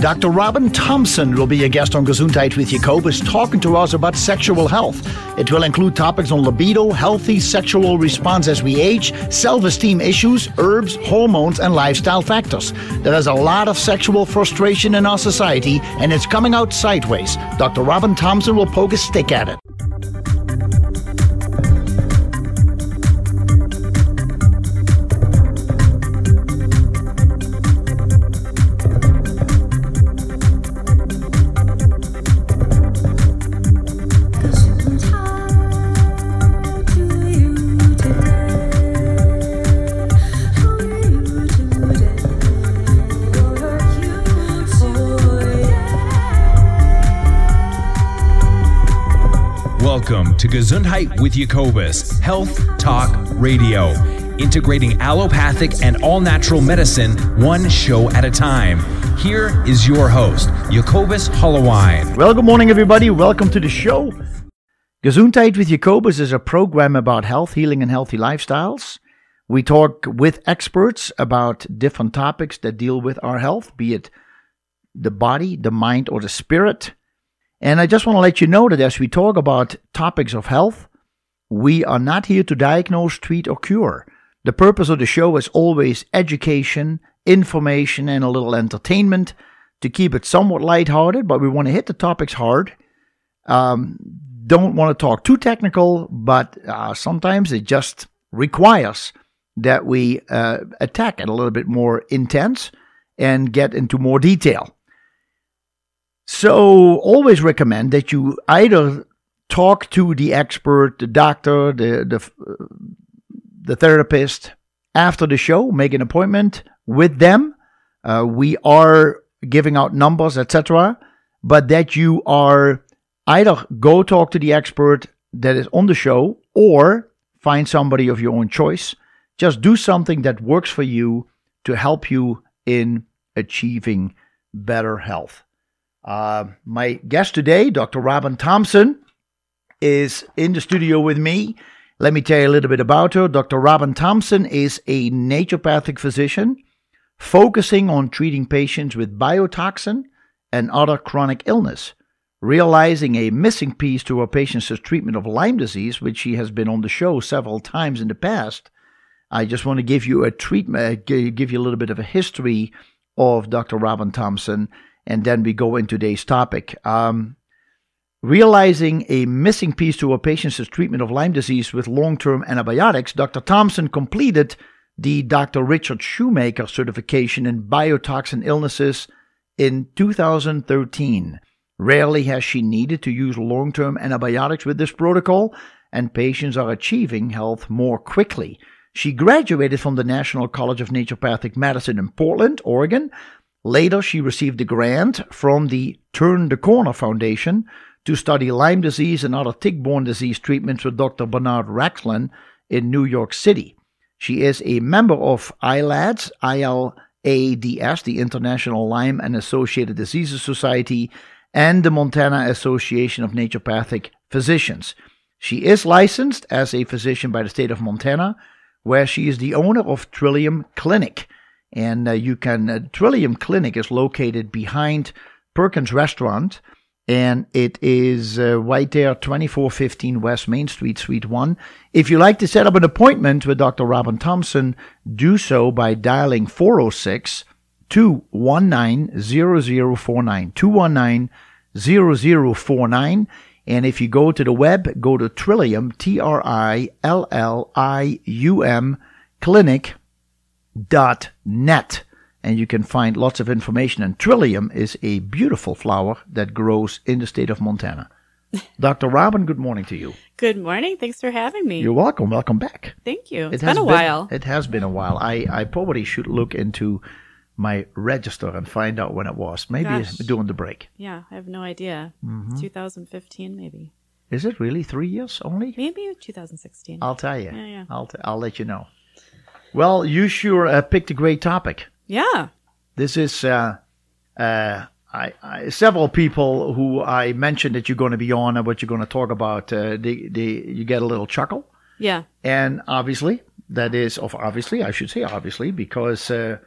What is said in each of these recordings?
Dr. Robin Thompson will be a guest on Gesundheit with Jacobus talking to us about sexual health. It will include topics on libido, healthy sexual response as we age, self esteem issues, herbs, hormones, and lifestyle factors. There is a lot of sexual frustration in our society, and it's coming out sideways. Dr. Robin Thompson will poke a stick at it. To Gesundheit with Jacobus, Health Talk Radio, integrating allopathic and all natural medicine one show at a time. Here is your host, Jacobus Hollowine. Well, good morning, everybody. Welcome to the show. Gesundheit with Jacobus is a program about health, healing, and healthy lifestyles. We talk with experts about different topics that deal with our health, be it the body, the mind, or the spirit. And I just want to let you know that as we talk about topics of health, we are not here to diagnose, treat, or cure. The purpose of the show is always education, information, and a little entertainment to keep it somewhat lighthearted, but we want to hit the topics hard. Um, don't want to talk too technical, but uh, sometimes it just requires that we uh, attack it a little bit more intense and get into more detail. So, always recommend that you either talk to the expert, the doctor, the the, the therapist after the show, make an appointment with them. Uh, we are giving out numbers, etc. But that you are either go talk to the expert that is on the show or find somebody of your own choice. Just do something that works for you to help you in achieving better health. Uh, my guest today, Dr. Robin Thompson, is in the studio with me. Let me tell you a little bit about her. Dr. Robin Thompson is a naturopathic physician focusing on treating patients with biotoxin and other chronic illness. Realizing a missing piece to her patient's treatment of Lyme disease, which she has been on the show several times in the past, I just want to give you a treatment, give you a little bit of a history of Dr. Robin Thompson and then we go into today's topic. Um, realizing a missing piece to a patient's treatment of Lyme disease with long term antibiotics, Dr. Thompson completed the Dr. Richard Shoemaker certification in biotoxin illnesses in 2013. Rarely has she needed to use long term antibiotics with this protocol, and patients are achieving health more quickly. She graduated from the National College of Naturopathic Medicine in Portland, Oregon, Later, she received a grant from the Turn the Corner Foundation to study Lyme disease and other tick borne disease treatments with Dr. Bernard Raxlen in New York City. She is a member of ILADS, ILADS, the International Lyme and Associated Diseases Society, and the Montana Association of Naturopathic Physicians. She is licensed as a physician by the state of Montana, where she is the owner of Trillium Clinic. And uh, you can, uh, Trillium Clinic is located behind Perkins Restaurant, and it is uh, right there, 2415 West Main Street, Suite 1. If you like to set up an appointment with Dr. Robin Thompson, do so by dialing 406 219 0049. 219 0049. And if you go to the web, go to Trillium, T R I L L I U M, clinic net and you can find lots of information. And trillium is a beautiful flower that grows in the state of Montana. Dr. Robin, good morning to you. Good morning. Thanks for having me. You're welcome. Welcome back. Thank you. It's it has been a been, while. It has been a while. I, I probably should look into my register and find out when it was. Maybe Gosh. during the break. Yeah, I have no idea. Mm-hmm. 2015, maybe. Is it really three years only? Maybe 2016. I'll tell you. Yeah, yeah. I'll, t- I'll let you know. Well, you sure uh, picked a great topic. Yeah. This is uh, uh, I, I, several people who I mentioned that you're going to be on and what you're going to talk about. Uh, they, they, you get a little chuckle. Yeah. And obviously, that is of obviously I should say obviously because uh,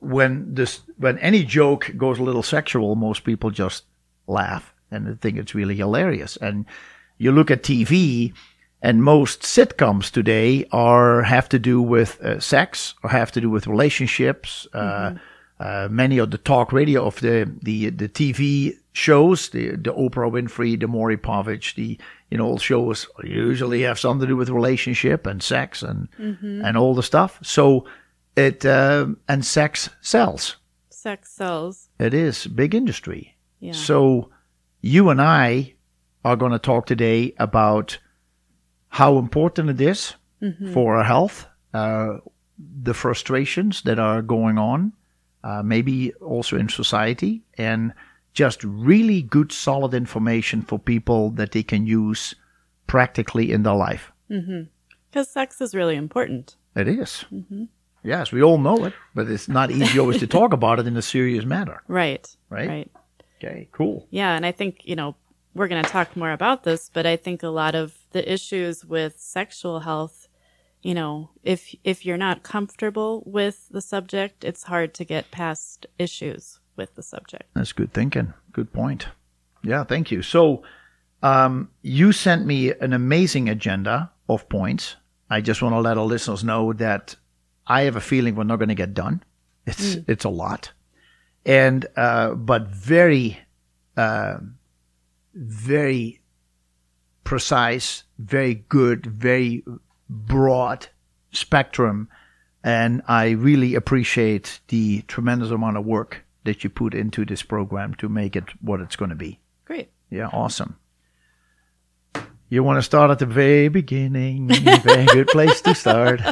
when this when any joke goes a little sexual, most people just laugh and think it's really hilarious. And you look at TV, and most sitcoms today are have to do with uh, sex or have to do with relationships. Uh, uh, many of the talk radio of the the the TV shows, the the Oprah Winfrey, the Maury Povich, the you know all shows usually have something to do with relationship and sex and and all the stuff. So it um, and sex sells. Sex sells. It is big industry. Yeah. So you and I are going to talk today about how important it is for our health, uh, the frustrations that are going on, uh, maybe also in society, and just really good, solid information for people that they can use practically in their life. Because sex is really important. It is. Yes, we all know it, but it's not easy always to talk about it in a serious manner. Right. Right. Right. Okay, cool. Yeah, and I think, you know, we're going to talk more about this, but I think a lot of the issues with sexual health, you know, if if you're not comfortable with the subject, it's hard to get past issues with the subject. That's good thinking. Good point. Yeah, thank you. So, um, you sent me an amazing agenda of points. I just want to let our listeners know that I have a feeling we're not going to get done. It's it's a lot, and uh, but very, uh, very precise, very good, very broad spectrum, and I really appreciate the tremendous amount of work that you put into this program to make it what it's going to be. Great. Yeah, awesome. You want to start at the very beginning. very good place to start.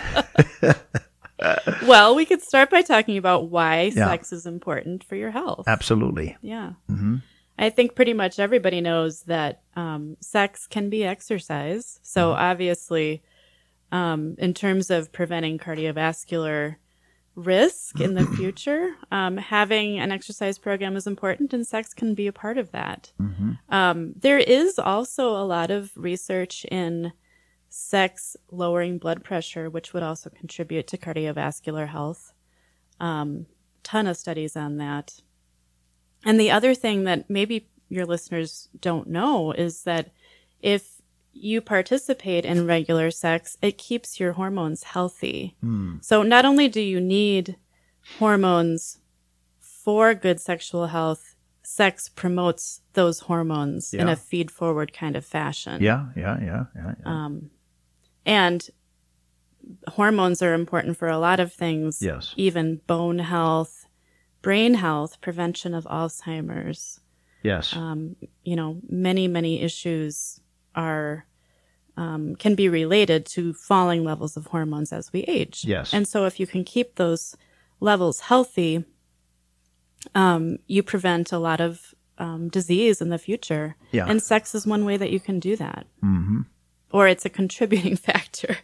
Well, we could start by talking about why Yeah. sex is important for your health. Absolutely. Yeah. Mm-hmm. I think pretty much everybody knows that um, sex can be exercise. So obviously, um, in terms of preventing cardiovascular risk in the future, um, having an exercise program is important, and sex can be a part of that. Um, there is also a lot of research in sex lowering blood pressure, which would also contribute to cardiovascular health. Um, ton of studies on that. And the other thing that maybe your listeners don't know is that if you participate in regular sex, it keeps your hormones healthy. So not only do you need hormones for good sexual health, sex promotes those hormones in a feed forward kind of fashion. Yeah, yeah, yeah, yeah. yeah. Um, and hormones are important for a lot of things. Yes. Even bone health, brain health, prevention of Alzheimer's. yes. Um, you know, many, many issues are um, can be related to falling levels of hormones as we age. Yes. And so if you can keep those levels healthy, um, you prevent a lot of um, disease in the future. Yeah. And sex is one way that you can do that. Mm-hmm. Or it's a contributing factor.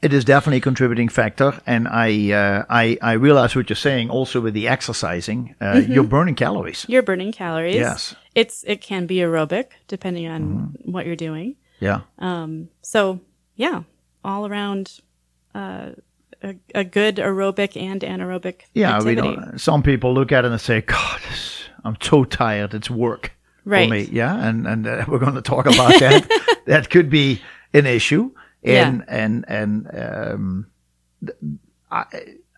It is definitely a contributing factor, and I uh, I I realize what you're saying. Also with the exercising, uh, you're burning calories. You're burning calories. Yes. It's it can be aerobic depending on what you're doing. Yeah, Um. So yeah, all around uh, a, a good aerobic and anaerobic yeah. We activity. don't. Some people look at it and say, "God, I'm so tired. It's work Right. for me." Yeah, and and uh, we're going to talk about that. that could be an issue, and and and um, I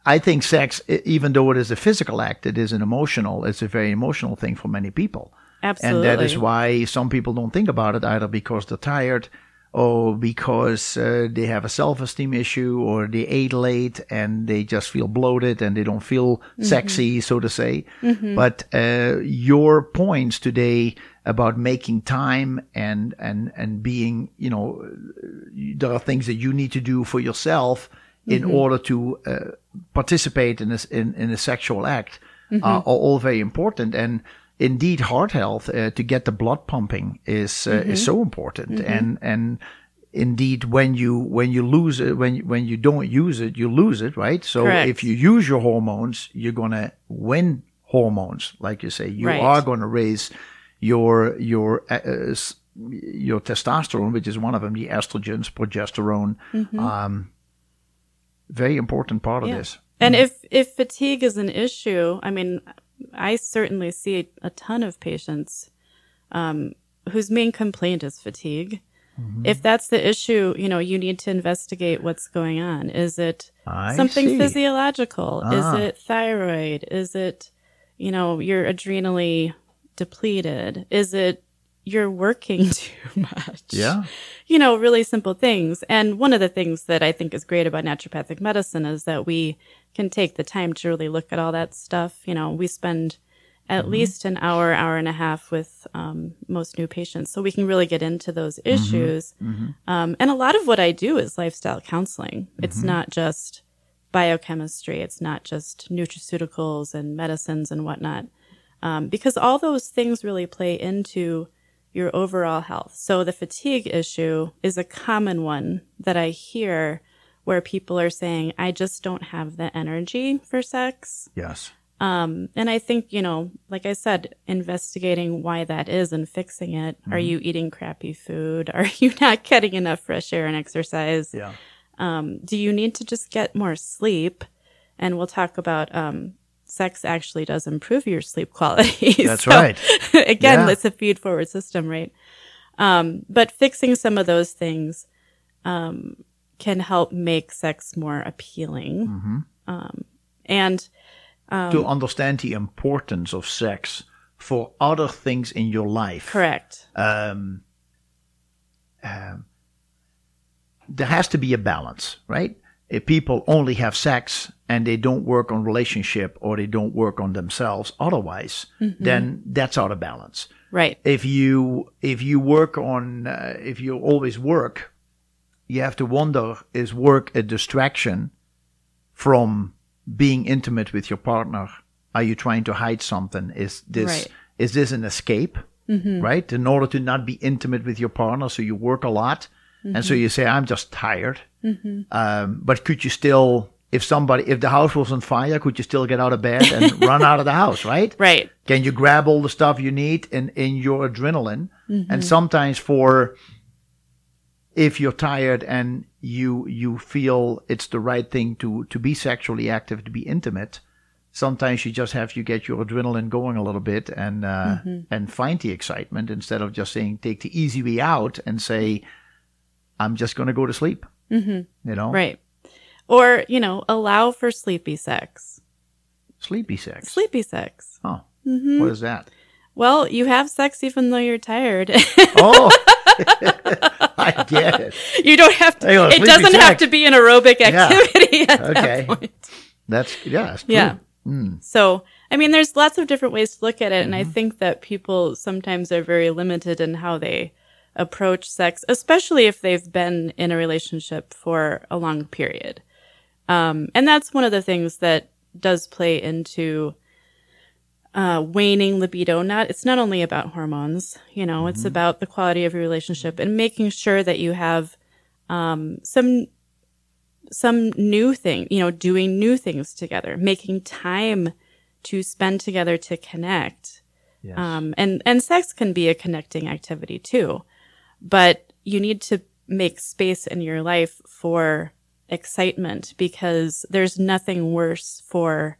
I think sex, even though it is a physical act, it is an emotional. It's a very emotional thing for many people. Absolutely. And that is why some people don't think about it either because they're tired or because uh, they have a self esteem issue or they ate late and they just feel bloated and they don't feel sexy, so to say. But uh, your points today about making time and, and, and being, you know, there are things that you need to do for yourself in order to uh, participate in, this, in, in a sexual act uh, are all very important. And indeed, heart health uh, to get the blood pumping is uh, is so important. And and indeed, when you when you lose it, when when you don't use it, you lose it, right? So Correct. if you use your hormones, you're gonna win hormones, like you say. You Right. are going to raise your your uh, your testosterone, which is one of them, the estrogens, progesterone. Um, very important part of Yeah. this. And if if fatigue is an issue, I mean, I certainly see a ton of patients um, whose main complaint is fatigue. Mm-hmm. If that's the issue, you know, you need to investigate what's going on. Is it I something see. physiological? Ah. Is it thyroid? Is it, you know, you're adrenally depleted? Is it you're working too much? Yeah. You know, really simple things. And one of the things that I think is great about naturopathic medicine is that we can take the time to really look at all that stuff. You know, we spend at least an hour, hour and a half with um, most new patients. So we can really get into those issues. Um, and a lot of what I do is lifestyle counseling. It's not just biochemistry. It's not just nutraceuticals and medicines and whatnot. Um, because all those things really play into your overall health. So the fatigue issue is a common one that I hear where people are saying, I just don't have the energy for sex. Yes. Um, and I think, you know, like I said, investigating why that is and fixing it. Are you eating crappy food? Are you not getting enough fresh air and exercise? Yeah. Um, do you need to just get more sleep? And we'll talk about um, sex actually does improve your sleep quality. That's So, right. again, Yeah. it's a feed forward system, right? Um, but fixing some of those things um, can help make sex more appealing. Mm-hmm. Um, and Um, to understand the importance of sex for other things in your life. correct. um, um, there has to be a balance, right? If people only have sex and they don't work on relationship or they don't work on themselves otherwise, mm-hmm. then that's out of balance. Right. If you if you work on uh, if you always work, you have to wonder is work a distraction from being intimate with your partner? Are you trying to hide something? Is this Right. is this an escape? Mm-hmm. Right? In order to not be intimate with your partner, so you work a lot, and so you say, "I'm just tired." Um, but could you still, if somebody, if the house was on fire, could you still get out of bed and run out of the house? Right? Right. Can you grab all the stuff you need in, in your adrenaline? And sometimes for if you're tired and you you feel it's the right thing to to be sexually active, to be intimate, sometimes you just have to get your adrenaline going a little bit and uh, and find the excitement instead of just saying take the easy way out and say I'm just going to go to sleep. Mm-hmm. You know, Right. Or, you know, allow for sleepy sex. sleepy sex. Sleepy sex. Oh, Mm-hmm. what is that? Well, you have sex even though you're tired. Oh, I get it. you don't have to, on, it doesn't have to be an aerobic Yeah. activity at Okay. that. That's yeah, that's true. Yeah. So, I mean, there's lots of different ways to look at it. And Mm-hmm. I think that people sometimes are very limited in how they approach sex, especially if they've been in a relationship for a long period. Um, and that's one of the things that does play into uh, waning libido. Not it's not only about hormones, you know, it's about the quality of your relationship and making sure that you have um, some some new thing, you know, doing new things together, making time to spend together to connect. Yes. Um, and, and sex can be a connecting activity too, but you need to make space in your life for excitement because there's nothing worse for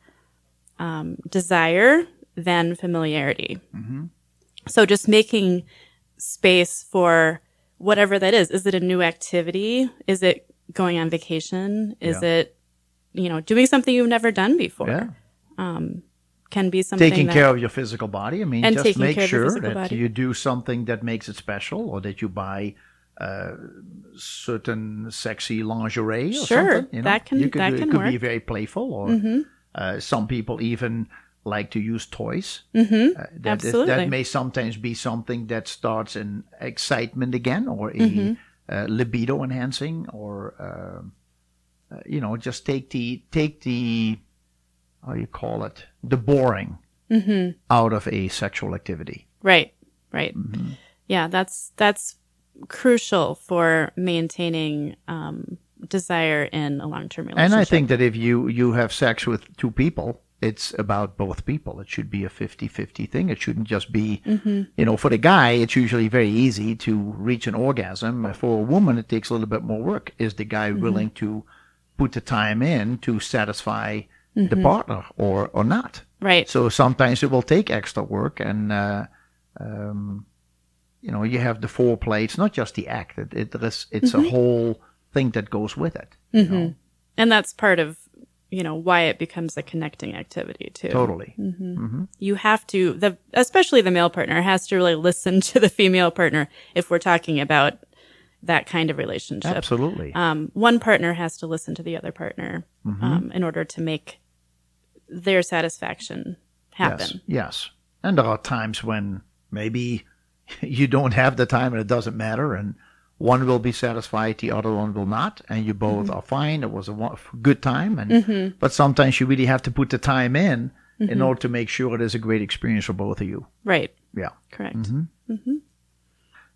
um, desire than familiarity. So just making space for whatever that is. Is it a new activity? Is it going on vacation? Is Yeah. it, you know, doing something you've never done before? yeah. Can be something Taking that, care of your physical body. I mean, just make care of your sure that body. you do something that makes it special, or that you buy uh, certain sexy lingerie or Sure, something. You know? that can- you could, that can it could be very playful, or uh, some people even like to use toys. Mm-hmm. Uh, that, is- Absolutely. that may sometimes be something that starts an excitement again, or a Mm-hmm. uh, libido enhancing, or um uh, you know, just take the take the how you call it the boring Mm-hmm. out of a sexual activity. Right, right. Mm-hmm. Yeah, that's that's crucial for maintaining um, desire in a long-term relationship. And I think that if you you have sex with two people, it's about both people. It should be a 50-50 thing. It shouldn't just be, Mm-hmm. you know, for the guy, it's usually very easy to reach an orgasm. For a woman, it takes a little bit more work. Is the guy Mm-hmm. willing to put the time in to satisfy the mm-hmm. partner or or not. Right. So sometimes it will take extra work, and uh, um, you know you have the foreplay. It's not just the act; it, it is, it's a mm-hmm. whole thing that goes with it. you mm-hmm. know? and that's part of, you know, why it becomes a connecting activity too. Totally. You have to the especially the male partner has to really listen to the female partner if we're talking about that kind of relationship. Absolutely. Um, one partner has to listen to the other partner Mm-hmm. um, in order to make their satisfaction happen. Yes. Yes. And there are times when maybe you don't have the time and it doesn't matter, and one will be satisfied, the other one will not, and you both Mm-hmm. are fine. It was a good time, and but sometimes you really have to put the time in Mm-hmm. in order to make sure it is a great experience for both of you. Right. Yeah. Correct.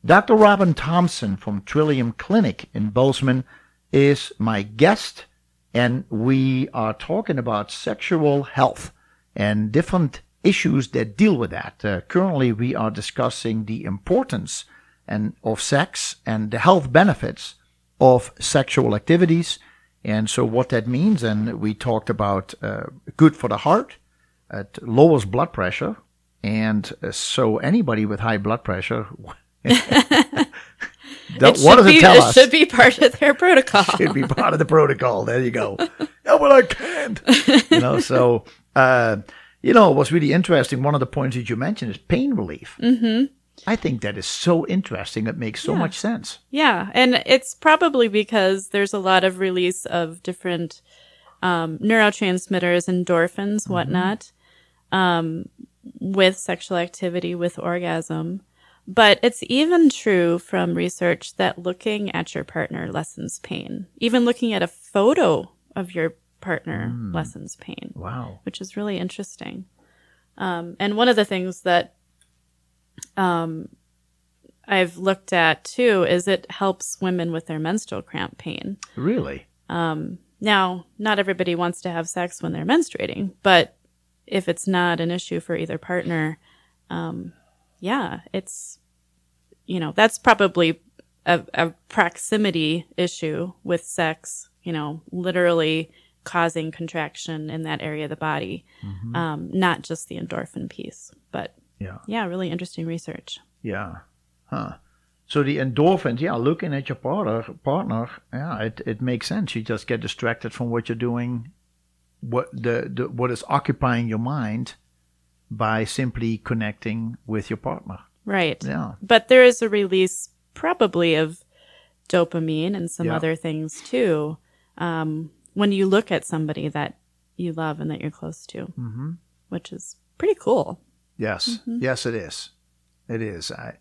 Dr. Robin Thompson from Trillium Clinic in Bozeman is my guest, and we are talking about sexual health and different issues that deal with that. Uh, currently, we are discussing the importance and of sex and the health benefits of sexual activities, and so what that means. And we talked about uh, good for the heart, it lowers blood pressure, and uh, so anybody with high blood pressure. That, It what should does be, it tell it us? should be part of their protocol. should be part of the protocol. There you go. yeah, well, I can't. You know, so uh, you know, what's really interesting. One of the points that you mentioned is pain relief. Mm-hmm. I think that is so interesting. It makes so Yeah. much sense. Yeah, and it's probably because there's a lot of release of different um, neurotransmitters, endorphins, whatnot, um, with sexual activity, with orgasm. But it's even true from research that looking at your partner lessens pain. Even looking at a photo of your partner lessens pain Wow. which is really interesting. Um, and one of the things that um, I've looked at too is it helps women with their menstrual cramp pain. Really? Now, not everybody wants to have sex when they're menstruating, but if it's not an issue for either partner, um, yeah, it's, you know, that's probably a, a proximity issue with sex, you know, literally causing contraction in that area of the body, um, not just the endorphin piece. But Yeah. yeah, really interesting research. Yeah. Huh. So the endorphins, yeah, looking at your partner, partner, yeah, it, it makes sense. You just get distracted from what you're doing, what the, the what is occupying your mind, by simply connecting with your partner. Right. Yeah. But there is a release probably of dopamine and some Yeah. other things too um, when you look at somebody that you love and that you're close to, mm-hmm. which is pretty cool. Yes, yes, it is. It is. I,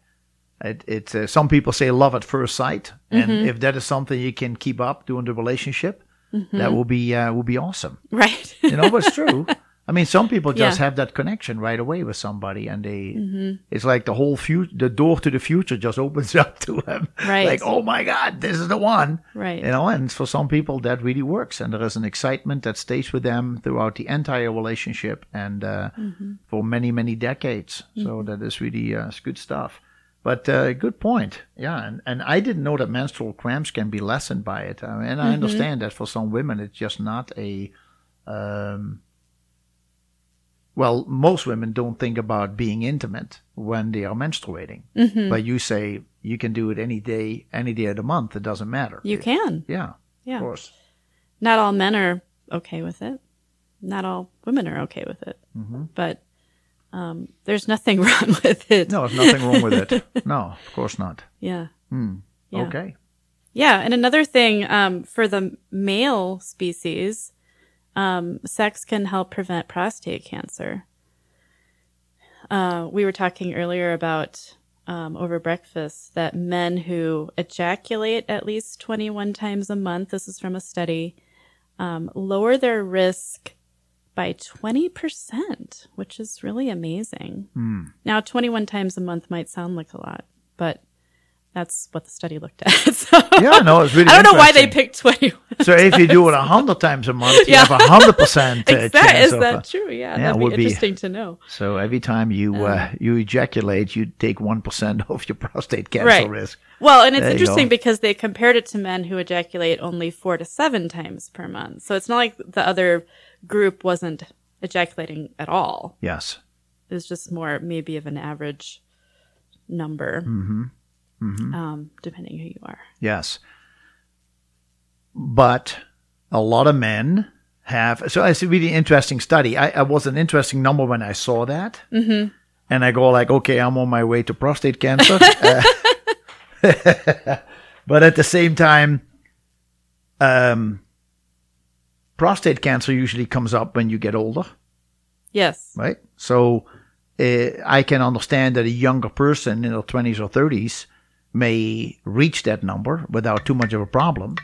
it, it uh, some people say love at first sight, and if that is something you can keep up during the relationship, that will be uh, will be awesome. Right. You know, but it's true. I mean, some people just Yeah. have that connection right away with somebody, and they it's like the whole future, the door to the future just opens up to them. Right. Like, oh my God, this is the one. Right. You know, and for some people that really works, and there is an excitement that stays with them throughout the entire relationship, and uh, for many many decades. So that is really uh, good stuff. But uh, good point, yeah. And and I didn't know that menstrual cramps can be lessened by it. I mean, and I understand that for some women it's just not a. Um, well, most women don't think about being intimate when they are menstruating. But you say you can do it any day, any day of the month. It doesn't matter. You can. Yeah, Yeah. of course. Not all men are okay with it. Not all women are okay with it. Mm-hmm. But um, there's nothing wrong with it. No, there's nothing wrong with it. No, of course not. Yeah. Yeah. Hmm. Okay. Yeah, and another thing um, for the male species, um, sex can help prevent prostate cancer. Uh, we were talking earlier about um, over breakfast that men who ejaculate at least 21 times a month, this is from a study, um, lower their risk by 20%, which is really amazing. Now, 21 times a month might sound like a lot, but That's what the study looked at. so, Yeah, no, it's really. I don't know why they picked twenty. So if you do it a hundred times a month, you Yeah. have a hundred percent Is that uh, true? Yeah, yeah, that'd would be be- interesting to know. so every time you uh, you ejaculate, you take one percent of your prostate cancer Right. risk. Well, and it's There interesting because they compared it to men who ejaculate only four to seven times per month. So it's not like the other group wasn't ejaculating at all. Yes. It was just more maybe of an average number, Mm-hmm. Um, depending who you are. Yes. But a lot of men have. So it's a really interesting study. I, I was an interesting number when I saw that. Mm-hmm. And I go like, okay, I'm on my way to prostate cancer. Uh, but at the same time, um, prostate cancer usually comes up when you get older, Yes. right? So uh, I can understand that a younger person in their 20s or 30s may reach that number without too much of a problem.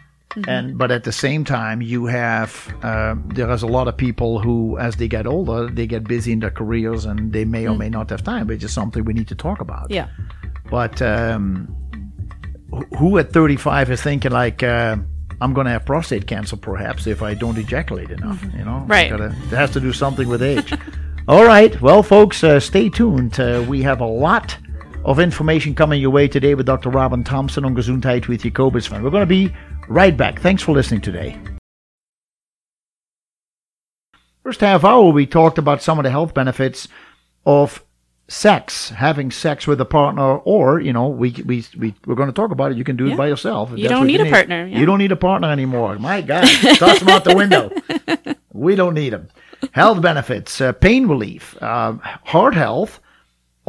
And but at the same time, you have um, there is a lot of people who, as they get older, they get busy in their careers and they may or may not have time, which is something we need to talk about. Yeah. But um, who at 35 is thinking like, uh, I'm going to have prostate cancer perhaps if I don't ejaculate enough? You know, Right. Gotta- it has to do something with age. All right. Well, folks, uh, stay tuned. Uh, we have a lot of information coming your way today with Dr. Robin Thompson on Gesundheit with Jacobus. We're going to be right back. Thanks for listening today. First half hour, we talked about some of the health benefits of sex, having sex with a partner, or you know, we we we we're going to talk about it. You can do it by yourself. You don't need a partner, yeah. You don't need a partner anymore. My God, toss them out the window. We don't need them. Health benefits, uh, pain relief, uh, heart health,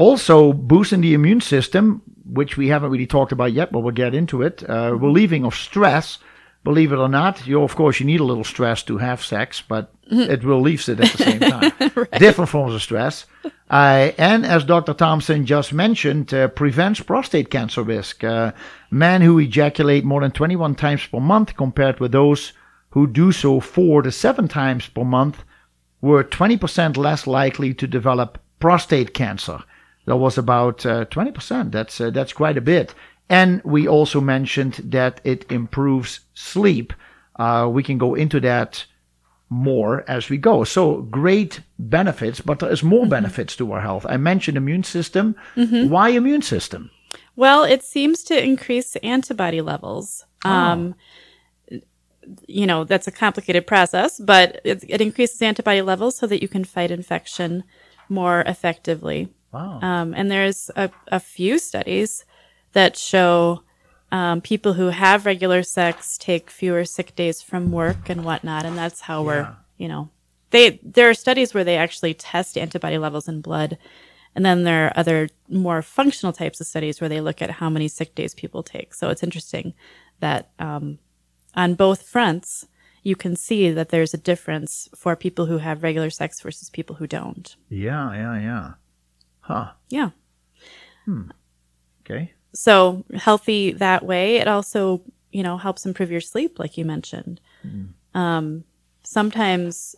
also boosting the immune system, which we haven't really talked about yet, but we'll get into it. Uh, relieving of stress. Believe it or not, you of course you need a little stress to have sex, but it relieves it at the same time. Different forms of stress. Uh, and as Dr. Thompson just mentioned, uh, prevents prostate cancer risk. Uh, men who ejaculate more than 21 times per month compared with those who do so four to seven times per month were 20% less likely to develop prostate cancer. That was about uh, 20%. That's uh, that's quite a bit. And we also mentioned that it improves sleep. Uh, we can go into that more as we go. So great benefits, but there is more benefits to our health. I mentioned immune system. Why immune system? Well, it seems to increase antibody levels. Oh. Um, you know, that's a complicated process, but it, it increases antibody levels so that you can fight infection more effectively. Wow. Um, and there's a, a few studies that show um, people who have regular sex take fewer sick days from work and whatnot, and that's how we're, you know, they there are studies where they actually test antibody levels in blood, and then there are other more functional types of studies where they look at how many sick days people take. So it's interesting that um, on both fronts you can see that there's a difference for people who have regular sex versus people who don't. Yeah, yeah, yeah. Huh. Yeah. Okay. so healthy that way it also you know helps improve your sleep like you mentioned um, sometimes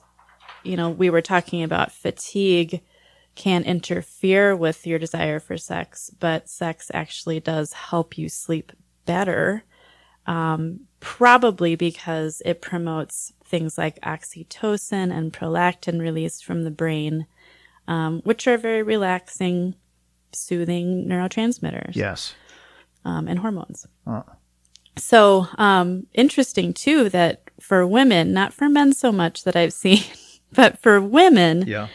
you know we were talking about fatigue can interfere with your desire for sex but sex actually does help you sleep better um, probably because it promotes things like oxytocin and prolactin released from the brain um, which are very relaxing soothing neurotransmitters Yes. um, and hormones. Oh. So um, interesting too that for women, not for men so much that I've seen, but for women, Yeah.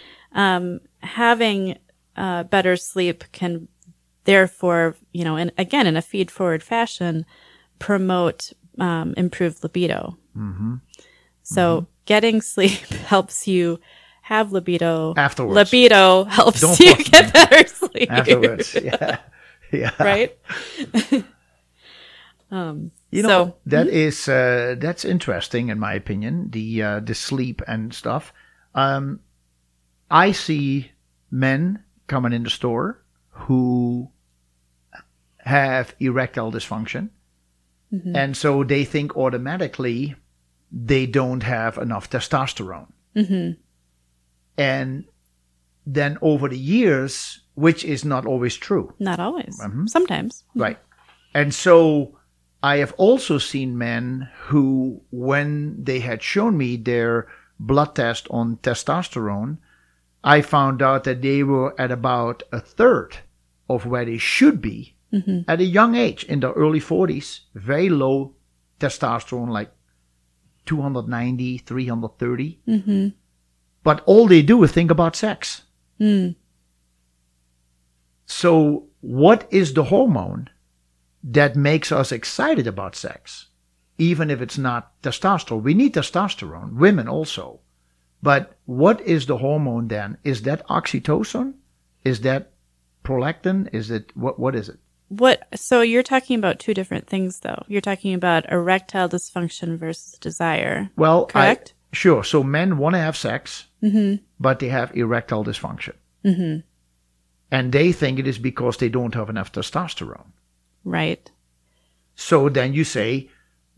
having uh, better sleep can therefore, you know, and again in a feed forward fashion, promote um, improved libido. Mm-hmm. So getting sleep helps you have libido. Afterwards. libido helps Don't you get better sleep. Afterwards. yeah. Yeah. right? You know, So- that is uh, that's interesting in my opinion. The uh, the sleep and stuff. Um, I see men coming in the store who have erectile dysfunction, and so they think automatically they don't have enough testosterone, and then over the years, which is not always true. Not always. Mm-hmm. Sometimes. Right. And so I have also seen men who, when they had shown me their blood test on testosterone, I found out that they were at about a third of where they should be at a young age, in their early 40s, very low testosterone, like 290, 330. But all they do is think about sex. Hmm. So, what is the hormone that makes us excited about sex? Even if it's not testosterone. We need testosterone, women also. But what is the hormone then? Is that oxytocin? Is that prolactin? Is it what what is it? What? So you're talking about two different things, though. You're talking about erectile dysfunction versus desire. Well, I- Correct? sure. So men want to have sex, but they have erectile dysfunction. Mm-hmm. And they think it is because they don't have enough testosterone. Right. So then you say,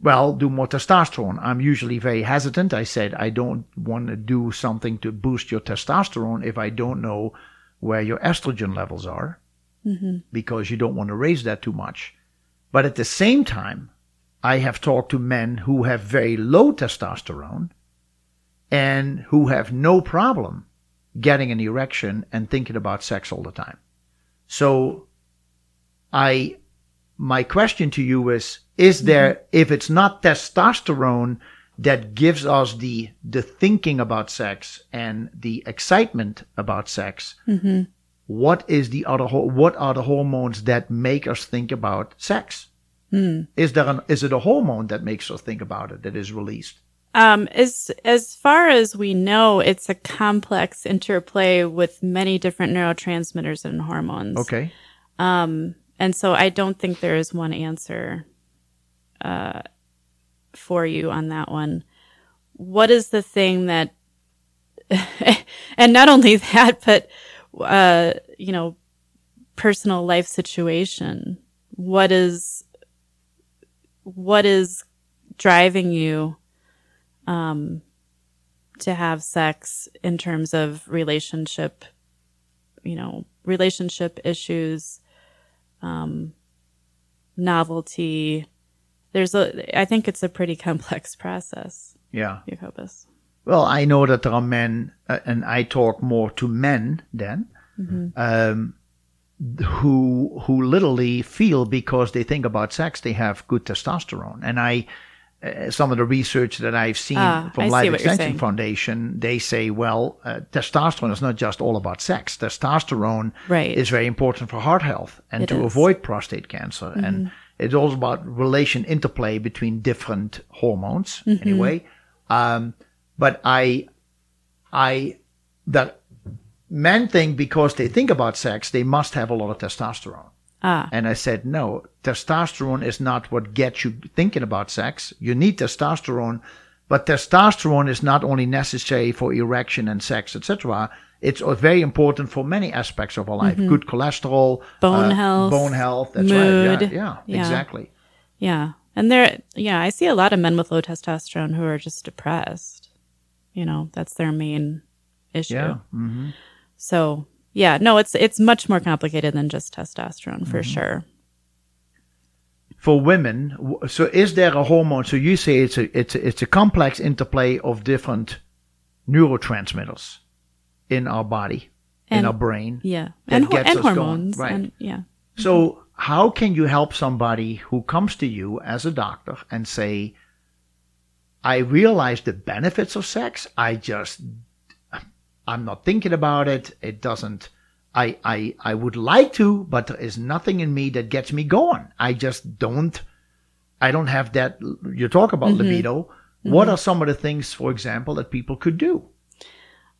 well, do more testosterone. I'm usually very hesitant. I said, I don't want to do something to boost your testosterone if I don't know where your estrogen levels are, because you don't want to raise that too much. But at the same time, I have talked to men who have very low testosterone and who have no problem getting an erection and thinking about sex all the time. So I my question to you is is mm-hmm. there if it's not testosterone that gives us the the thinking about sex and the excitement about sex mm-hmm. what is the other what are the hormones that make us think about sex? Hmm. Is there an is it a hormone that makes us think about it that is released Um, as as far as we know, it's a complex interplay with many different neurotransmitters and hormones. okay And so I don't think there is one answer uh, for you on that one. What is the thing that, and not only that, but, uh, you know, personal life situation. What is, what is driving you, um, to have sex in terms of relationship, you know, relationship issues, um, novelty. There's a, I think it's a pretty complex process, yeah Jacobus. Well, I know that there are men, uh, and I talk more to men then, um, who who literally feel because they think about sex they have good testosterone, and I. Uh, some of the research that I've seen Ah, from I Life Extension. Foundation, they say, well, uh, testosterone is not just all about sex. Testosterone Right. is very important for heart health and It to is. Mm-hmm. avoid prostate cancer. And it's also about relation interplay between different hormones, Mm-hmm. anyway. Um, but I, I, that men think because they think about sex, they must have a lot of testosterone. Ah, And I said, no, testosterone is not what gets you thinking about sex. You need testosterone, but testosterone is not only necessary for erection and sex, etc. It's very important for many aspects of our life. Good cholesterol, Mm-hmm. Bone uh, health, bone health. That's mood. right. Yeah, yeah, Yeah. exactly. yeah. And there, yeah, I see a lot of men with low testosterone who are just depressed. You know, that's their main issue. Yeah. hmm So, yeah, no, it's it's much more complicated than just testosterone for Mm-hmm. sure. For women, so is there a hormone? So you say it's a it's a, it's a complex interplay of different neurotransmitters in our body, in our brain. Yeah, and and us going, hormones, right. and yeah, So, how can you help somebody who comes to you as a doctor and say, I realize the benefits of sex. I just, I'm not thinking about it. It doesn't, I, I, I would like to, but there is nothing in me that gets me going. I just don't, I don't have that. You talk about mm-hmm. libido. What mm-hmm. are some of the things, for example, that people could do?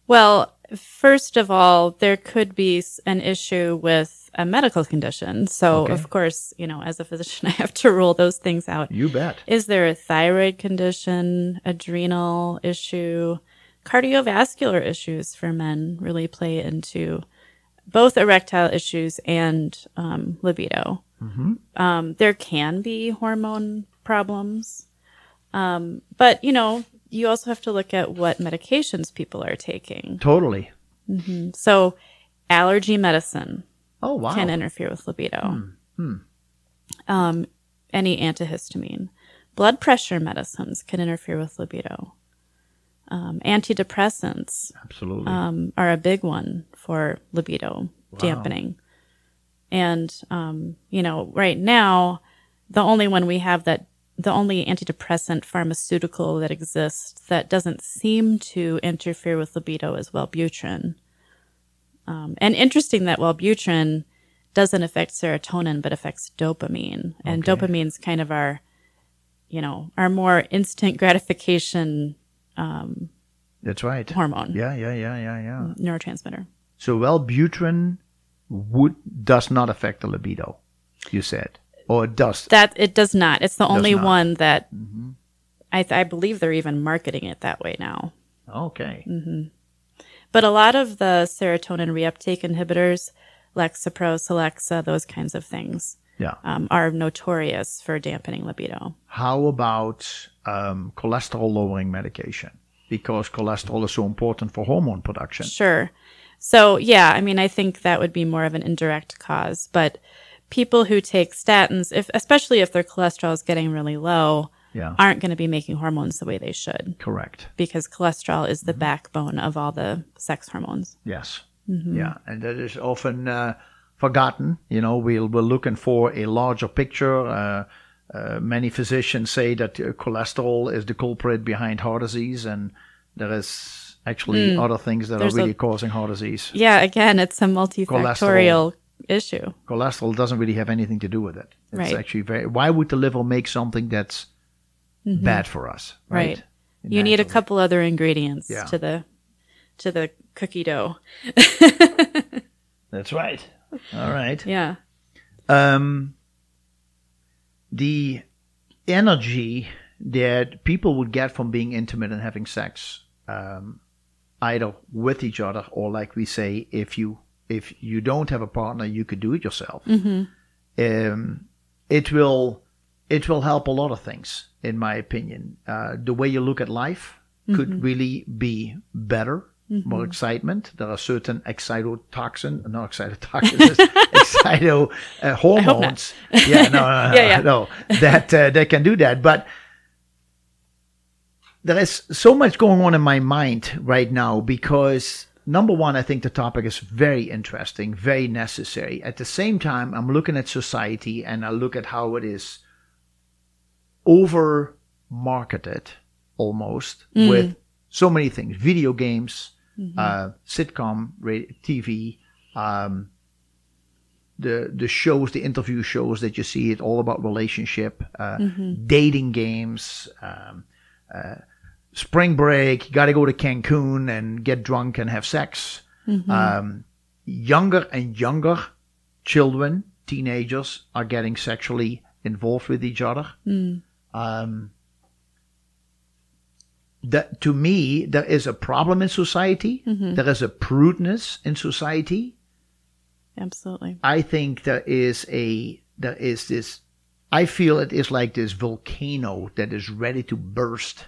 Well, first of all, there could be an issue with a medical condition. So, Okay. of course, you know, as a physician, I have to rule those things out. You bet. Is there a thyroid condition, adrenal issue, cardiovascular issues for men really play into both erectile issues and um, libido? Um, there can be hormone problems. Um, but, you know, you also have to look at what medications people are taking. Totally. So, allergy medicine Oh, wow. can interfere with libido. um, any antihistamine. Blood pressure medicines can interfere with libido. Um, antidepressants Absolutely. um, are a big one for libido dampening. And, um, you know, right now, the only one we have that, the only antidepressant pharmaceutical that exists that doesn't seem to interfere with libido is Wellbutrin. Um, and interesting that Wellbutrin doesn't affect serotonin, but affects dopamine. And Okay. dopamine's kind of our, you know, our more instant gratification That's right. hormone, Yeah, yeah, yeah, yeah, yeah. neurotransmitter. So Wellbutrin would does not affect the libido. You said, or it does. That it does not. It's the only not. Mm-hmm. one that I, I believe they're even marketing it that way now. okay. But a lot of the serotonin reuptake inhibitors, Lexapro, Celexa, those kinds of things, Yeah. um, are notorious for dampening libido. How about um, cholesterol lowering medication? Because cholesterol is so important for hormone production. Sure. So, yeah, I mean, I think that would be more of an indirect cause. But people who take statins, if especially if their cholesterol is getting really low, Yeah. aren't going to be making hormones the way they should Correct. because cholesterol is Mm-hmm. the backbone of all the sex hormones. Yes. Yeah, and that is often uh, forgotten. You know, we'll, we're looking for a larger picture. Uh, uh, many physicians say that uh, cholesterol is the culprit behind heart disease, and there is actually other things that There's are a- really causing heart disease. Yeah, again, it's a multifactorial issue. Cholesterol doesn't really have anything to do with it. It's Right. actually very. Why would the liver make something that's bad for us? Right. Right. You need a couple other ingredients Yeah. to the to the cookie dough. That's right. All right. Yeah. um, the energy that people would get from being intimate and having sex, um, either with each other or, like we say, if you if you don't have a partner, you could do it yourself. Um, it will it will help a lot of things, in my opinion. Uh, the way you look at life could really be better. More excitement. There are certain excitotoxin, not excitotoxins, excito uh, hormones. Yeah, no, no, no, Yeah, yeah. no, that uh, that can do that. But there is so much going on in my mind right now because number one, I think the topic is very interesting, very necessary. At the same time, I'm looking at society and I look at how it is over marketed almost with so many things video games, uh, sitcom, radio, TV, um, the the shows, the interview shows that you see, it all about relationship, uh, dating games, um, uh, spring break. Got to go to Cancun and get drunk and have sex. Um, younger and younger children, teenagers, are getting sexually involved with each other. Um, that to me, there is a problem in society. Mm-hmm. There is a prudeness in society. Absolutely. I think there is a there is this I feel it is like this volcano that is ready to burst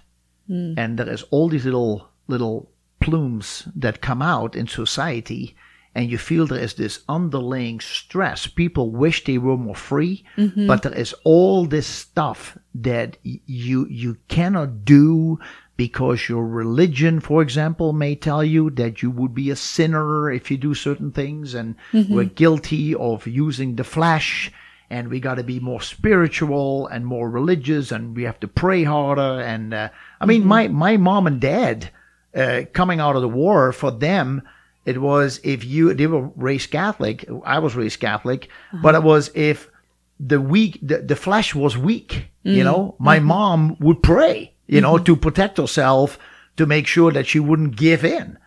mm. and there is all these little little plumes that come out in society and you feel there is this underlying stress people wish they were more free mm-hmm. but there is all this stuff that y- you you cannot do because your religion for example may tell you that you would be a sinner if you do certain things and mm-hmm. we're guilty of using the flesh and we got to be more spiritual and more religious and we have to pray harder and uh, i mean mm-hmm. my my mom and dad uh, coming out of the war for them it was if you they were raised catholic i was raised catholic uh-huh. but it was if the weak the, the flesh was weak you mm-hmm. know? My mom would pray you know mm-hmm. to protect herself to make sure that she wouldn't give in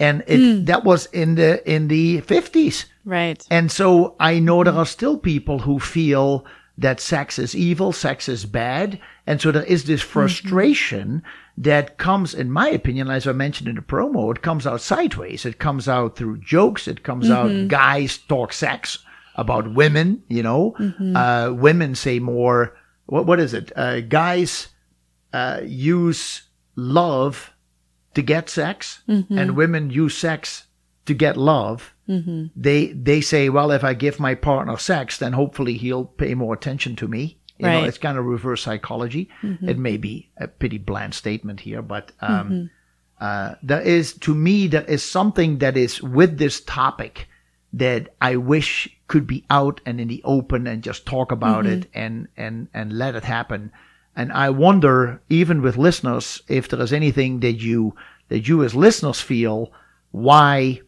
and it mm. that was in the in the 50s Right. and so I know there are still people who feel that sex is evil, sex is bad. And so there is this mm-hmm. frustration that comes, in my opinion, as I mentioned in the promo, it comes out sideways. It comes out through jokes. It comes out mm-hmm. guys talk sex about women, you know, uh, women say more, what, what is it? Uh, guys, uh, use love to get sex and women use sex to get love Mm-hmm. they they say, well, if I give my partner sex, then hopefully he'll pay more attention to me. You know, it's kind of reverse psychology. It may be a pretty bland statement here, but um, uh, there is, to me, there is something that is with this topic that I wish could be out and in the open and just talk about it and and and let it happen. And I wonder, even with listeners, if there is anything that you that you as listeners feel why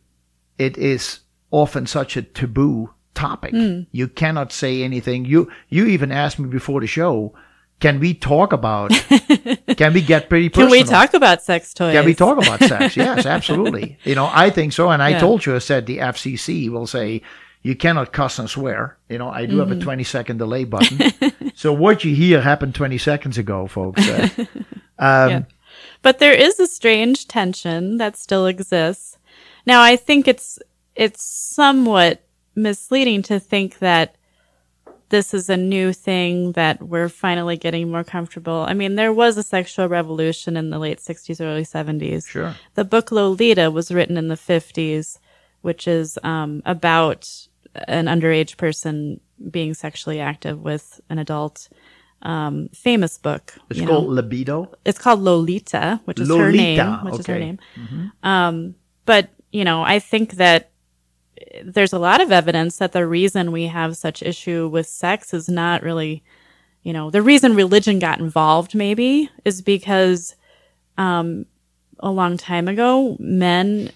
it is often such a taboo topic. Hmm. You cannot say anything. You you even asked me before the show, can we talk about? can we get pretty Can we talk about sex toys? Can we talk about sex? Yes, absolutely. You know, I think so. And I Yeah. told you, I said the FCC will say you cannot cuss and swear. You know, I do have a 20 second delay button. so what you hear happened 20 seconds ago, folks. Uh, um, Yeah. But there is a strange tension that still exists. Now, I think it's it's somewhat misleading to think that this is a new thing that we're finally getting more comfortable. I mean, there was a sexual revolution in the late 60s, early 70s. Sure. The book Lolita was written in the 50s, which is um, about an underage person being sexually active with an adult. Um, famous book. It's called know libido. it's called Lolita, which is her name, which is her okay. name. Um, but you know, I think that there's a lot of evidence that the reason we have such issue with sex is not really, you know, the reason religion got involved maybe is because um, a long time ago, men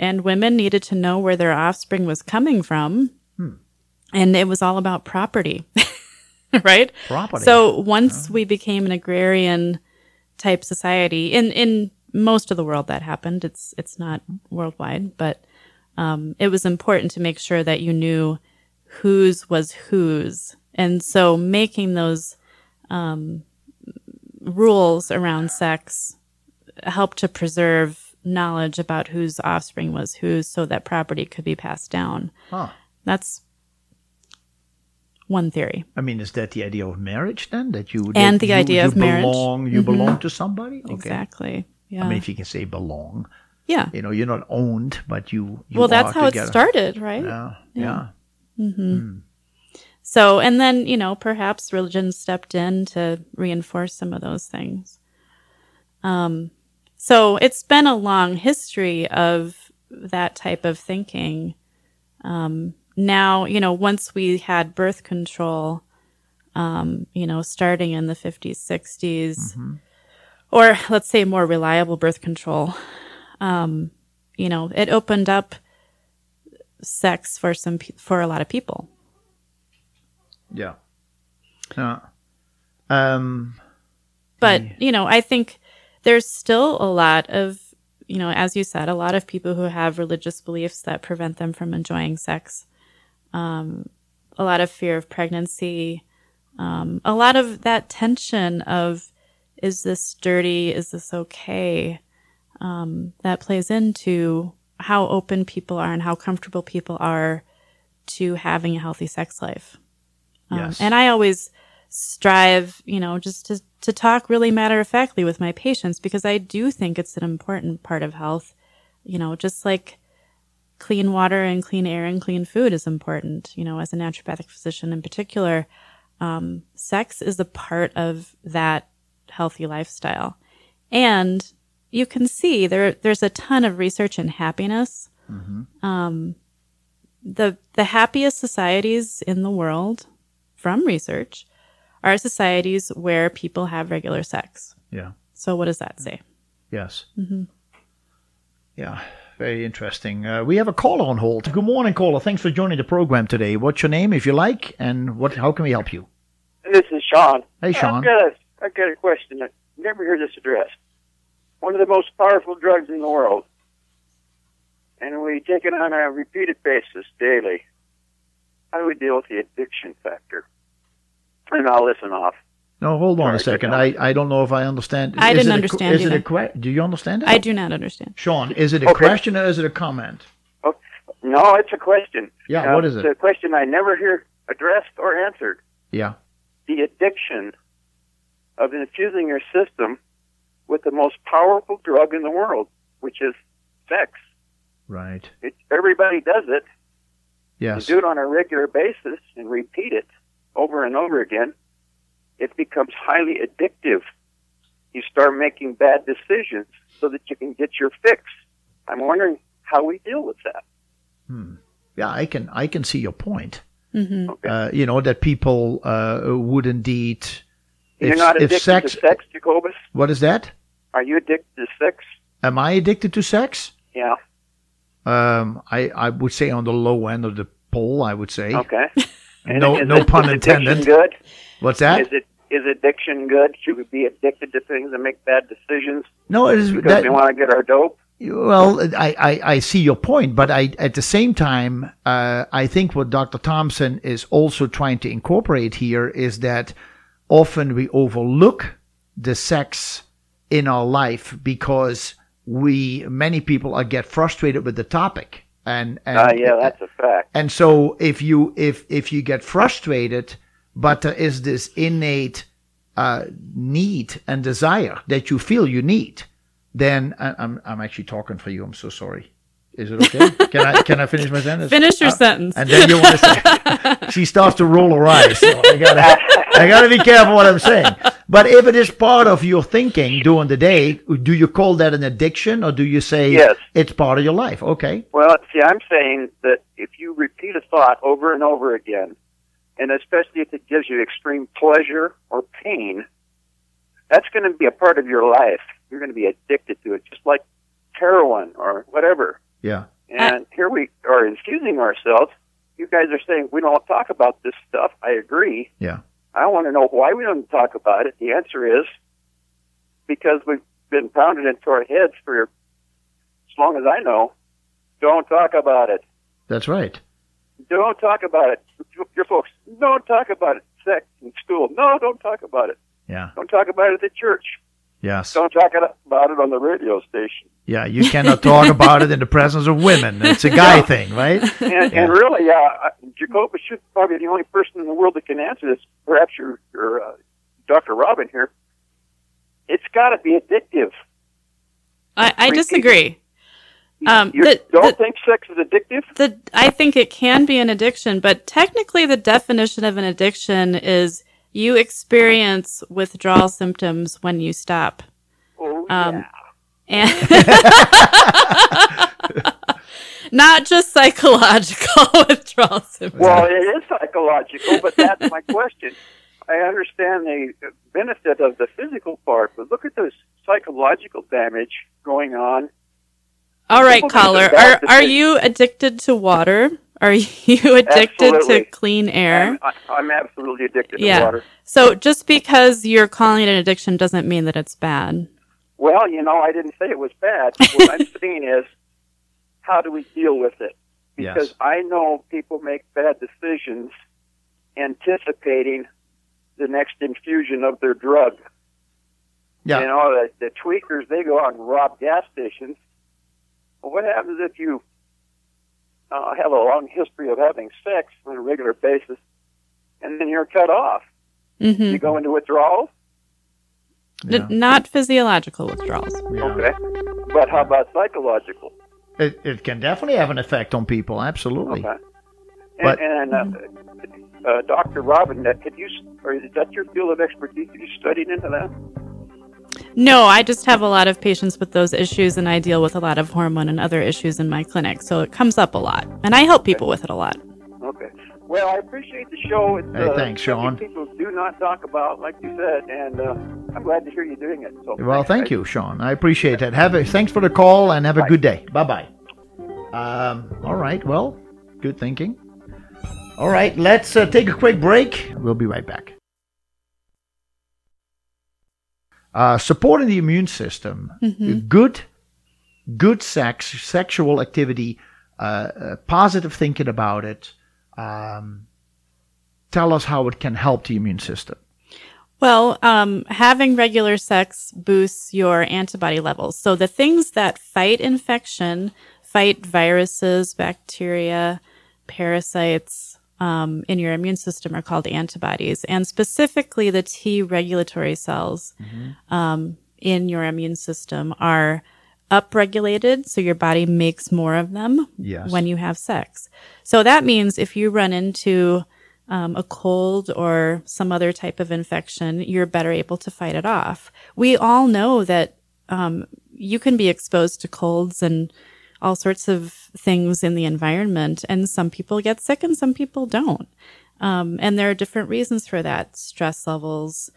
and women needed to know where their offspring was coming from, and it was all about property, right? Property. So once we became an agrarian type society, in in most of the world that happened. It's it's not worldwide, but um, it was important to make sure that you knew whose was whose, and so making those um, rules around sex helped to preserve knowledge about whose offspring was whose, so that property could be passed down. Huh. That's one theory. I mean, is that the idea of marriage then? That you And that the you- idea you of marriage. Mm-hmm. belong, you belong to somebody. Okay. Exactly. Yeah. I mean, if you can say belong, yeah. you know, you're not owned, but you. you well, that's how together. it started, right? Yeah. Yeah. So, and then, you know, perhaps religion stepped in to reinforce some of those things. Um, so it's been a long history of that type of thinking. Um, now, you know, once we had birth control, um, you know, starting in the 50s, 60s, or let's say more reliable birth control, um, you know, it opened up sex for some, pe- for a lot of people. Yeah. Yeah. Um. But, you know, I think there's still a lot of, you know, as you said, a lot of people who have religious beliefs that prevent them from enjoying sex. Um, a lot of fear of pregnancy. Um, a lot of that tension of, is this dirty? Is this okay? Um, that plays into how open people are and how comfortable people are to having a healthy sex life. Um, Yes. And I always strive, you know, just to, to talk really matter of factly with my patients because I do think it's an important part of health. You know, just like clean water and clean air and clean food is important, you know, as a naturopathic physician in particular, um, sex is a part of that healthy lifestyle. And you can see there, there's a ton of research in happiness. Um, the, the happiest societies in the world from research are societies where people have regular sex. Yeah. So what does that say? Yes. Mm-hmm. Yeah. Very interesting. Uh, we have a caller on hold. Good morning, caller. Thanks for joining the program today. What's your name, if you like, and what? How can we help you? This is Sean. Hey, Sean. I've got a, I've got a question. I never hear this addressed. One of the most powerful drugs in the world, and we take it on a repeated basis daily. How do we deal with the addiction factor? And I'll listen off. No, hold on a second. I, I don't know if I understand. I Is didn't it a- understand Is it a either. que- Do you understand it? I do not understand. Sean, is it a Okay. question or is it a comment? No, it's a question. Yeah, Uh, what is it? It's a question I never hear addressed or answered. Yeah. The addiction of infusing your system with the most powerful drug in the world, which is sex. Right. It, everybody does it. Yes. You do it on a regular basis and repeat it over and over again. It becomes highly addictive. You start making bad decisions so that you can get your fix. I'm wondering how we deal with that. Hmm. Yeah, I can I can see your point. hmm Okay. Uh, you know that people uh, would indeed. You're if- not if addicted sex- to sex, Jacobus? What is that? Are you addicted to sex? Am I addicted to sex? Yeah. Um, I I would say on the low end of the pole. I would say. Okay. And No is no it- pun is intended. Good. What's that? Is it is addiction good? Should we be addicted to things and make bad decisions no, it is because that. we want to get our dope? Well, I, I, I see your point, but I at the same time, uh, I think what Dr. Thompson is also trying to incorporate here is that often we overlook the sex in our life because we many people are get frustrated with the topic and, and Ah, yeah, that's a fact. and so if you if if you get frustrated, but there is this innate uh, need and desire that you feel you need, then I, I'm I'm actually talking for you. I'm so sorry. Is it okay? can I can I finish my sentence? Finish your Uh, sentence. And then you want to say she starts to roll her eyes. So I gotta I gotta be careful what I'm saying. But if it is part of your thinking during the day, do you call that an addiction or do you say Yes. it's part of your life? Okay. Well, see, I'm saying that if you repeat a thought over and over again, and especially if it gives you extreme pleasure or pain, that's going to be a part of your life. You're going to be addicted to it, just like heroin or whatever. Yeah. And here we are infusing ourselves. You guys are saying we don't talk about this stuff. I agree. Yeah. I want to know why we don't talk about it. The answer is because we've been pounded into our heads for as long as I know. Don't talk about it. That's right. Don't talk about it. Your folks, don't talk about it. Sex in school. No, don't talk about it. Yeah. Don't talk about it at church. Yes. Don't talk about it on the radio station. Yeah, you cannot talk about it in the presence of women. It's a guy thing, right? And, and really, uh, I- Jacobus should probably be the only person in the world that can answer this. Perhaps your, your uh, Dr. Robin here. It's got to be addictive. I, I disagree. Um, you the- don't the- think sex is addictive? The I think it can be an addiction, but technically the definition of an addiction is you experience withdrawal symptoms when you stop. Oh, Um, yeah. And not just psychological withdrawal symptoms. Well, it is psychological, but that's my question. I understand the benefit of the physical part, but look at the psychological damage going on. All right, people caller, are are you addicted to water? Are you addicted Absolutely. to clean air? I'm, I- I'm absolutely addicted Yeah. to water. So just because you're calling it an addiction doesn't mean that it's bad. Well, you know, I didn't say it was bad. What I'm saying is, how do we deal with it? Because Yes. I know people make bad decisions anticipating the next infusion of their drug. Yeah. You know, the, the tweakers, they go out and rob gas stations. Well, what happens if you uh, have a long history of having sex on a regular basis and then you're cut off? hmm You go into withdrawal? Yeah. not physiological withdrawals. Yeah. Okay. But how about psychological? It, it can definitely have an effect on people. Absolutely. Okay. And, But- and uh, uh, Dr. Robin, could you, or is that your field of expertise? Have you studied into that? No, I just have a lot of patients with those issues, and I deal with a lot of hormone and other issues in my clinic, so it comes up a lot, and I help people with it a lot. Okay. Well, I appreciate the show. It's, Hey, uh, thanks, Sean. People do not talk about, like you said, and uh, I'm glad to hear you doing it. So Well, thank guys. you, Sean. I appreciate that. Have a thanks for the call and have a Bye. good day. Bye bye. Um, all right. Well, good thinking. All right. Let's uh, take a quick break. We'll be right back. Uh, supporting the immune system, good, good sex, sexual activity, uh, uh, positive thinking about it. Um, tell us how it can help the immune system. Well, um, having regular sex boosts your antibody levels. So the things that fight infection, fight viruses, bacteria, parasites um, in your immune system are called antibodies, and specifically the T regulatory cells um, in your immune system are upregulated, so your body makes more of them Yes. when you have sex. So that means if you run into um, a cold or some other type of infection, you're better able to fight it off. We all know that um, you can be exposed to colds and all sorts of things in the environment, and some people get sick and some people don't. Um, and there are different reasons for that stress levels,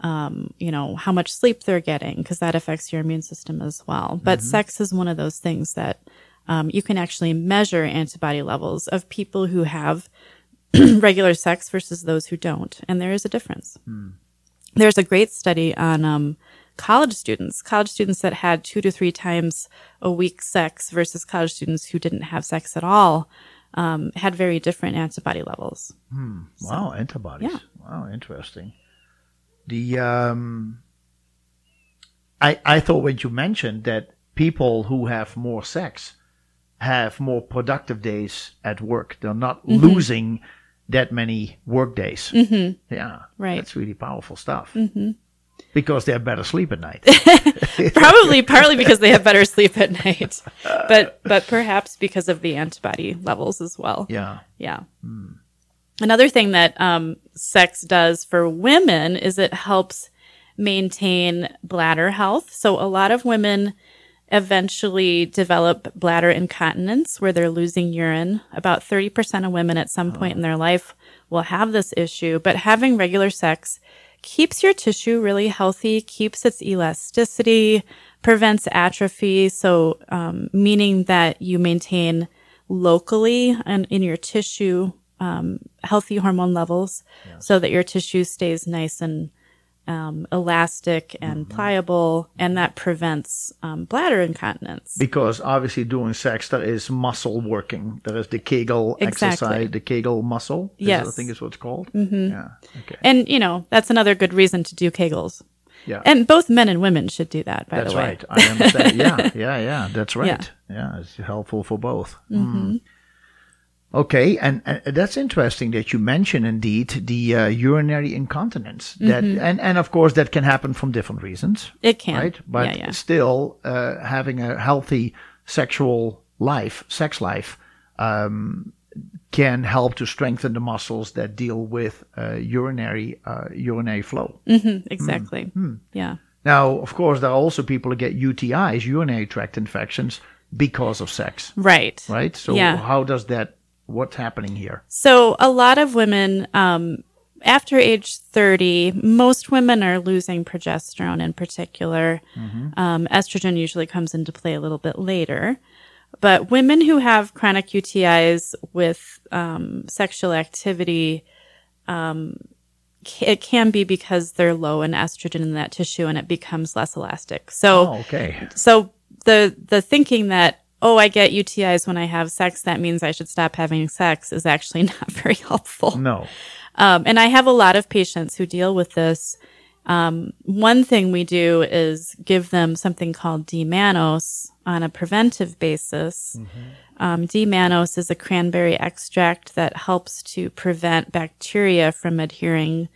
um, you know, how much sleep they're getting, because that affects your immune system as well. But sex is one of those things that um, you can actually measure antibody levels of people who have regular sex versus those who don't. And there is a difference. There's a great study on um, college students, college students that had two to three times a week sex versus college students who didn't have sex at all. Um, had very different antibody levels. Wow, antibodies. yeah. Wow, interesting. The um, I I thought when you mentioned that people who have more sex have more productive days at work. They're not Mm-hmm. losing that many work days. Mm-hmm. Yeah, Right. That's really powerful stuff. Mm-hmm. Because they have better sleep at night. Probably partly because they have better sleep at night, but but perhaps because of the antibody levels as well. yeah. Yeah. Another thing that um, sex does for women is it helps maintain bladder health. So a lot of women eventually develop bladder incontinence where they're losing urine. About 30% of women at some point in their life will have this issue, but having regular sex keeps your tissue really healthy, keeps its elasticity, prevents atrophy. So, um, meaning that you maintain locally and in your tissue um, healthy hormone levels so that your tissue stays nice and um, elastic and pliable, and that prevents um, bladder incontinence. Because obviously during sex there is muscle working. There is the Kegel Exactly. exercise, the Kegel muscle. is- Yes. I think is what it's called. Mm-hmm. Yeah. Okay. And, you know, that's another good reason to do Kegels. Yeah. And both men and women should do that, by That's the way. That's right. I understand. yeah, yeah, yeah. That's right. Yeah, it's helpful for both. Mm-hmm. Mm. Okay, and, and that's interesting that you mention indeed the uh, urinary incontinence. That and and of course that can happen from different reasons, It can. right? But yeah, yeah. still, uh, having a healthy sexual life, sex life, um, can help to strengthen the muscles that deal with uh, urinary uh, urinary flow. Mhm, exactly. Hmm. Yeah. Now, of course, there are also people who get UTIs, urinary tract infections, because of sex, Right. right? So, Yeah. how does that? What's happening here? So a lot of women, um, after age 30, most women are losing progesterone in particular. Um, estrogen usually comes into play a little bit later. But women who have chronic UTIs with um, sexual activity, um, it can be because they're low in estrogen in that tissue and it becomes less elastic. So, Oh, okay. so the the thinking that oh I get UTIs when I have sex that means I should stop having sex is actually not very helpful. No. Um, and I have a lot of patients who deal with this. Um, one thing we do is give them something called D-mannose on a preventive basis. Um, D-mannose is a cranberry extract that helps to prevent bacteria from adhering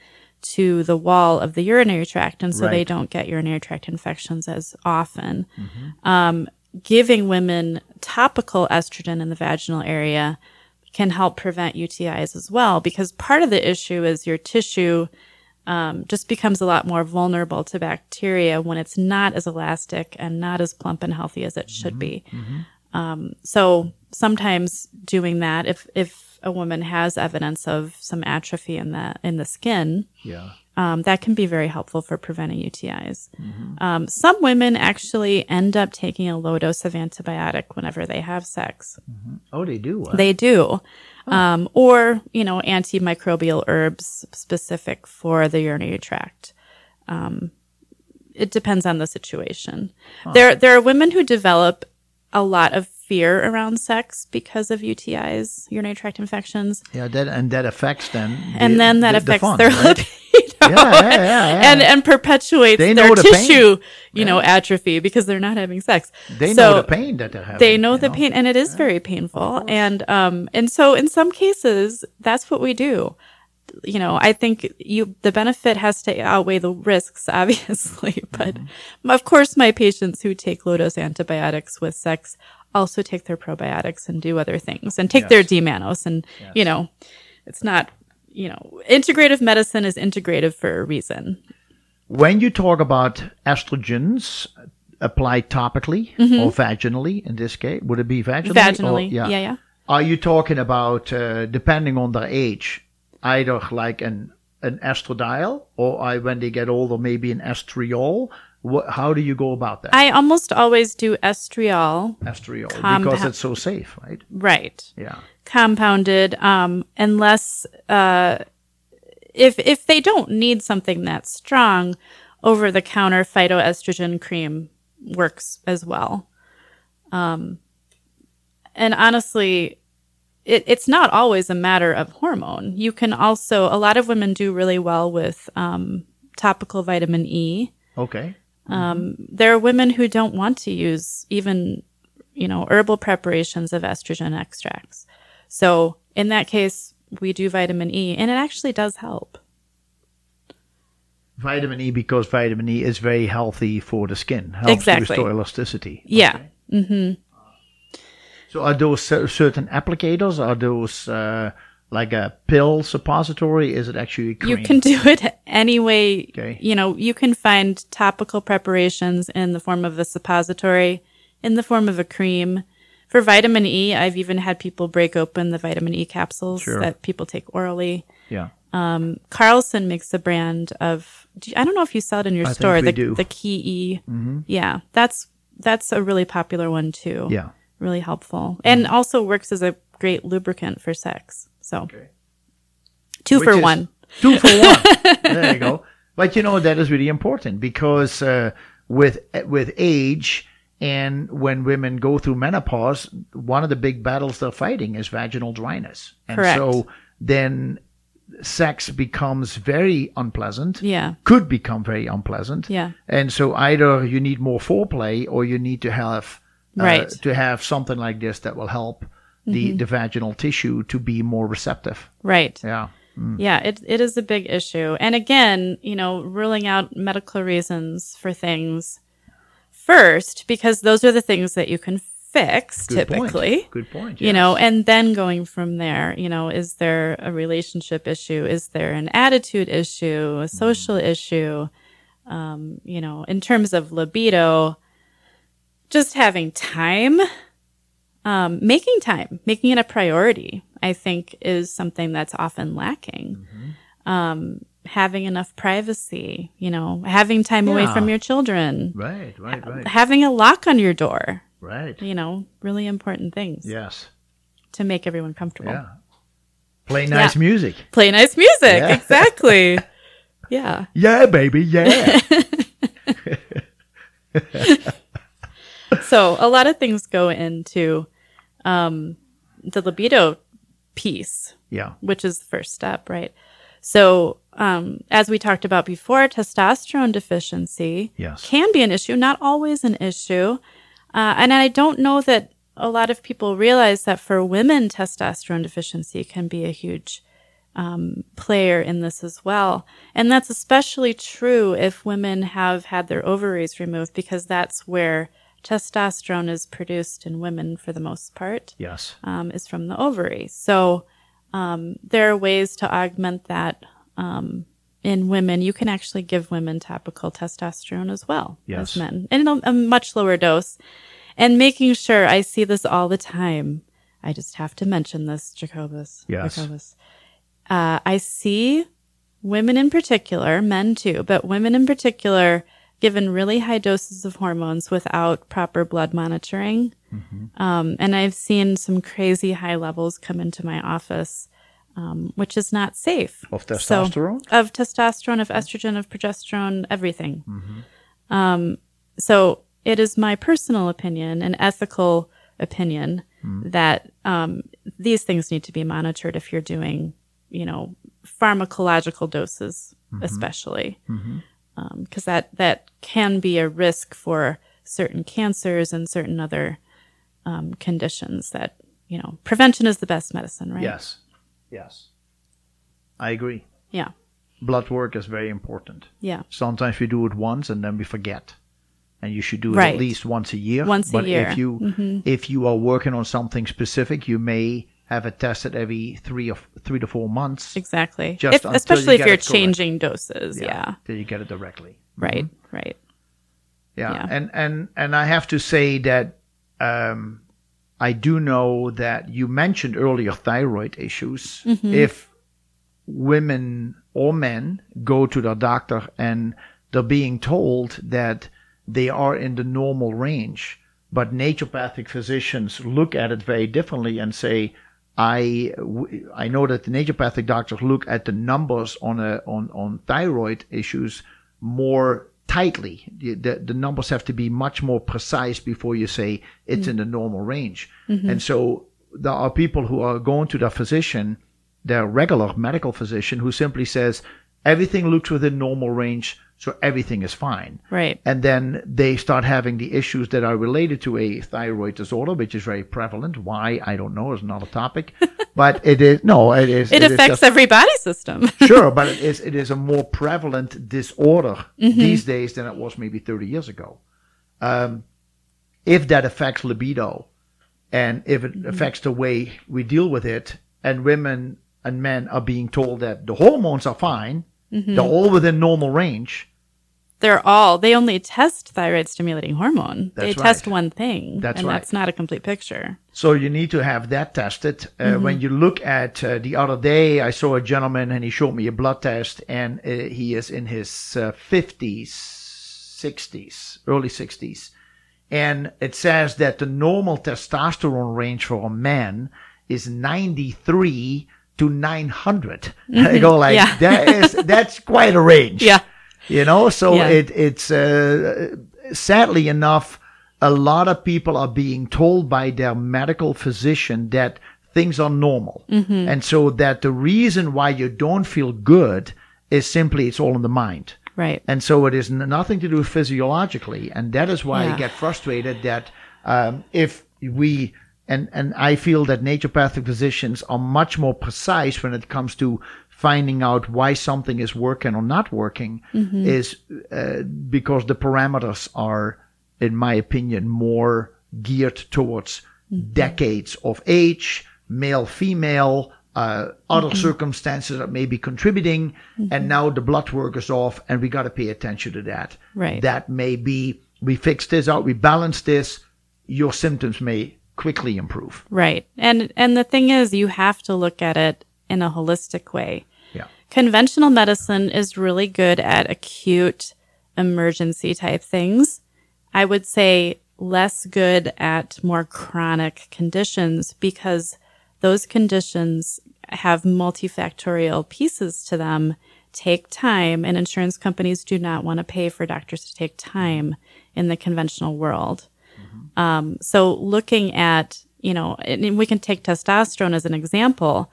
to the wall of the urinary tract, and so they don't get urinary tract infections as often. Um, giving women topical estrogen in the vaginal area can help prevent UTIs as well, because part of the issue is your tissue um, just becomes a lot more vulnerable to bacteria when it's not as elastic and not as plump and healthy as it should be. Um, so sometimes doing that, if if a woman has evidence of some atrophy in the in the skin, Yeah. Um, that can be very helpful for preventing UTIs. Um, some women actually end up taking a low dose of antibiotic whenever they have sex. Oh, they do. huh? They do. Um, or, you know, antimicrobial herbs specific for the urinary tract. Um, it depends on the situation. There, there are women who develop a lot of fear around sex because of UTIs, urinary tract infections, yeah. That and that affects them. the- and then that the- the affects fun, their right? libido. Yeah, yeah, and and perpetuates They their know the pain. tissue, you know, atrophy because they're not having sex. They So know the pain that they're having. They know the pain, and it is very painful. And um, and so in some cases, that's what we do. you know, I think you, the benefit has to outweigh the risks, obviously. But of course, my patients who take low dose antibiotics with sex also take their probiotics and do other things and take their D-mannose. And, you know, it's not, you know, integrative medicine is integrative for a reason. When you talk about estrogens applied topically or vaginally, in this case, would it be vaginally? or- Mm-hmm. Vaginally. yeah. yeah, Are you talking about, uh, depending on their age, either like an an estradiol or I, when they get older, maybe an estriol? Wha how do you go about that? I almost always do estriol, estriol, because it's so safe, right? right? Yeah. compounded um, unless uh, if if they don't need something that strong over the counter phytoestrogen cream works as well um, and honestly it, it's not always a matter of hormone you can also a lot of women do really well with um, topical vitamin e Okay. There are women who don't want to use even you know herbal preparations of estrogen extracts so in that case we do vitamin e and it actually does help Vitamin E because vitamin E is very healthy for the skin. Helps Exactly. to restore elasticity. yeah So are those certain applicators? Are those uh, like a pill suppository? Is it actually you can do it any way Okay. you know you can find topical preparations in the form of a suppository in the form of a cream for vitamin e i've even had people break open the vitamin e capsules Sure. that people take orally Yeah. Um, Carlson makes a brand of. Do you, I don't know if you sell it in your I store. we the do. the Key E. Mm-hmm. Yeah, that's that's a really popular one too. Yeah. really helpful, and mm-hmm. also works as a great lubricant for sex. So two Which for one. Two for one. there you go. But you know that is really important because uh, with with age and when women go through menopause, one of the big battles they're fighting is vaginal dryness, and Correct. so then sex becomes very unpleasant. Yeah, Could become very unpleasant. Yeah. And so either you need more foreplay or you need to have uh, Right. to have something like this that will help the, mm-hmm. the vaginal tissue to be more receptive. right. Yeah. Mm. Yeah, it it is a big issue. And again, you know, ruling out medical reasons for things first because those are the things that you can fix Good point. typically. Good point. You know, and then going from there, you know, is there a relationship issue? Is there an attitude issue, a mm. social issue? Um, you know, in terms of libido, just having time, um, making time, making it a priority, I think is something that's often lacking. Um, having enough privacy, you know, having time away from your children, Right, right, right, having a lock on your door, right. you know, really important things Yes. to make everyone comfortable. Yeah. Play nice music. Play nice music. Yeah. Exactly. yeah. Yeah, baby. Yeah. So a lot of things go into um, the libido piece, yeah. which is the first step, right? So, um, as we talked about before, testosterone deficiency Yes. can be an issue, not always an issue. Uh, and I don't know that a lot of people realize that for women, testosterone deficiency can be a huge um, player in this as well. And that's especially true if women have had their ovaries removed because that's where testosterone is produced in women for the most part Yes. um, is from the ovary. So um, there are ways to augment that um, in women. You can actually give women topical testosterone as well Yes. as men, in a, a much lower dose. And making sure I see this all the time. I just have to mention this, Jacobus. Yes. Jacobus. Uh, I see women in particular, men too, but women in particular, given really high doses of hormones without proper blood monitoring. Um, and I've seen some crazy high levels come into my office, um, which is not safe. Of So- testosterone? of testosterone, of estrogen, of progesterone, everything. Um, so it is my personal opinion, an ethical opinion, that um, these things need to be monitored if you're doing, you know, pharmacological doses, especially, because that that can be a risk for certain cancers and certain other um, conditions. That you know, prevention is the best medicine, right? Yes. Yes. I agree. Yeah. Blood work is very important. Yeah. Sometimes we do it once and then we forget. And you should do it Right. at least once a year. Once a but year. if you Mhm. if you are working on something specific, you may have it tested every three or three to four months. Exactly. Just If, especially if you're changing doses. Yeah. Till you get it directly. Right. Mm-hmm. Right. Yeah. Yeah. And and and I have to say that um, I do know that you mentioned earlier thyroid issues. Mm-hmm. If women or men go to their doctor and they're being told that they are in the normal range, but naturopathic physicians look at it very differently and say, I, I know that the naturopathic doctors look at the numbers on a, on, on thyroid issues more tightly. The, the, the numbers have to be much more precise before you say it's in the normal range. Mm-hmm. And so there are people who are going to their physician, their regular medical physician, who simply says everything looks within normal range, so everything is fine. Right. And then they start having the issues that are related to a thyroid disorder, which is very prevalent. Why I don't know is another topic, but it is no, it is. It, is affects just- every body system. sure, but it is it is a more prevalent disorder Mm-hmm. these days than it was maybe 30 years ago. Um, if that affects libido, and if Mm-hmm. it affects the way we deal with it, and women and men are being told that the hormones are fine, Mm-hmm. they're all within normal range. They're all, they only test thyroid stimulating hormone. they That's test one thing. That's and right. that's not a complete picture. So you need to have that tested. Uh, When you look at uh, the other day, I saw a gentleman and he showed me a blood test, and uh, he is in his uh, 50s, 60s, early 60s. And it says that the normal testosterone range for a man is 93 to 900. I go like, Yeah. that is, that's quite a range Yeah. You know so Yeah. it it's uh, sadly enough a lot of people are being told by their medical physician that things are normal Mm-hmm. and so that the reason why you don't feel good is simply it's all in the mind Right. and so it is nothing to do physiologically and that is why Yeah. i get frustrated that um, if we and and i feel that naturopathic physicians are much more precise when it comes to finding out why something is working or not working is uh, because the parameters are in my opinion more geared towards decades of age male female uh, other circumstances that may be contributing and now the blood work is off and we got to pay attention to that Right. that may be we fix this out we balance this your symptoms may quickly improve Right. And and the thing is you have to look at it in a holistic way. Conventional medicine is really good at acute emergency type things. I would say less good at more chronic conditions because those conditions have multifactorial pieces to them, take time, and insurance companies do not want to pay for doctors to take time in the conventional world. Um, so looking at, you know, and we can take testosterone as an example.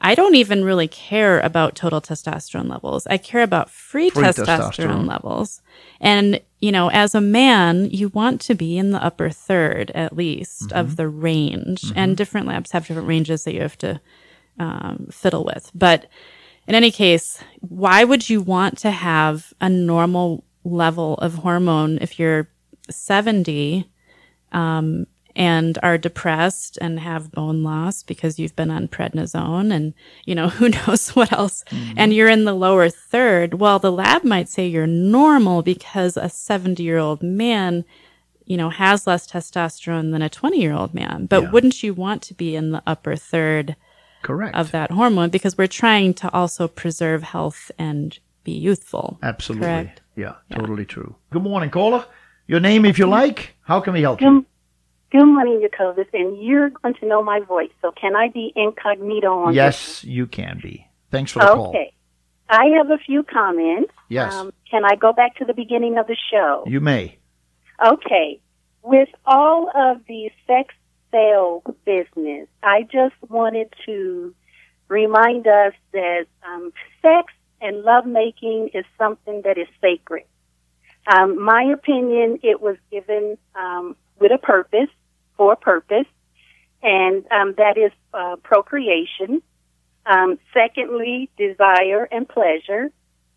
I don't even really care about total testosterone levels. I care about free, Free testosterone, testosterone. levels. And, you know, as a man, you want to be in the upper third at least Mm-hmm. of the range. And different labs have different ranges that you have to um, fiddle with. But in any case, why would you want to have a normal level of hormone if you're 70 um, and are depressed and have bone loss because you've been on prednisone and you know who knows what else. Mm-hmm. And you're in the lower third. Well the lab might say you're normal because a 70 year old man you know has less testosterone than a 20 year old man. But Yeah. wouldn't you want to be in the upper third correct. of that hormone? Because we're trying to also preserve health and be youthful. Absolutely. Correct. Yeah, totally true. Good morning caller. Your name if you like. How can we help you Good, morning, Jacobus, and you're going to know my voice. So can I be incognito on yes you can be thanks for the this? call Okay. I have a few comments. yes Um, can I go back to the beginning of the show? you may Okay. With all of the sex sale business, I just wanted to remind us that um, sex and lovemaking is something that is sacred. Um, my opinion, it was given um, with a purpose, for a purpose, and um, that is uh, procreation. Um, secondly, desire and pleasure.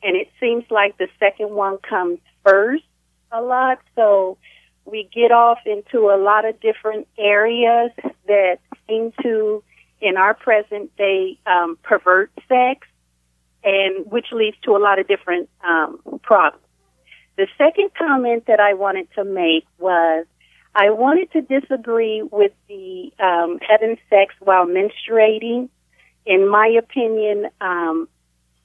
And it seems like the second one comes first a lot. So we get off into a lot of different areas that seem to, in our present day, um, pervert sex, and which leads to a lot of different um, problems. The second comment that I wanted to make was I wanted to disagree with the um, having sex while menstruating. In my opinion, um,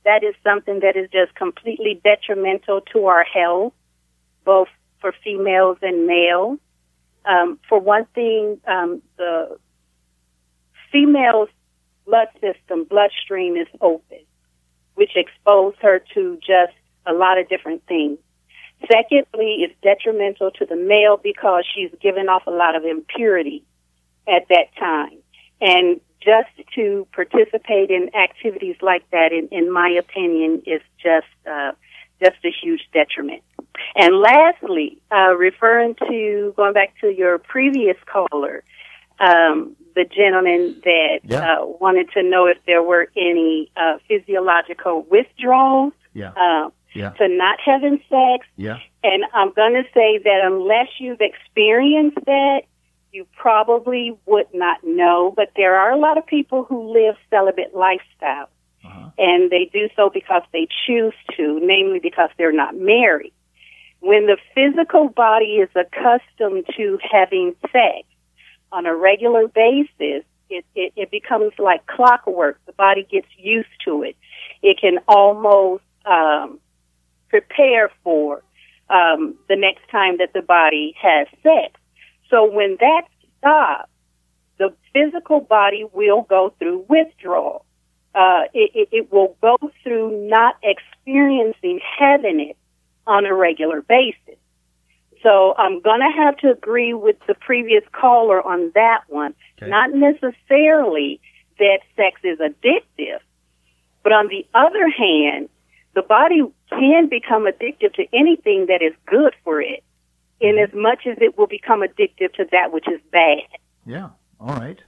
that is something that is just completely detrimental to our health, both for females and males. Um, for one thing, um, the female's blood system, bloodstream is open, which exposes her to just a lot of different things. Secondly, it's detrimental to the male because she's giving off a lot of impurity at that time. And just to participate in activities like that, in, in my opinion, is just uh, just a huge detriment. And lastly, uh, referring to going back to your previous caller, um, the gentleman that Yeah. uh, wanted to know if there were any uh, physiological withdrawals Yeah. Yeah. to not having sex. Yeah. And I'm going to say that unless you've experienced that, you probably would not know. But there are a lot of people who live celibate lifestyles. Uh-huh. and they do so because they choose to, namely because they're not married. When the physical body is accustomed to having sex on a regular basis, it, it, it becomes like clockwork. The body gets used to it. It can almost um, prepare for um, the next time that the body has sex. So when that stops, the physical body will go through withdrawal. Uh, it, it, it will go through not experiencing having it on a regular basis. So I'm going to have to agree with the previous caller on that one. Okay. Not necessarily that sex is addictive, but on the other hand, the body can become addictive to anything that is good for it, in as much as it will become addictive to that which is bad. Yeah. All right.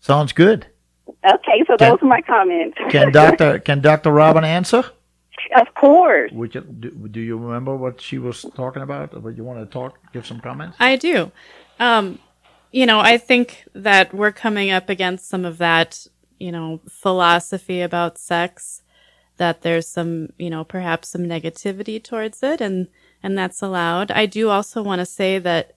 Sounds good. Okay, so Can- those are my comments. Can Doctor Can Doctor Robin answer? of course. Would you, do, do you remember what she was talking about? Or would you want to talk? Give some comments. I do. Um, you know, I think that we're coming up against some of that, you know, philosophy about sex, that there's some, you know, perhaps some negativity towards it and, and that's allowed. I do also want to say that,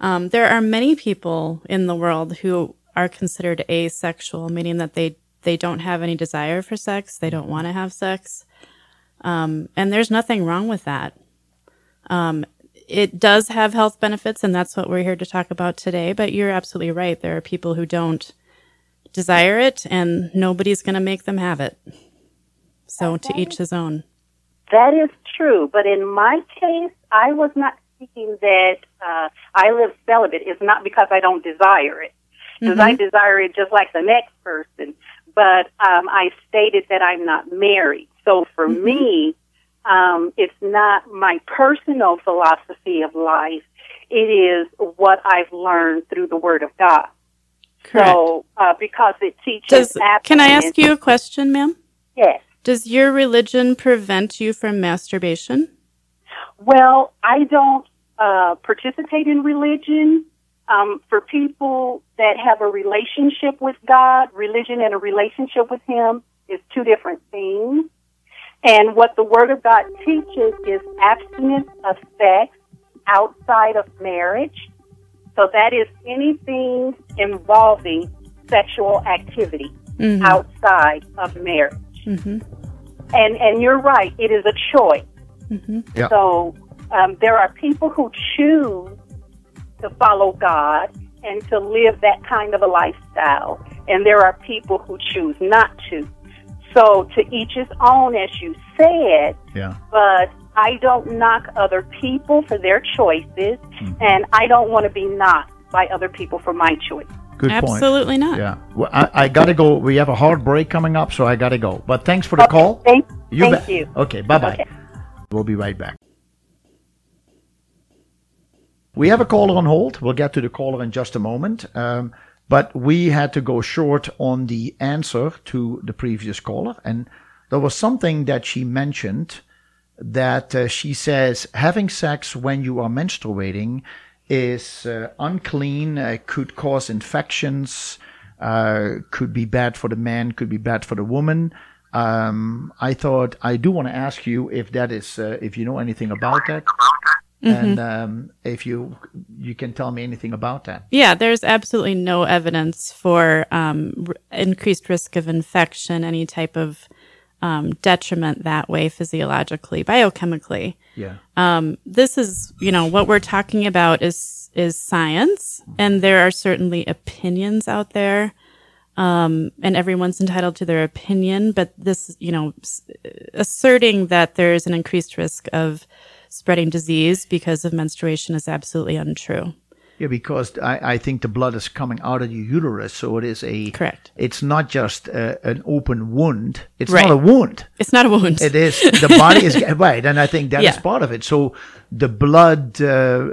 um, there are many people in the world who are considered asexual, meaning that they, they don't have any desire for sex. They don't want to have sex. Um, and there's nothing wrong with that it does have health benefits, and that's what we're here to talk about today. But you're absolutely right. There are people who don't desire it, and nobody's going to make them have it. So to each his own. That is true, but in my case, I was not speaking that uh, I live celibate. It's not because I don't desire it, because I desire it just like the next person. But um, I stated that I'm not married. So for me, um, it's not my personal philosophy of life. It is what I've learned through the Word of God. Correct. So uh, because it teaches Does, can I ask you a question, ma'am? Yes. Does your religion prevent you from masturbation? Well, I don't uh, participate in religion. Um, for people that have a relationship with God, religion and a relationship with Him is two different things. And what the Word of God teaches is abstinence of sex outside of marriage. So that is anything involving sexual activity Mhm. outside of marriage. Mhm. And and you're right, it is a choice. Mhm. Yeah. So um, there are people who choose to follow God and to live that kind of a lifestyle, and there are people who choose not to. So to each his own, as you said, Yeah. but I don't knock other people for their choices, and I don't want to be knocked by other people for my choice. Good point. Absolutely not. Yeah. Well, I, I got to go. We have a hard break coming up, so I got to go. But thanks for the call. Thank, You thank bet. you. Okay. Bye bye. Okay. We'll be right back. We have a caller on hold. We'll get to the caller in just a moment. Um, But we had to go short on the answer to the previous caller. And there was something that she mentioned that uh, she says having sex when you are menstruating is uh, unclean, uh, could cause infections, uh, could be bad for the man, could be bad for the woman. Um, I thought I do want to ask you if that is, uh, if you know anything about that, and um, if you you can tell me anything about that. Yeah, there's absolutely no evidence for um, r- increased risk of infection, any type of um, detriment that way physiologically, biochemically. Yeah. Um, this is, you know, what we're talking about is is science, and there are certainly opinions out there, um, and everyone's entitled to their opinion. But this, you know, s- asserting that there is an increased risk of spreading disease because of menstruation is absolutely untrue. Yeah, because I, I think the blood is coming out of your uterus, so it is a Correct. It's not just uh, an open wound. It's Right. not a wound. It's not a wound. It is the body is right, and I think that is Yeah. part of it. So the blood, uh,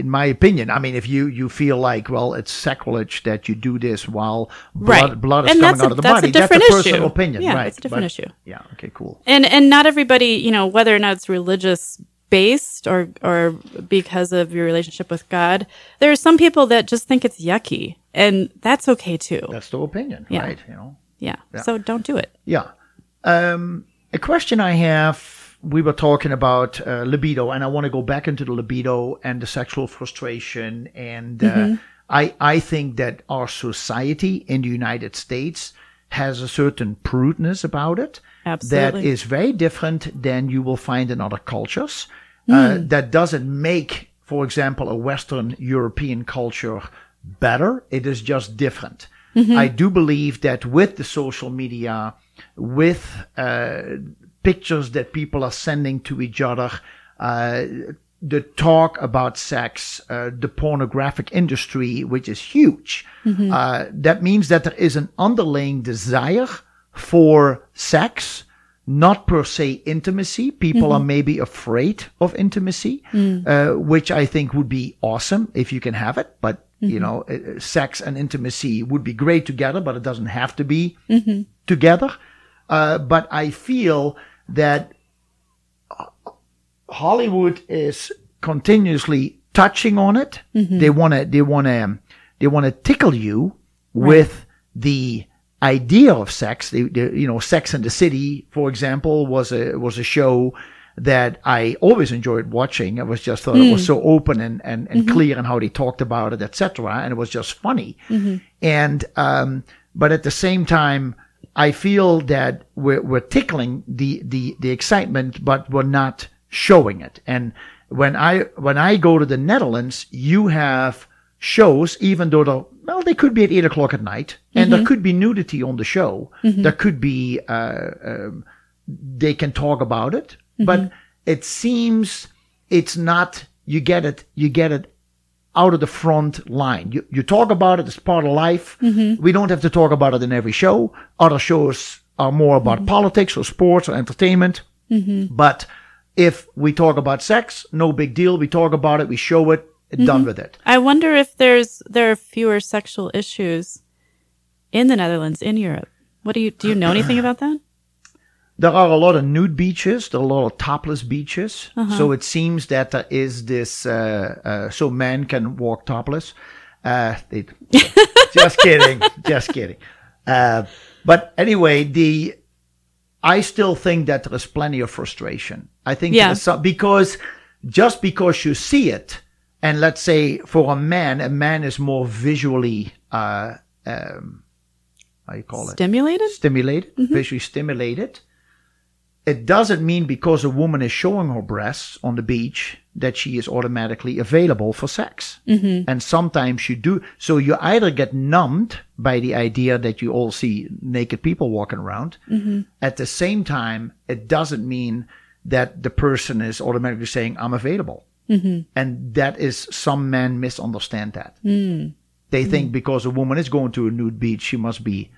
in my opinion, I mean, if you you feel like well, it's sacrilege that you do this while blood Right. blood is And coming a- out of the that's a body, different that's a personal issue. opinion, Yeah, right? that's a different But- issue. Yeah. Okay. Cool. and and not everybody you know whether or not it's religious based or or because of your relationship with god there are some people that just think it's yucky and that's okay too That's the opinion, Yeah. right? You know. yeah. so don't do it Yeah. Um, a question I have we were talking about uh, libido, and I want to go back into the libido and the sexual frustration. And uh, I, I think that our society in the United States has a certain prudeness about it that Absolutely. is very different than you will find in other cultures. Uh, that doesn't make, for example, a Western European culture better. It is just different. I do believe that with the social media, with uh, pictures that people are sending to each other, uh, the talk about sex, uh, the pornographic industry, which is huge, uh, that means that there is an underlying desire for sex, not per se intimacy. People are mm-hmm. maybe afraid of intimacy, mm. uh, which I think would be awesome if you can have it. But, you mm-hmm. know, uh, uh, sex and intimacy would be great together, but it doesn't have to be mm-hmm. together. Uh, but I feel that uh, Hollywood is continuously touching on it. They want to, they want to, they want to tickle you with the idea of sex. They, they, you know, Sex in the City, for example, was a was a show that I always enjoyed watching. I was just thought it was mm. so open and and, and mm-hmm. clear in how they talked about it, etc. And it was just funny. Mm-hmm. And um, but at the same time, I feel that we're we're tickling the the the excitement, but we're not showing it. And when I when I go to the Netherlands, you have shows, even though they're well, they could be at eight o'clock at night, and there mm-hmm. could be nudity on the show. Mm-hmm. There could be uh, um, they can talk about it, but mm-hmm. it seems it's not. You get it. You get it out of the front line. You you talk about it as part of life. We don't have to talk about it in every show. Other shows are more about politics or sports or entertainment. But if we talk about sex, no big deal. We talk about it. We show it. Done with it. i wonder if there's there are fewer sexual issues in the netherlands in europe what do you do you know anything about that There are a lot of nude beaches. There are a lot of topless beaches. So it seems that there is this. Uh, uh, so men can walk topless. Uh, they, just kidding. Just kidding. Uh, but anyway, the I still think that there is plenty of frustration. I think Yeah. some, because just because you see it, and let's say for a man, a man is more visually, uh, um, how you call it? stimulated stimulated, visually stimulated. It doesn't mean because a woman is showing her breasts on the beach that she is automatically available for sex. Mm-hmm. And sometimes you do. So you either get numbed by the idea that you all see naked people walking around. At the same time, it doesn't mean that the person is automatically saying, I'm available. And that is, some men misunderstand that. They think because a woman is going to a nude beach, she must be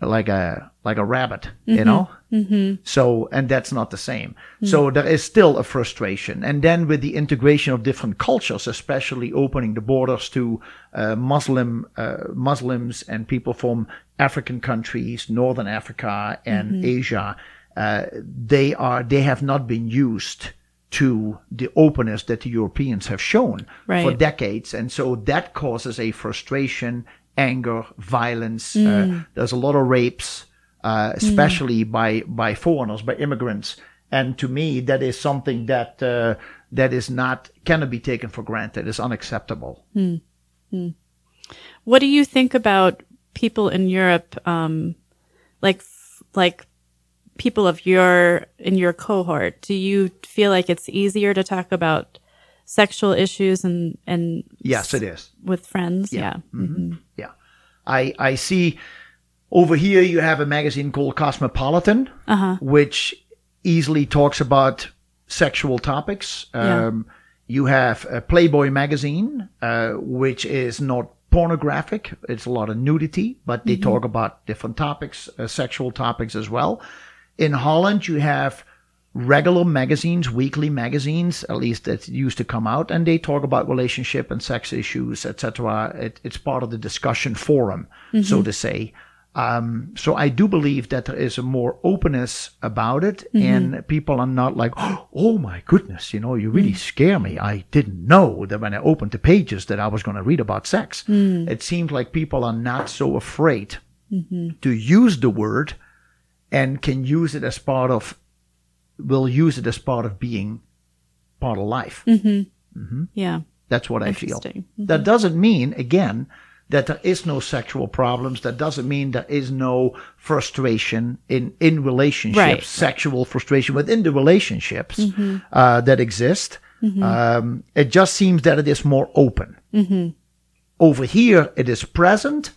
like a like a rabbit, you know. Mm-hmm. So and that's not the same. So there is still a frustration, and then with the integration of different cultures, especially opening the borders to uh, Muslim uh, Muslims and people from African countries, Northern Africa and Asia, uh, they are they have not been used to the openness that the Europeans have shown for decades, and so that causes a frustration, anger, violence. Uh, there's a lot of rapes, uh, especially by by foreigners, by immigrants, and to me, that is something that uh, that is not cannot be taken for granted. It's unacceptable. What do you think about people in Europe, um, like like people of your in your cohort? Do you feel like it's easier to talk about sexual issues and and Yes, it is. with friends? Yeah. Yeah, I I see. Over here, you have a magazine called Cosmopolitan, which easily talks about sexual topics. Yeah. Um, you have a Playboy magazine, uh, which is not pornographic. It's a lot of nudity, but they talk about different topics, uh, sexual topics as well. In Holland, you have regular magazines, weekly magazines, at least that used to come out, and they talk about relationship and sex issues, etc. It, it's part of the discussion forum, so mm-hmm. to say. Um, so I do believe that there is a more openness about it, mm-hmm. and people are not like, "Oh my goodness, you know, you really mm. scare me." I didn't know that when I opened the pages that I was going to read about sex. Mm. It seems like people are not so afraid mm-hmm. to use the word, and can use it as part of, will use it as part of being part of life. Mm-hmm. Mm-hmm. Yeah. That's what I feel. Interesting. Mm-hmm. That doesn't mean, again, that there is no sexual problems. That doesn't mean there is no frustration in, in relationships, Right. sexual frustration within the relationships uh, that exist. Um, it just seems that it is more open. Over here, it is present,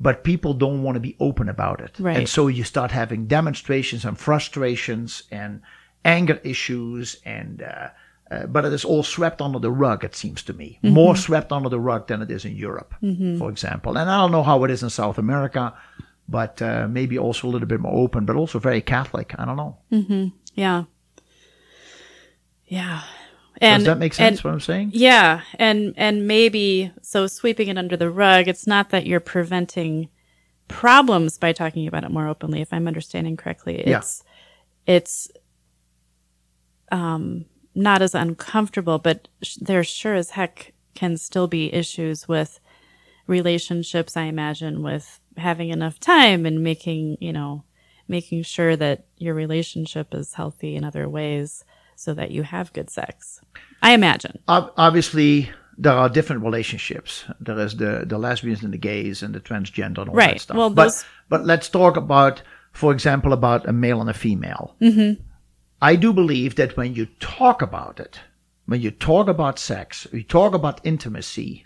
but people don't want to be open about it. Right. And so you start having demonstrations and frustrations and anger issues and uh, uh, but it is all swept under the rug it seems to me more swept under the rug than it is in europe for example and i don't know how it is in south america but uh, maybe also a little bit more open but also very catholic i don't know Yeah. Yeah. And does that make sense and- what i'm saying Yeah, and and maybe so sweeping it under the rug. It's not that you're preventing problems by talking about it more openly. If I'm understanding correctly, Yeah. it's it's um not as uncomfortable, but sh- there sure as heck can still be issues with relationships. I imagine with having enough time and making you know making sure that your relationship is healthy in other ways so that you have good sex. I imagine. Obviously there are different relationships there is the the lesbians and the gays and the transgender and all Right. that stuff Well, but those- but let's talk about for example about a male and a female mm-hmm. i do believe that when you talk about it when you talk about sex you talk about intimacy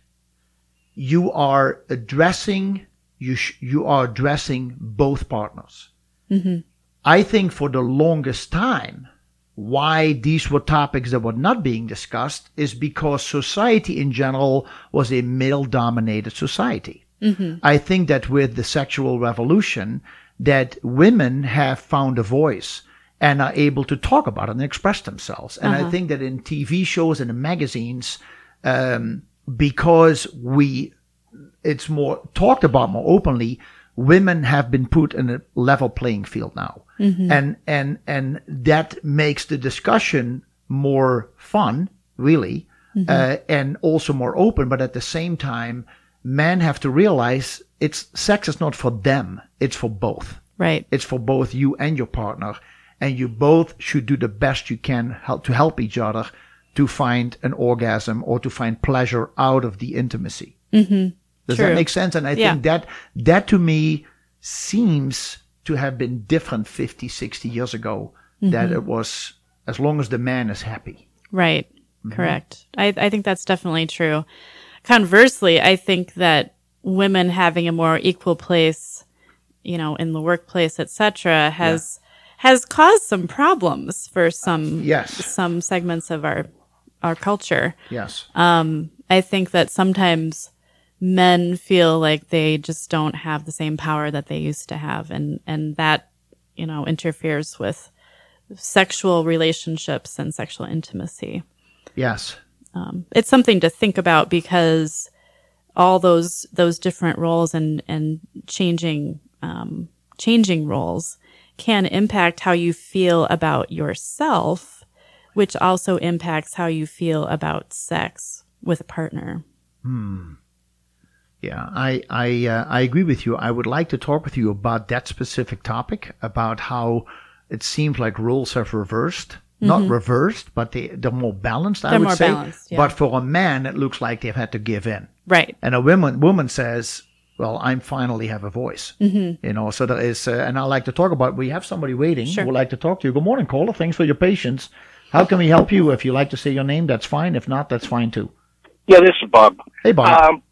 you are addressing you sh- you are addressing both partners I think for the longest time, why these were topics that were not being discussed is because society in general was a male dominated society. I think that with the sexual revolution, that women have found a voice and are able to talk about it and express themselves. And I think that in TV shows and in magazines, um, because we it's more talked about more openly women have been put in a level playing field now Mm-hmm. and and and that makes the discussion more fun really mm-hmm. uh, and also more open but at the same time men have to realize it's sex is not for them it's for both Right. it's for both you and your partner and you both should do the best you can help to help each other to find an orgasm or to find pleasure out of the intimacy mm-hmm. does True. that make sense? And I Yeah. think that that to me seems to have been different 50, 60 years ago. That Mm-hmm. it was as long as the man is happy. Right. Correct. I, I think that's definitely true. Conversely, I think that women having a more equal place, you know, in the workplace, etc., has has caused some problems for some Yes. some segments of our our culture. Yes. I think that sometimes men feel like they just don't have the same power that they used to have and and that you know interferes with sexual relationships and sexual intimacy Yes. um, it's something to think about because all those those different roles and and changing um, changing roles can impact how you feel about yourself, which also impacts how you feel about sex with a partner. Yeah, I I uh, I agree with you. I would like to talk with you about that specific topic about how it seems like roles have reversed. Not reversed, but they they're more balanced. I Mm-hmm. They're would more say. balanced, yeah. But for a man, it looks like they've had to give in. Right. And a woman woman says, "Well, I'm finally have a voice." Mm-hmm. You know, so there is, uh, and I like to talk about. We have somebody waiting Sure. who would like to talk to you. Good morning, caller. Thanks for your patience. How can we help you? If you like to say your name, that's fine. If not, that's fine too. Yeah, this is Bob. Hey, Bob. Um,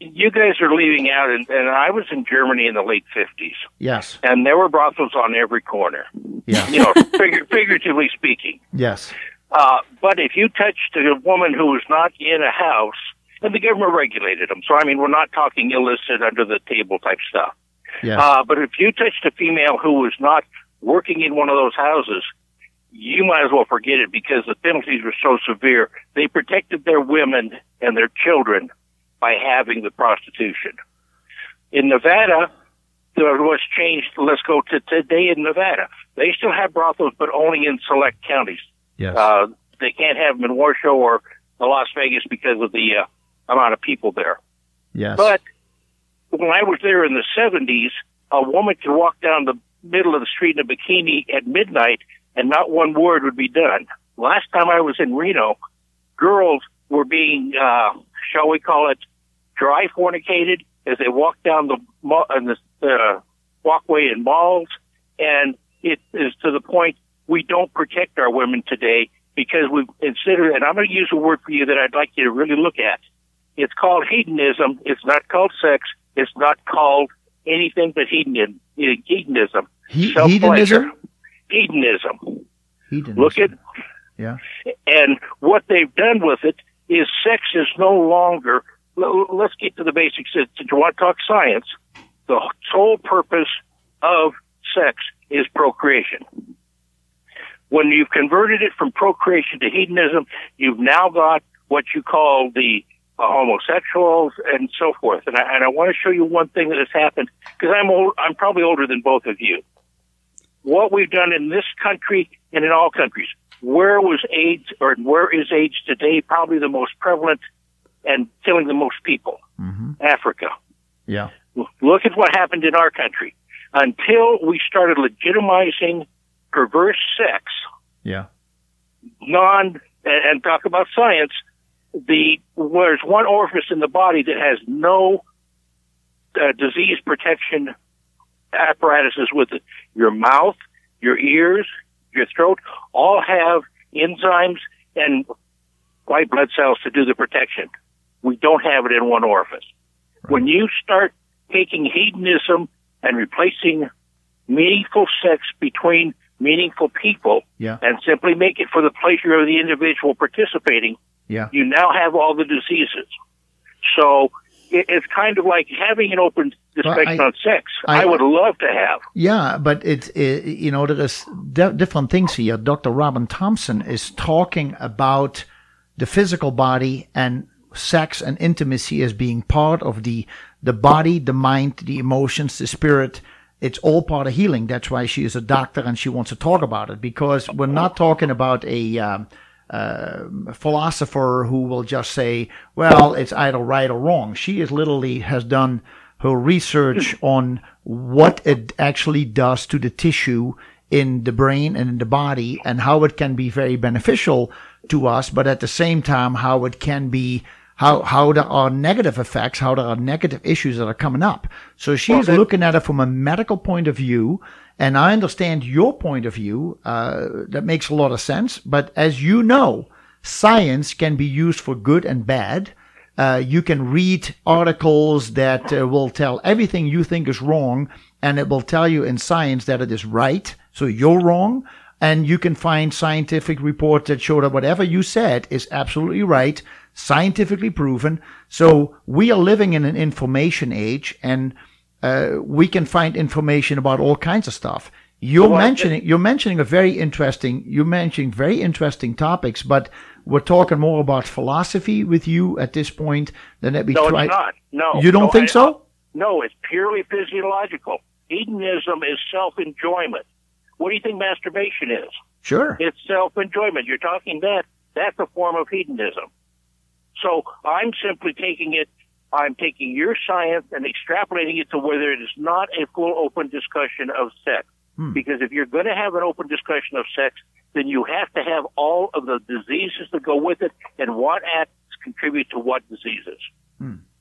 you guys are leaving out, and, and I was in Germany in the late 50s, yes. and there were brothels on every corner, Yeah. you know, figur- figuratively speaking. yes. Uh, but if you touched a woman who was not in a house, and the government regulated them, so I mean, we're not talking illicit under the table type stuff. Yes. Uh, but if you touched a female who was not working in one of those houses, you might as well forget it because the penalties were so severe. They protected their women and their children by having the prostitution. In Nevada, there was changed. Let's go to today in Nevada. They still have brothels, but only in select counties. yes. Uh, they can't have them in Washoe or Las Vegas because of the uh, amount of people there. yes. But when I was there in the 70s, a woman could walk down the middle of the street in a bikini at midnight and not one word would be done. Last time I was in Reno, girls were being, uh, shall we call it, dry fornicated as they walk down the, uh, the uh, walkway in malls. And it is to the point we don't protect our women today because we consider, and I'm going to use a word for you that I'd like you to really look at. It's called hedonism. It's not called sex. It's not called anything but hedonism. Hedonism. He- Self-pleasure. hedonism? Hedonism. Hedonism. Look at, Yeah. and what they've done with it is sex is no longer, let's get to the basics. If you want to talk science, the sole purpose of sex is procreation. When you've converted it from procreation to hedonism, you've now got what you call the uh, homosexuals and so forth. And I, and I want to show you one thing that has happened because I'm old, I'm probably older than both of you. What we've done in this country and in all countries, where was AIDS or where is AIDS today? Probably the most prevalent and killing the most people. Africa. Yeah. Look at what happened in our country. Until we started legitimizing perverse sex, Yeah. non and, and talk about science, the there's one orifice in the body that has no uh, disease protection apparatuses with it. Your mouth, your ears, your throat all have enzymes and white blood cells to do the protection. We don't have it in one orifice. When you start taking hedonism and replacing meaningful sex between meaningful people Yeah. and simply make it for the pleasure of the individual participating, Yeah. you now have all the diseases. So it, it's kind of like having an open discussion I- on sex. I- I, would love to have. Yeah, but it's it you know there is di- different things here. Dr. Robin Thompson is talking about the physical body and sex and intimacy as being part of the the body, the mind, the emotions, the spirit. It's all part of healing. That's why she is a doctor and she wants to talk about it because we're not talking about a um, uh, philosopher who will just say, "Well, it's either right or wrong." She is literally has done her research on what it actually does to the tissue in the brain and in the body and how it can be very beneficial to us, but at the same time, how it can be how how there are negative effects, how there are negative issues that are coming up. So she's looking at it from a medical point of view, and I understand your point of view. Uh, that makes a lot of sense. But as you know, science can be used for good and bad. Uh, you can read articles that uh, will tell everything you think is wrong, and it will tell you in science that it is right. So you're wrong. And you can find scientific reports that show that whatever you said is absolutely right. Scientifically proven. So we are living in an information age, and uh, we can find information about all kinds of stuff. You're Well, mentioning you're mentioning a very interesting you're mentioning very interesting topics, but we're talking more about philosophy with you at this point than that we No, try. it's not. No. You don't No, think I- so? No, it's purely physiological. Hedonism is self-enjoyment. What do you think masturbation is? Sure. It's self-enjoyment. You're talking that. That's a form of hedonism. So I'm simply taking it, I'm taking your science and extrapolating it to whether it is not a full open discussion of sex. Hmm. Because if you're going to have an open discussion of sex, then you have to have all of the diseases that go with it and what acts contribute to what diseases.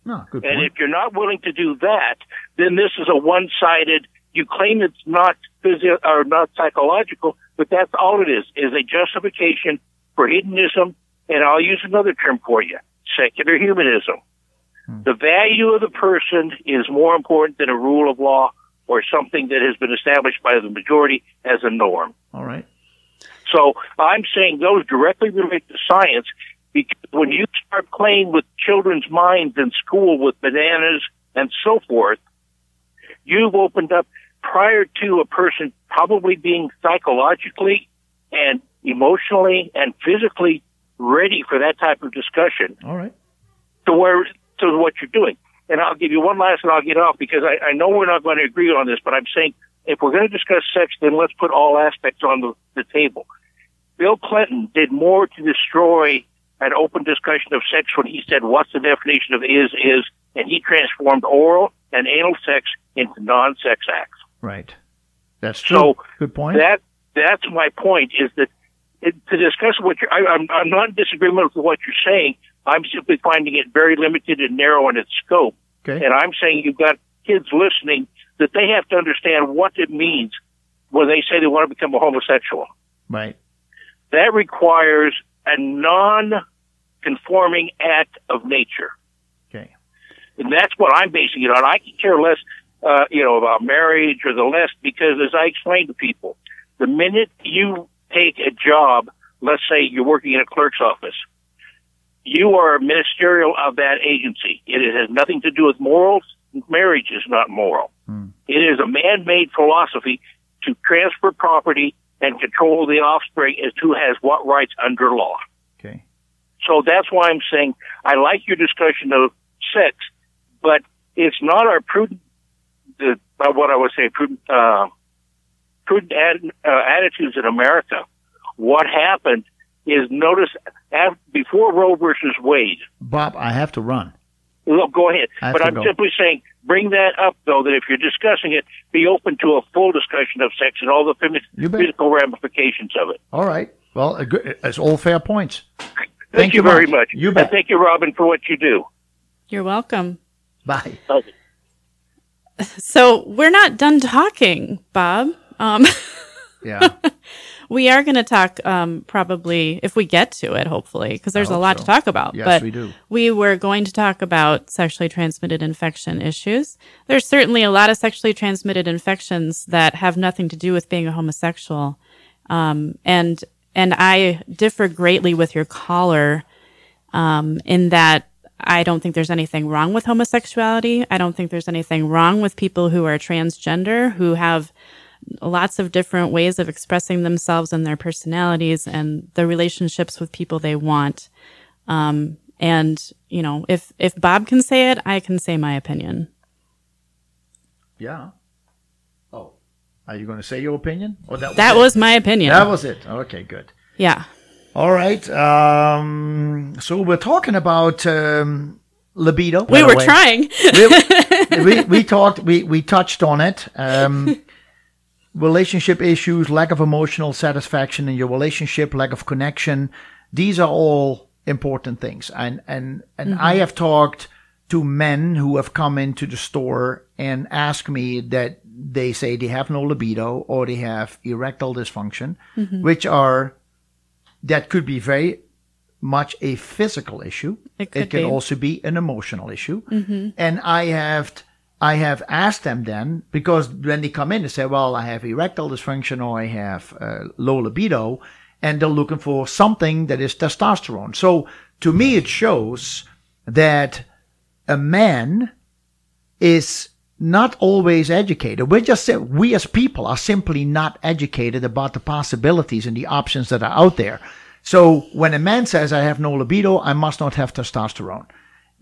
No, good And point. if you're not willing to do that, then this is a one-sided. You claim it's not physio or not psychological, but that's all it is: is a justification for hedonism. And I'll use another term for you: secular humanism. Hmm. The value of the person is more important than a rule of law or something that has been established by the majority as a norm. All right. So I'm saying those directly relate to science because when you start playing with children's minds in school with bananas and so forth, you've opened up prior to a person probably being psychologically and emotionally and physically ready for that type of discussion All right. to where to what you're doing. And I'll give you one last, and I'll get off because I, I know we're not going to agree on this, but I'm saying if we're going to discuss sex, then let's put all aspects on the, the table. Bill Clinton did more to destroy an open discussion of sex when he said, "What's the definition of is is," and he transformed oral and anal sex into non-sex acts. Right. That's true. So good point. That that's my point. Is that it, to discuss what you're, I, I'm I'm not in disagreement with what you're saying. I'm simply finding it very limited and narrow in its scope. okay. And I'm saying you've got kids listening that they have to understand what it means when they say they want to become a homosexual. right. That requires a non-conforming act of nature. Okay. And that's what I'm basing it on. I can care less, uh, you know, about marriage or the less because as I explain to people, the minute you take a job, let's say you're working in a clerk's office, you are a ministerial of that agency. It has nothing to do with morals. Marriage is not moral. It is a man-made philosophy to transfer property and control the offspring as to who has what rights under law. Okay. So that's why I'm saying I like your discussion of sex, but it's not our prudent, uh, what I would say, prudent, uh, prudent ad, uh, attitudes in America. What happened is notice af before Roe versus Wade. Bob, I have to run. Look, go ahead. But I'm go. simply saying, bring that up though. That if you're discussing it, be open to a full discussion of sex and all the phys- You bet. physical ramifications of it. All right. Well, a it's all fair points. Thank, you you very much. much. You And thank you, Robin, for what you do. You're welcome. Bye. So we're not done talking, Bob. Um, Yeah. we are going to talk um, probably if we get to it, hopefully, because there's a lot so. to talk about. Yes, but we do. We were going to talk about sexually transmitted infection issues. There's certainly a lot of sexually transmitted infections that have nothing to do with being a homosexual, um, and and I differ greatly with your caller um, in that I don't think there's anything wrong with homosexuality. I don't think there's anything wrong with people who are transgender who have lots of different ways of expressing themselves and their personalities and the relationships with people they want. Um, and you know, if if Bob can say it, I can say my opinion. Yeah. Oh. Are you going to say your opinion? Or that was That it? was my opinion. That was it. Okay, good. yeah. All right. Um, so we're talking about um, libido. We were way. trying. we, we, we talked, we, we touched on it. Um, relationship issues, lack of emotional satisfaction in your relationship, lack of connection. These are all important things. And, and, and I mm-hmm. have talked to men who have come into the store and ask me that they say they have no libido or they have erectile dysfunction, mm-hmm. which are, that could be very much a physical issue. It could can be. also be an emotional issue. Mm-hmm. And I have I have asked them then because when they come in, they say, "Well, I have erectile dysfunction or I have uh, low libido," and they're looking for something that is testosterone. So to me, it shows that a man is not always educated. We're just we as people are simply not educated about the possibilities and the options that are out there. So when a man says I have no libido, I must not have testosterone.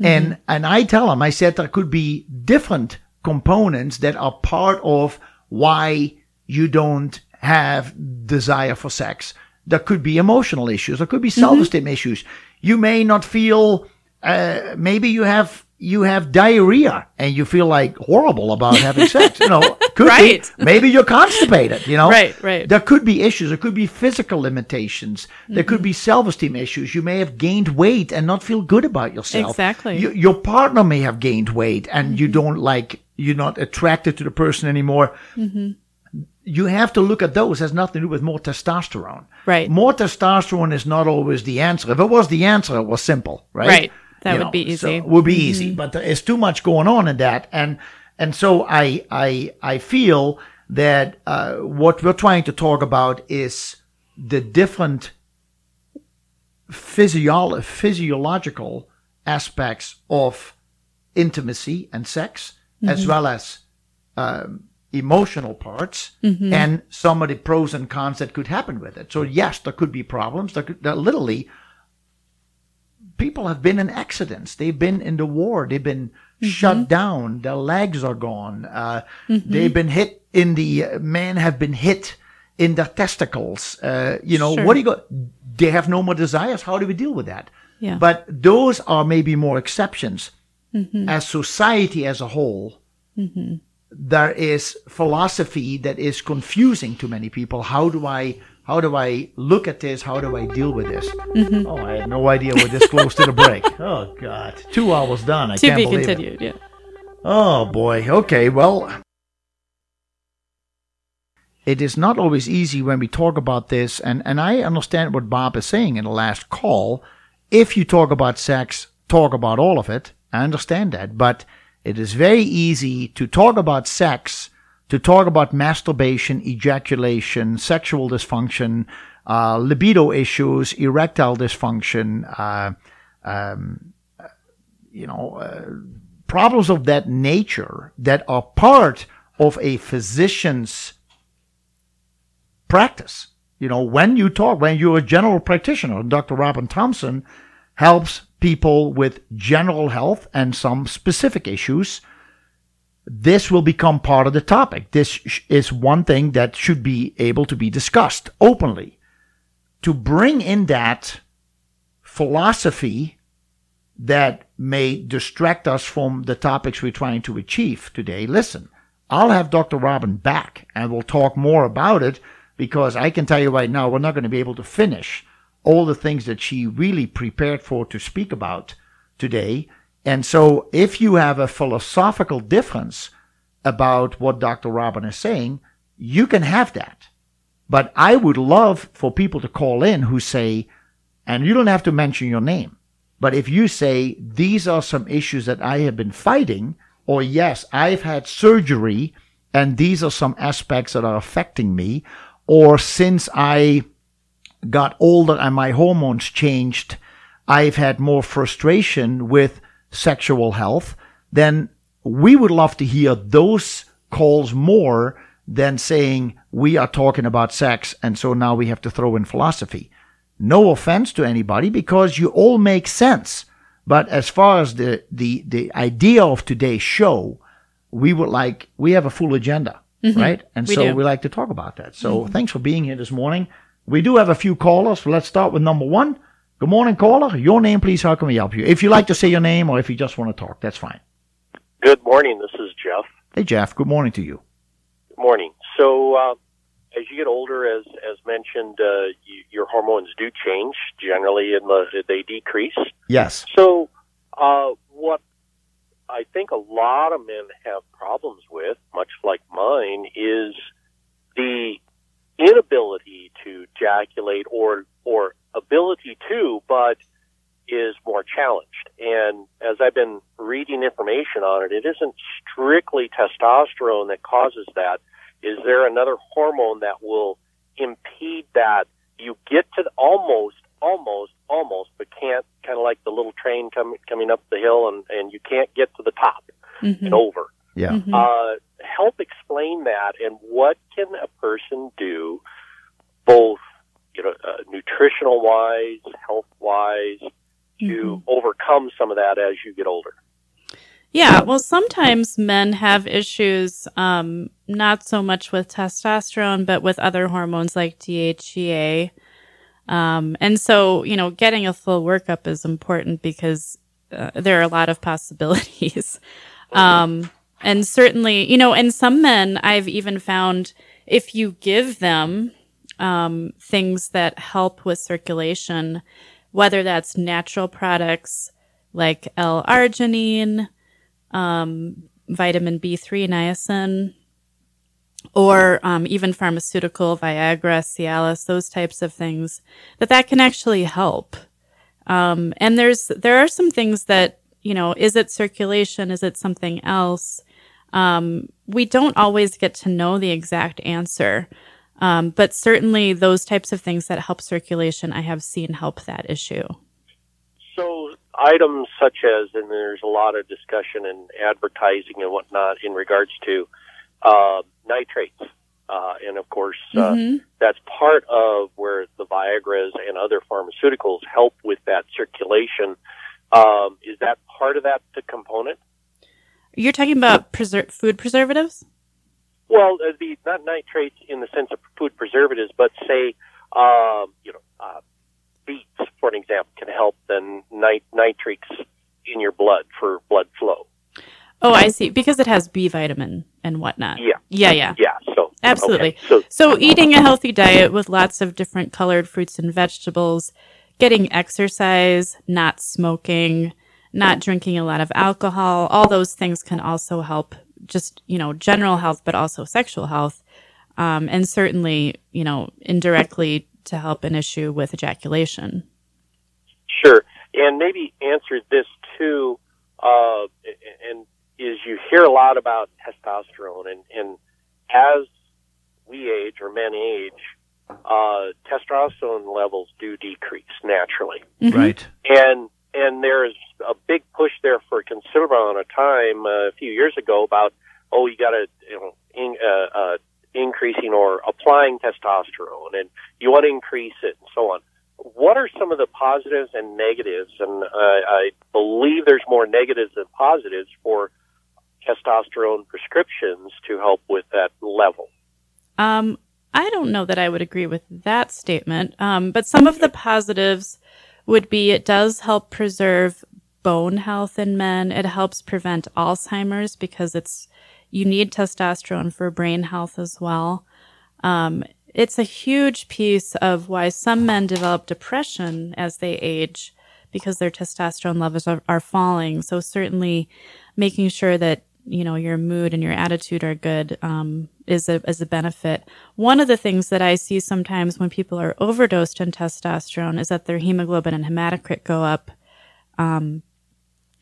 Mm-hmm. And and I tell him, I said there could be different components that are part of why you don't have desire for sex. There could be emotional issues. There could be mm-hmm. self-esteem mm-hmm. issues. You may not feel. Uh, maybe you have you have diarrhea and you feel like horrible about having sex. You know, could right. be. Maybe you're constipated. You know, right, right. There could be issues. There could be physical limitations. Mm-hmm. There could mm-hmm. be self-esteem issues. You may have gained weight and not feel good about yourself. Exactly. You, your partner may have gained weight and mm-hmm. you don't like. You're not attracted to the person anymore. Mm-hmm. You have to look at those. It has nothing to do with more testosterone. Right. More testosterone is not always the answer. If it was the answer, it was simple. Right. Right that would know, be easy. So would be mm-hmm. easy, but there's too much going on in that, and and so I I I feel that uh, what we're trying to talk about is the different physio- physiological aspects of intimacy and sex, mm-hmm. as well as um, emotional parts, mm-hmm. and some of the pros and cons that could happen with it. So yes, there could be problems. There, could, there literally people have been in accidents. They've been in the war. They've been mm-hmm. shut down. Their legs are gone. Uh, mm-hmm. They've been hit in the uh, men have been hit in their testicles. Uh, you know sure. what do you go? They have no more desires. How do we deal with that? Yeah. But those are maybe more exceptions. Mm-hmm. As society as a whole, mm-hmm. there is philosophy that is confusing to many people. How do I how do I look at this? How do I deal with this? Mm-hmm. Oh, I had no idea we're this close to the break. Oh God, two hours done. I to can't be believe continued. It. Yeah. Oh boy. Okay. Well, it is not always easy when we talk about this, and and I understand what Bob is saying in the last call. If you talk about sex, talk about all of it. I understand that, but it is very easy to talk about sex to talk about masturbation, ejaculation, sexual dysfunction, uh, libido issues, erectile dysfunction, uh, um, you know, uh, problems of that nature that are part of a physician's practice. You know, when you talk, when you're a general practitioner, Dr. Robin Thompson helps people with general health and some specific issues this will become part of the topic. This is one thing that should be able to be discussed openly. To bring in that philosophy that may distract us from the topics we're trying to achieve today, listen, I'll have Dr. Robin back and we'll talk more about it because I can tell you right now, we're not going to be able to finish all the things that she really prepared for to speak about today. And so if you have a philosophical difference about what Dr. Robin is saying, you can have that. But I would love for people to call in who say, and you don't have to mention your name, but if you say, these are some issues that I have been fighting, or yes, I've had surgery and these are some aspects that are affecting me, or since I got older and my hormones changed, I've had more frustration with sexual health, then we would love to hear those calls more than saying we are talking about sex and so now we have to throw in philosophy. No offense to anybody because you all make sense. But as far as the, the, the idea of today's show, we would like, we have a full agenda, mm-hmm. right? And we so do. we like to talk about that. So mm-hmm. thanks for being here this morning. We do have a few callers. Let's start with number one. Good morning, caller. Your name, please. How can we help you? If you like to say your name or if you just want to talk, that's fine. Good morning. This is Jeff. Hey, Jeff. Good morning to you. Good morning. So, uh, as you get older, as as mentioned, uh, you, your hormones do change. Generally, in the they decrease. Yes. So, uh, what I think a lot of men have problems with, much like mine, is the inability to ejaculate or or ability to, but is more challenged. And as I've been reading information on it, it isn't strictly testosterone that causes that. Is there another hormone that will impede that you get to the, almost, almost, almost, but can't kind of like the little train coming coming up the hill, and and you can't get to the top Mhm. and over. Yeah. Mhm. Uh, help explain that, and what can a person do, both you know, uh, nutritional wise, health wise, to Mhm. overcome some of that as you get older. Yeah, well, sometimes men have issues, um, not so much with testosterone, but with other hormones like DHEA. Um, and so, you know, getting a full workup is important because uh, there are a lot of possibilities. Um, and certainly, you know, and some men I've even found if you give them um, things that help with circulation, whether that's natural products like L-arginine, um, vitamin B3 niacin, or um, even pharmaceutical Viagra, Cialis, those types of things, that that can actually help. Um, and there's there are some things that you know, is it circulation? Is it something else? Um, we don't always get to know the exact answer. Um, but certainly those types of things that help circulation, I have seen help that issue. So items such as, and there's a lot of discussion and advertising and whatnot in regards to uh, nitrates, uh, and of course uh, Mhm. that's part of where the Viagra's and other pharmaceuticals help with that circulation. Um, is that part of that the component? You're talking about preser- food preservatives? Well, uh, the not nitrates in the sense of food preservatives, but say, um, you know, uh, beets, for an example, can help the nit- nitrates in your blood for blood flow. Oh, I see. Because it has B vitamin and whatnot. Yeah. Yeah, yeah. Yeah. So Absolutely. okay. So So eating a healthy diet with lots of different colored fruits and vegetables, getting exercise, not smoking, not drinking a lot of alcohol, all those things can also help just, you know, general health, but also sexual health. Um, and certainly, you know, indirectly to help an issue with ejaculation. Sure, and maybe answer this too. Uh, and is you hear a lot about testosterone, and, and as we age or men age, uh, testosterone levels do decrease naturally, Mhm. Right. and and there's a big push there for a considerable amount of time uh, a few years ago about oh you got to you know in, uh, uh, increasing or applying testosterone, and you want to increase it, and so on what are some of the positives and negatives? And uh, I believe there's more negatives than positives for testosterone prescriptions to help with that level. Um, I don't know that I would agree with that statement. Um, but some of the positives would be it does help preserve bone health in men. It helps prevent Alzheimer's because it's you need testosterone for brain health as well. Um, it's a huge piece of why some men develop depression as they age because their testosterone levels are, are falling. So certainly making sure that you know your mood and your attitude are good um, is a is a benefit. One of the things that I see sometimes when people are overdosed in testosterone is that their hemoglobin and hematocrit go up, um,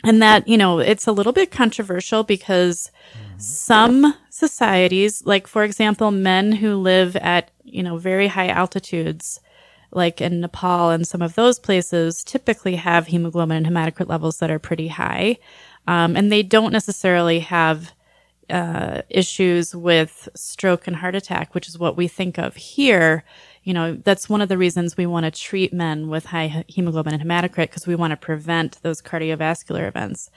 and that you know it's a little bit controversial because some societies, like for example, men who live at you know very high altitudes like in Nepal and some of those places, typically have hemoglobin and hematocrit levels that are pretty high. Um, and they don't necessarily have uh, issues with stroke and heart attack, which is what we think of here. You know, that's one of the reasons we want to treat men with high hemoglobin and hematocrit because we want to prevent those cardiovascular events.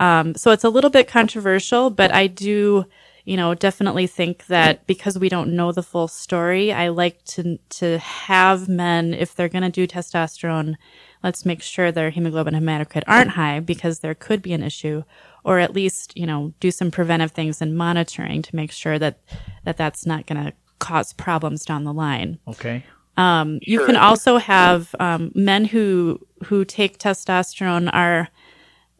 Um, so it's a little bit controversial, but I do, you know, definitely think that because we don't know the full story, I like to to have men if they're going to do testosterone, let's make sure their hemoglobin and hematocrit aren't high because there could be an issue, or at least you know do some preventive things and monitoring to make sure that that that's not going to cause problems down the line. Okay. Um, you Sure. can also have um, men who who take testosterone are,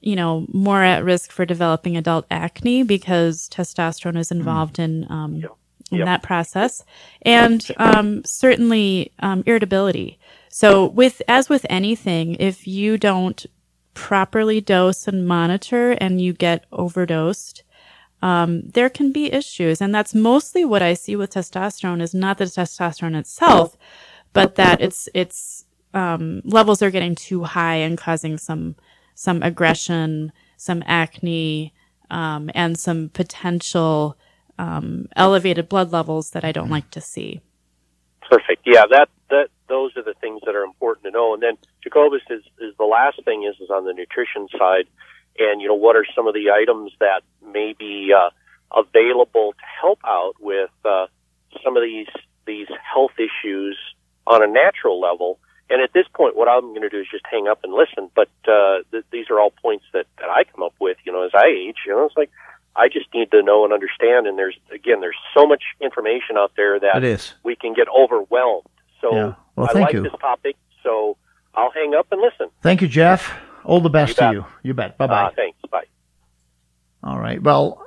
you know, more at risk for developing adult acne because testosterone is involved in um, in Yep. that process, and um, certainly um, irritability. So, with as with anything, if you don't properly dose and monitor, and you get overdosed, um, there can be issues, and that's mostly what I see with testosterone. Is not the testosterone itself, but that it's it's um, levels are getting too high and causing some some aggression, some acne, um, and some potential um, elevated blood levels that I don't like to see. Perfect. Yeah, that that those are the things that are important to know. And then Jacobus is is the last thing is is on the nutrition side, and you know what are some of the items that may be uh, available to help out with uh, some of these these health issues on a natural level. And at this point, what I'm going to do is just hang up and listen. But uh, th- these are all points that, that I come up with, you know, as I age. You know, it's like I just need to know and understand. And there's again, there's so much information out there that we can get overwhelmed. So Yeah. Well, I thank like you. this topic. So I'll hang up and listen. Thank you, Jeff. All the best You to you. You bet. Bye bye. Uh, thanks. Bye. All right. Well,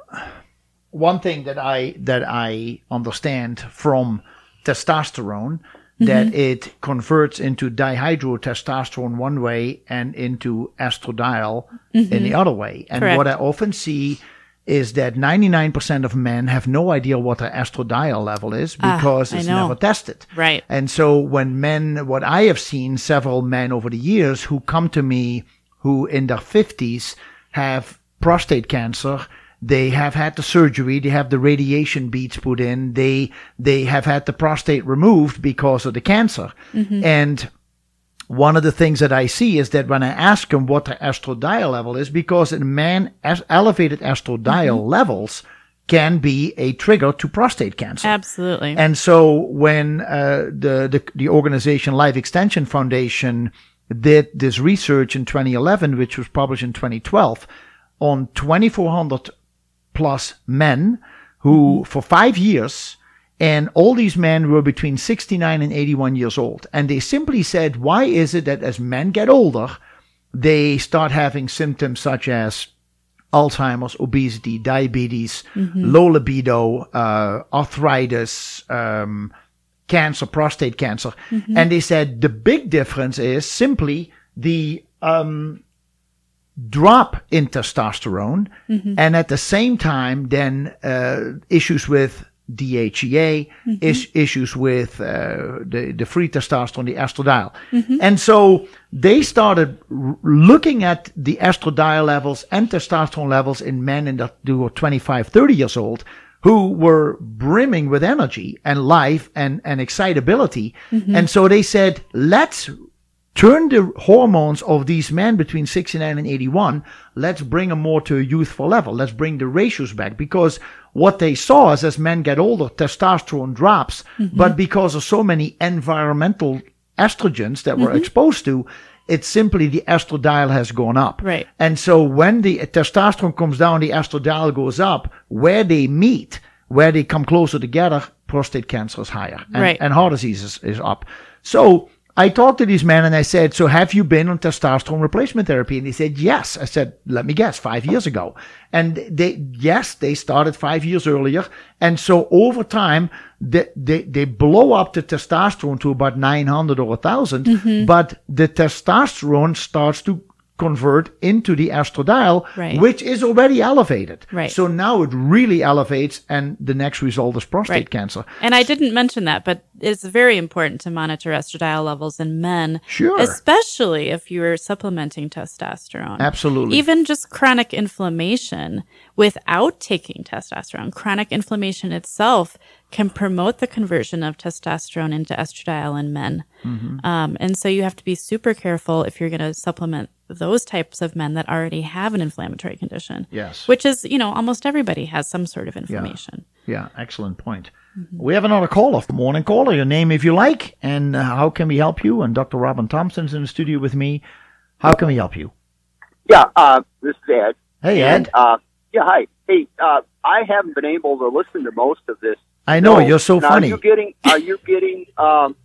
one thing that I that I understand from testosterone that it converts into dihydrotestosterone one way and into estradiol in the other way. And Correct. what I often see is that 99% of men have no idea what their estradiol level is ah, because I it's never tested. Right. And so when men, what I have seen several men over the years who come to me who in their 50s have prostate cancer, they have had the surgery, they have the radiation beads put in, they, they have had the prostate removed because of the cancer. Mm-hmm. And one of the things that I see is that when I ask them what their estradiol level is, because in men, elevated estradiol levels can be a trigger to prostate cancer. Absolutely. And so when uh, the, the the organization Life Extension Foundation did this research in 2011, which was published in 2012, on 2,400 plus men who for five years, and all these men were between 69 and 81 years old, and they simply said, why is it that as men get older, they start having symptoms such as Alzheimer's, obesity, diabetes, low libido, uh, arthritis, um, cancer, prostate cancer. And they said the big difference is simply the um, drop in testosterone, and at the same time, then uh, issues with DHEA, mm-hmm. is, issues with uh, the, the free testosterone, the estradiol. Mm-hmm. And so they started r- looking at the estradiol levels and testosterone levels in men in that who were 25, 30 years old who were brimming with energy and life and, and excitability. Mm-hmm. And so they said, let's turn the hormones of these men between 69 and 81 let's bring them more to a youthful level. Let's bring the ratios back because what they saw is as men get older testosterone drops. Mm-hmm. But because of so many environmental estrogens that we're mm-hmm. exposed to it's simply the estradiol has gone up. Right. and so when the testosterone comes down the estradiol goes up. Where they meet where they come closer together prostate cancer is higher. And, Right. and heart disease is, is up. So I talked to this man and I said, So have you been on testosterone replacement therapy? And he said, Yes. I said, Let me guess, five years ago. And they, yes, they started five years earlier. And so over time, they, they, they blow up the testosterone to about 900 or 1000, mm-hmm. but the testosterone starts to convert into the estradiol, Right. which is already elevated. Right. So now it really elevates, and the next result is prostate Right. cancer. And I didn't mention that, but it's very important to monitor estradiol levels in men, Sure. especially if you're supplementing testosterone. Absolutely. Even just chronic inflammation without taking testosterone, chronic inflammation itself can promote the conversion of testosterone into estradiol in men. Mm-hmm. Um, and so you have to be super careful if you're going to supplement those types of men that already have an inflammatory condition. Yes. Which is, you know, almost everybody has some sort of inflammation. Yeah, excellent point. We have another caller. Morning caller, your name if you like, and uh, how can we help you? And Dr. Robin Thompson's in the studio with me. How can we help you? Yeah, uh, this is Ed. Hey, And, Ed. uh, yeah, hi. Hey, uh, I haven't been able to listen to most of this. I know, So, you're so funny. Are you getting? Are you getting? Um,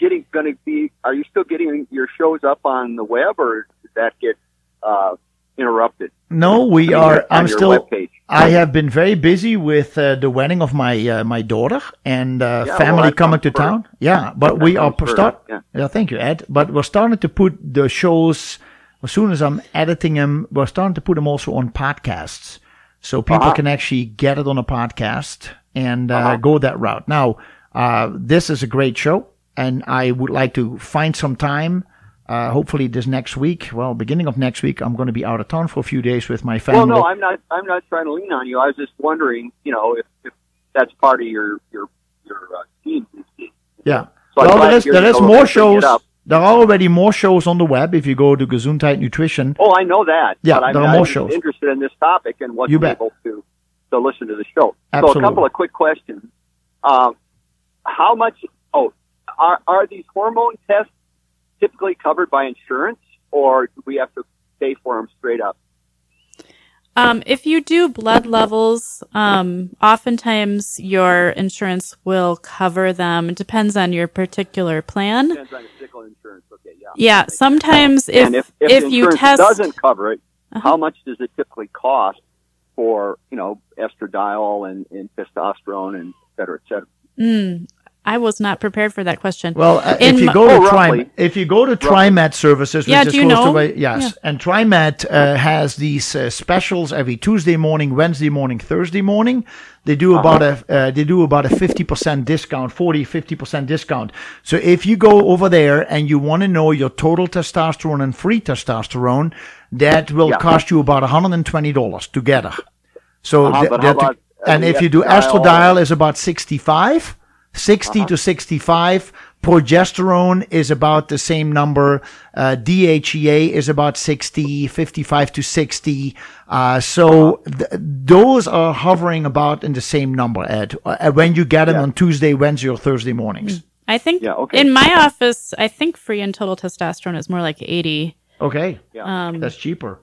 getting going to be? Are you still getting your shows up on the web, or did that get uh, interrupted? No, we I mean, are. I'm still. webpage. I have been very busy with uh, the wedding of my uh, my daughter and uh, Yeah, family well, coming to first. town. Yeah, but That we are first, start. yeah. Yeah, thank you, Ed. But we're starting to put the shows as soon as I'm editing them. We're starting to put them also on podcasts, so people Uh-huh. can actually get it on a podcast and uh, Uh-huh. go that route. Now, uh, this is a great show. And I would like to find some time. Uh, hopefully this next week. Well, beginning of next week, I'm going to be out of town for a few days with my family. Well, no, I'm not. I'm not trying to lean on you. I was just wondering, you know, if, if that's part of your your your uh, scheme. yeah. So well, there is there is more and bring it shows. There are already more shows on the web. If you go to Gesundheit Nutrition, Oh, I know that. Yeah, but I'm, there are more I'm shows. interested in this topic and what's You bet. able to to listen to the show. So a couple of quick questions. Um, how much? Are are these hormone tests typically covered by insurance, or do we have to pay for them straight up? Um, if you do blood levels, um, oftentimes your insurance will cover them. It depends on your particular plan. Depends on the particular insurance. Okay, yeah. Yeah, sometimes if and if, if, if, you test, doesn't cover it, Uh-huh. how much does it typically cost for you know estradiol and, and testosterone and et cetera, et cetera? Mm, I was not prepared for that question. well, uh, if you my- go to Oh, Trim, if you go to TriMet services, which Yeah, is do you close to know? yes, Yeah. and TriMet uh, has these uh, specials every Tuesday morning, Wednesday morning, Thursday morning. They do Uh-huh. about a uh, they do about a fifty percent discount, 40 50 percent discount. So if you go over there and you want to know your total testosterone and free testosterone, that will Yeah. cost you about one hundred and twenty dollars together. So Uh-huh, th- but about, uh, and the if you do estradiol? estradiol is about 65 60 Uh-huh. to 65 progesterone is about the same number uh, dhea is about 60 55 to 60 uh, so Uh-huh. th- those are hovering about in the same number ed uh, when you get them Yeah. on tuesday wednesday or thursday mornings I think Yeah, okay. in my office, I think free and total testosterone is more like 80. okay Yeah. Um, that's cheaper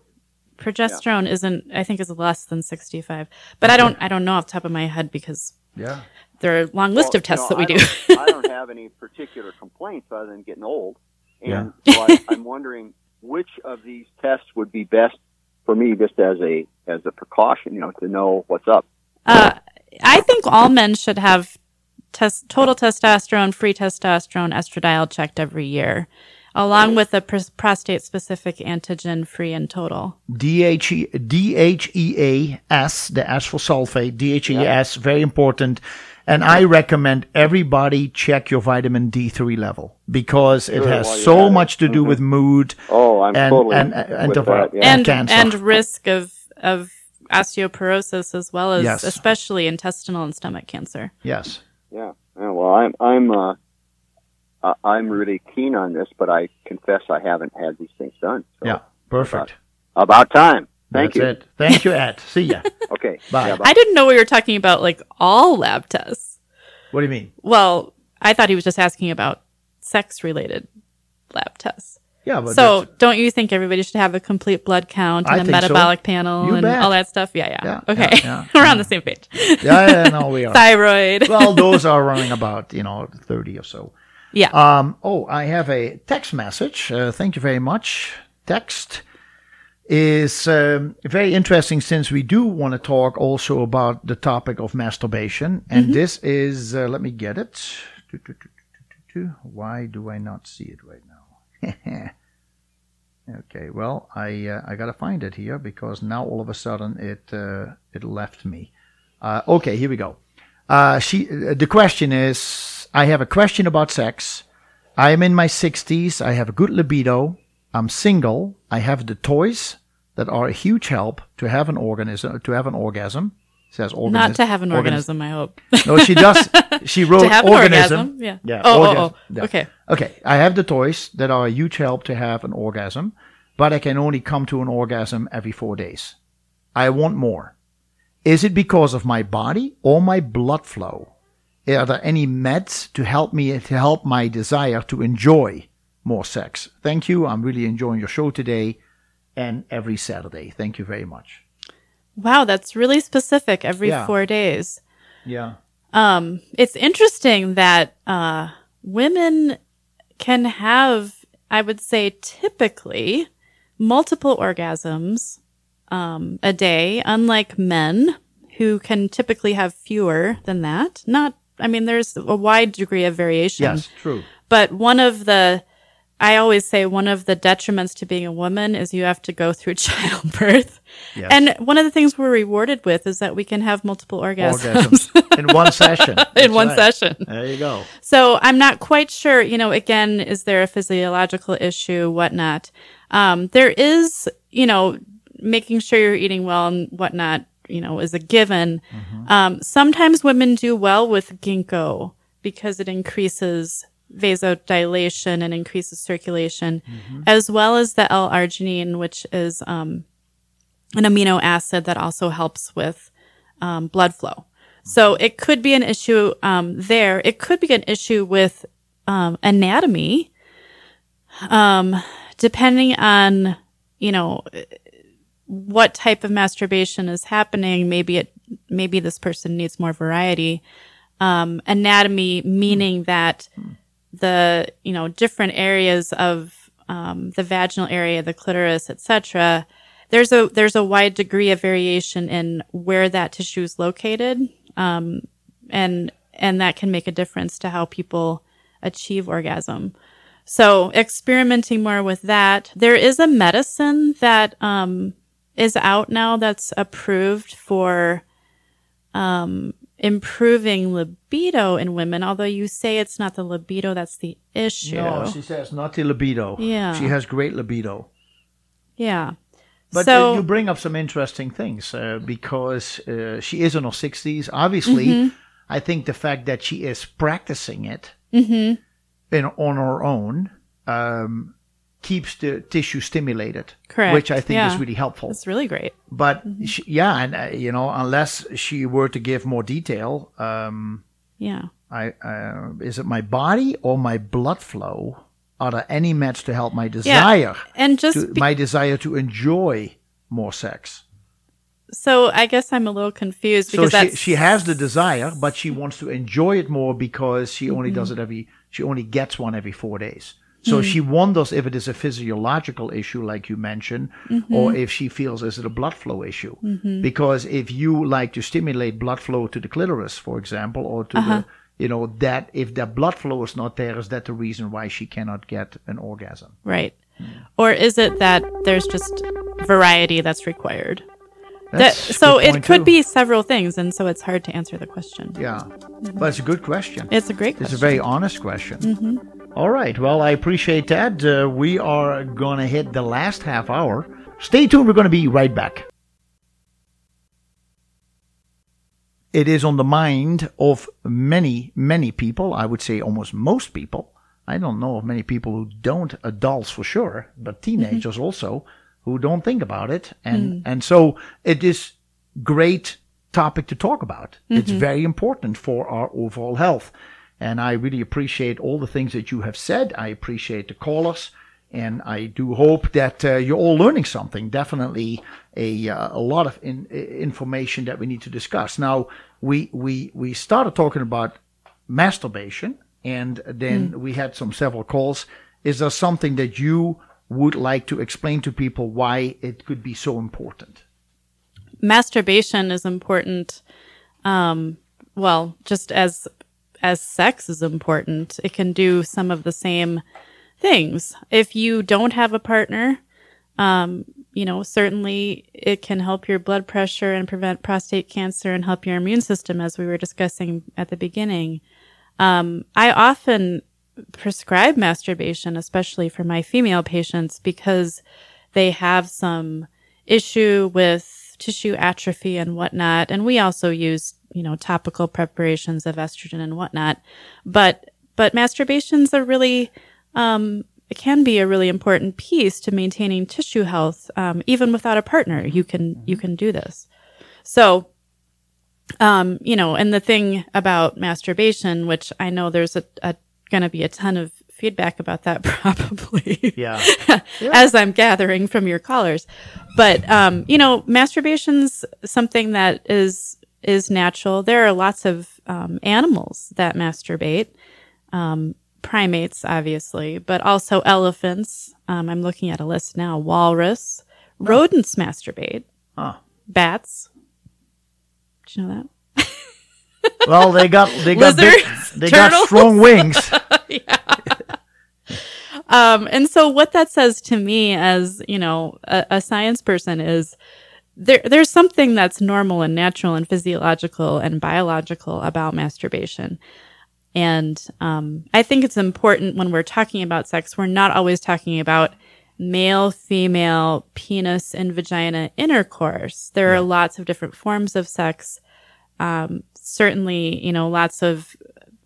progesterone isn't, I think, is less than 65. But I don't, I don't know off the top of my head because yeah there are a long list Well, of tests you know, that we I do. don't- I don't have any particular complaints other than getting old, and Yeah. so I, I'm wondering which of these tests would be best for me, just as a as a precaution, you know, to know what's up. Uh, I think all men should have test, total testosterone, free testosterone, estradiol checked every year, along with a pr- prostate specific antigen free and total. DHE, DHEAS, the S for sulfate, DHEAS, very important. And I recommend everybody check your vitamin D3 level because it Sure, has so at it. much to do with mood Oh, I'm and, totally and, and, with that. Yeah. and cancer. and risk of of osteoporosis as well as Yes. especially intestinal and stomach cancer. yes. yeah. yeah. Well, I'm I'm uh, uh, I'm really keen on this, but I confess I haven't had these things done. So Yeah. Perfect. About time. Thank That's you. it. Thank you, Ed. See ya. Okay. Bye. Yeah, I didn't know we were talking about like all lab tests. What do you mean? Well, I thought he was just asking about sex related lab tests. Yeah, but so that's- don't you think everybody should have a complete blood count and a think so. metabolic panel You and bet. all that stuff? Yeah, yeah. Yeah, okay. yeah, yeah, We're yeah. on the same page. yeah, yeah, no, we are. Thyroid. well, those are running about, you know, 30 or so. yeah. Um, oh, I have a text message. Uh, thank you very much. Text is um, very interesting since we do want to talk also about the topic of masturbation. And this is, uh, let me get it. Why do I not see it right now? okay, well, I uh, I gotta find it here because now all of a sudden it uh, it left me. Uh, okay, here we go. Uh, she. Uh, the question is, I have a question about sex. I am in my 60s. I have a good libido. I'm single. I have the toys that are a huge help to have an organism. To have an orgasm. Says organism. Not to have an organism, I hope. No, she does. She wrote to have an organism. orgasm. Yeah. Yeah. Oh, oh, oh. Yeah. Okay. Okay. I have the toys that are a huge help to have an orgasm, but I can only come to an orgasm every four days. I want more. Is it because of my body or my blood flow? Are there any meds to help me to help my desire to enjoy more sex? Thank you. I'm really enjoying your show today and every Saturday. Thank you very much. Wow, that's really specific. Every Yeah. four days. Yeah. Um, it's interesting that uh, women can have, I would say, typically multiple orgasms um, a day, unlike men who can typically have fewer than that. Not, I mean, there's a wide degree of variation. Yes, true. But one of the I always say one of the detriments to being a woman is you have to go through childbirth. Yes. And one of the things we're rewarded with is that we can have multiple orgasms, Orgasms in one session. in one right. session. There you go. So I'm not quite sure, you know, again, is there a physiological issue, whatnot? Um, there is, you know, making sure you're eating well and whatnot, you know, is a given. Um, sometimes women do well with ginkgo because it increases vasodilation and increases circulation, as well as the L-arginine, which is um, an amino acid that also helps with um, blood flow. So it could be an issue um, there. It could be an issue with um, anatomy, um, depending on you know what type of masturbation is happening. Maybe it maybe this person needs more variety. Um, anatomy meaning that the you know different areas of um, the vaginal area, the clitoris, etc. There's a there's a wide degree of variation in where that tissue is located, um, and and that can make a difference to how people achieve orgasm. So experimenting more with that. There is a medicine that um, is out now that's approved for um, improving libido in women. Although you say it's not the libido that's the issue. No, she says not the libido. Yeah. She has great libido. yeah. But so uh, you bring up some interesting things uh, because uh, she is in her 60s. Obviously, Mm-hmm. I think the fact that she is practicing it Mm-hmm. in, on her own um, keeps the tissue stimulated, Correct, which I think yeah. is really helpful. it's really great. But she, yeah, and uh, you know, unless she were to give more detail, um, Yeah. I uh, is it my body or my blood flow? Are there any meds to help my desire? And just to, be- my desire to enjoy more sex. so I guess I'm a little confused So because she, she has the desire, but she wants to enjoy it more because she only does Mm-hmm. it every she only gets one every four days. So Mm. she wonders if it is a physiological issue, like you mentioned, Mm-hmm. or if she feels is it a blood flow issue. Because if you like to stimulate blood flow to the clitoris, for example, or to Uh-huh. the you know that if the blood flow is not there, is that the reason why she cannot get an orgasm? right. Or is it that there's just variety that's required? That, That's a so it could too. be several things, and so it's hard to answer the question. Yeah, but it's a good question. It's a great It's a very honest question. All right. Well, I appreciate that. Uh, we are going to hit the last half hour. Stay tuned. We're going to be right back. It is on the mind of many, many people. I would say almost most people. I don't know of many people who don't, adults for sure, but mm-hmm. teenagers also, who don't think about it. And, mm. and so it is great topic to talk about. It's mm-hmm. very important for our overall health. And I really appreciate all the things that you have said. I appreciate the callers. And I do hope that uh, you're all learning something. Definitely a, uh, a lot of in, information that we need to discuss. Now, we, we, we started talking about masturbation and then we had some several calls. Is there something that you would like to explain to people why it could be so important? Masturbation is important. Um, well, just as as sex is important, it can do some of the same things. If you don't have a partner, um, you know, certainly it can help your blood pressure and prevent prostate cancer and help your immune system, as we were discussing at the beginning. Um, I often prescribe masturbation, especially for my female patients, because they have some issue with tissue atrophy and whatnot. And we also use, you know, topical preparations of estrogen and whatnot. But, but masturbation's a really, um, it can be a really important piece to maintaining tissue health. Um, even without a partner, you can, you can do this. So, um, you know, and the thing about masturbation, which I know there's a, a going to be a ton of feedback about that probably. Yeah. as I'm gathering from your callers. But um, you know, masturbation's something that is is natural. There are lots of um, animals that masturbate, um, primates, obviously, but also elephants. Um, I'm looking at a list now. Walrus, rodents masturbate, Huh. bats. Did you know that? Well, they got they got big, Lizards, they got turtles. strong wings. um, and so what that says to me as, you know, a, a science person is there, there's something that's normal and natural and physiological and biological about masturbation. And um, I think it's important when we're talking about sex, we're not always talking about male, female, penis and vagina intercourse. There are lots of different forms of sex. Um, certainly, you know, lots of,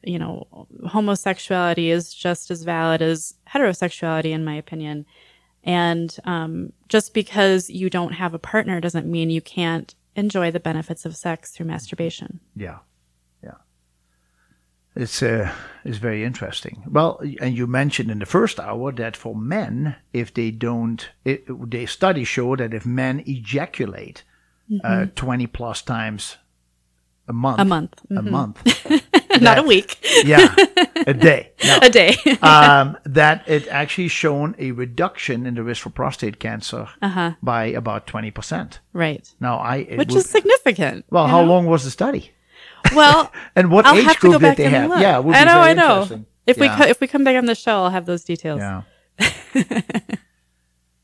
you know, homosexuality is just as valid as heterosexuality, in my opinion. And um, just because you don't have a partner doesn't mean you can't enjoy the benefits of sex through masturbation. Yeah, yeah. It's uh, it's very interesting. Well, and you mentioned in the first hour that for men, if they don't, it, they studies show that if men ejaculate uh, twenty plus times a month, A month. a Mhm. Not a week, yeah, a day. No. a day. um, that it actually shown a reduction in the risk for prostate cancer uh-huh. by about twenty percent. Right. Now, I it Which would- is significant. well, how know? long was the study? Well, And what I'll age have to go group did they have? look. Yeah, I know, I know. interesting. If we co- if we come back on the show, I'll have those details. Yeah.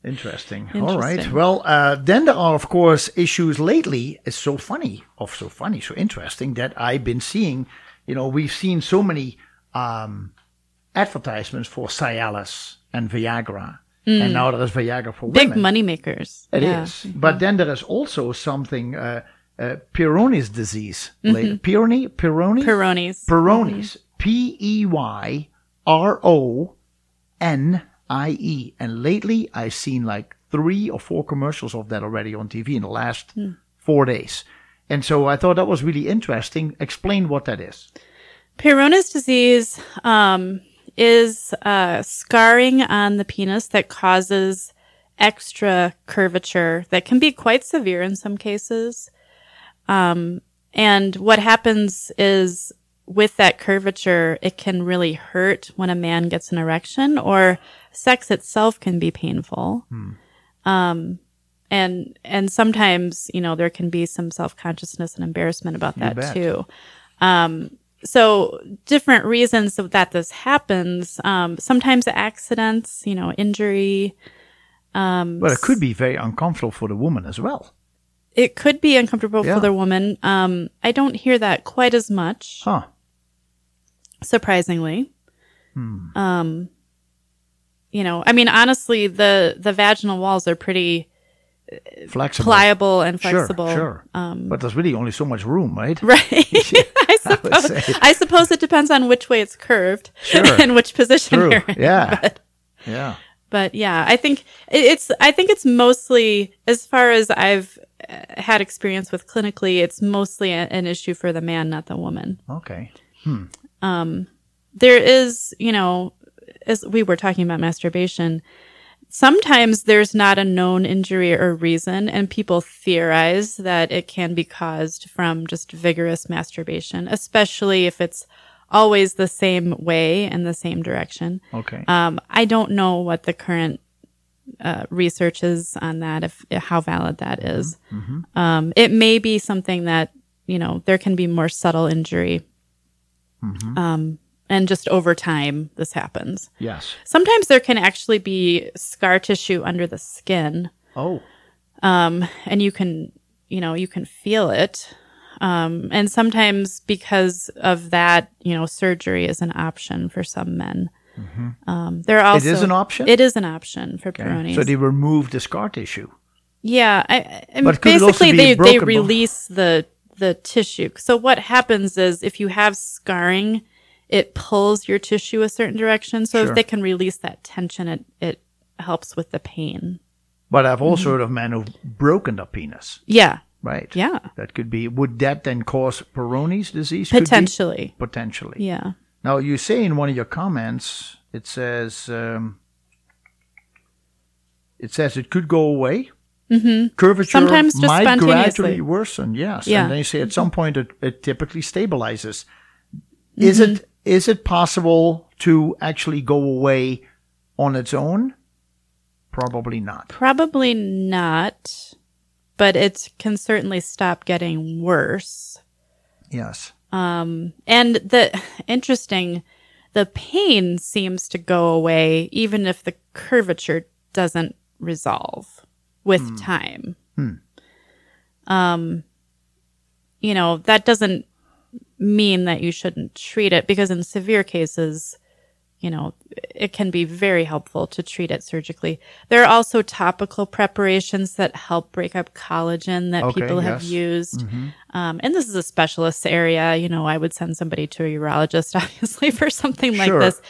Interesting. All right. Well, uh, then there are, of course, issues lately. It's so funny, or so funny, so interesting that I've been seeing. You know, we've seen so many um, advertisements for Cialis and Viagra, and now there is Viagra for Mm. Big women. money makers. It is, yeah. Mm-hmm. But then there is also something, uh, uh, Peyronie's disease. Mm-hmm. later. Peyronie? Peyronie? Peyronie's. Peyronie's. P E Y R O N I E. And lately, I've seen like three or four commercials of that already on TV in the last four days. And so I thought that was really interesting. Explain what that is. Peyronie's disease um, is uh, scarring on the penis that causes extra curvature that can be quite severe in some cases. Um, and what happens is with that curvature, it can really hurt when a man gets an erection or sex itself can be painful. Um, and, and sometimes, you know, there can be some self-consciousness and embarrassment about that too. Um, so different reasons that, this happens. Um, sometimes accidents, you know, injury. Um, But it could be very uncomfortable for the woman as well. it could be uncomfortable Yeah. for the woman. Um, I don't hear that quite as much, Huh. surprisingly. Hmm. Um, you know, I mean, honestly, the the vaginal walls are pretty Flexible. pliable and flexible. sure. Um, But there's really only so much room, right? right. I suppose. say. I suppose it depends on which way it's curved Sure. and which position True. you're in. Yeah. But, Yeah. but yeah, I think it's. I think it's mostly, as far as I've uh, had experience with clinically, it's mostly a, an issue for the man, not the woman. Okay. Um, there is, you know, as we were talking about masturbation, sometimes there's not a known injury or reason, and people theorize that it can be caused from just vigorous masturbation, especially if it's always the same way and the same direction. Okay. Um, I don't know what the current uh, research is on that, if how valid that is. Um, it may be something that you know there can be more subtle injury, um, and just over time this happens. yes. Sometimes there can actually be scar tissue under the skin, Oh. um, and you can you know you can feel it. Um, and sometimes because of that, you know, surgery is an option for some men. Um, there are also Mm-hmm. an option? It is an option for Okay. Peyronie's. So they remove the scar tissue. yeah, I, I it also basically they they broken bone? release the the tissue. So what happens is if you have scarring, it pulls your tissue a certain direction. So Sure. if they can release that tension, it it helps with the pain. But I've also Mm-hmm. heard of men who've broken their penis. Yeah, Right. yeah, That could be. Would that then cause Peyronie's disease? Potentially. Potentially. Yeah. Now you say in one of your comments, it says um, it says it could go away. Mm-hmm. Curvature Sometimes just might gradually worsen. Yes, Yeah. and they say at some point it, it typically stabilizes. Is Mm-hmm. it is it possible to actually go away on its own? Probably not. Probably not, but it can certainly stop getting worse. Yes. Um, And the interesting, the pain seems to go away even if the curvature doesn't resolve with time. Um, you know, that doesn't mean that you shouldn't treat it because in severe cases, you know, it can be very helpful to treat it surgically. There are also topical preparations that help break up collagen that Okay, people have yes. used. Um, and this is a specialist area. You know, I would send somebody to a urologist, obviously, for something like Sure. this.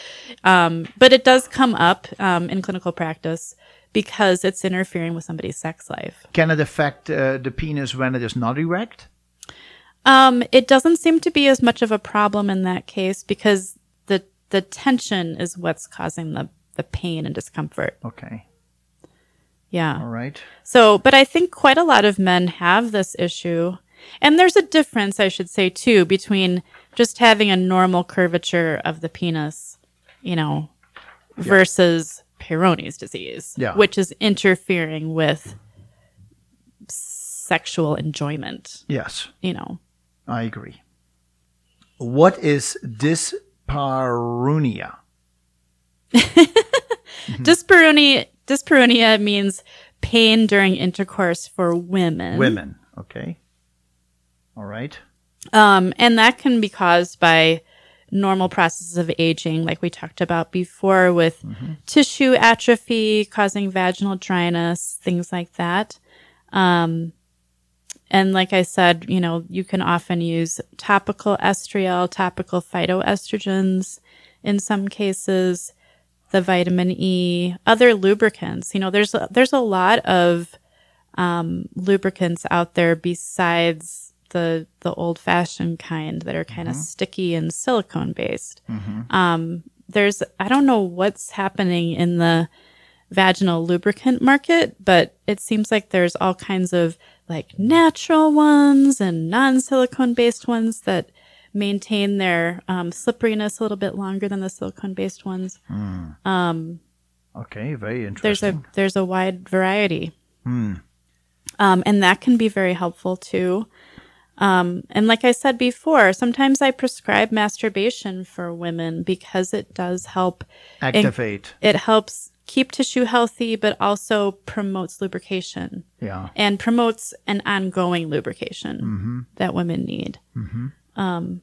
Um, but it does come up um, in clinical practice because it's interfering with somebody's sex life. Can it affect uh, the penis when it is not erect? Um, it doesn't seem to be as much of a problem in that case because the the tension is what's causing the the pain and discomfort. Okay. Yeah. All right. So, but I think quite a lot of men have this issue. And there's a difference, I should say, too, between just having a normal curvature of the penis, you know, versus Peyronie's disease, Yeah. which is interfering with sexual enjoyment, Yes, you know. I agree. What is dyspareunia? Dyspareunia, dyspareunia means pain during intercourse for women. Women. Okay. All right. Um, and that can be caused by normal processes of aging, like we talked about before, with tissue atrophy causing vaginal dryness, things like that. Um, and like I said, you know, you can often use topical estriol, topical phytoestrogens in some cases, the vitamin E, other lubricants. You know, there's a, there's a lot of um, lubricants out there besides the the old fashioned kind that are kind of sticky and silicone based. Um, there's I don't know what's happening in the vaginal lubricant market, but it seems like there's all kinds of like natural ones and non silicone based ones that maintain their um, slipperiness a little bit longer than the silicone based ones. Okay. Very interesting. There's a there's a wide variety, um, and that can be very helpful too. Um, and like I said before, sometimes I prescribe masturbation for women because it does help. Activate. It helps keep tissue healthy, but also promotes lubrication yeah. and promotes an ongoing lubrication mm-hmm. that women need. Mm-hmm. Um,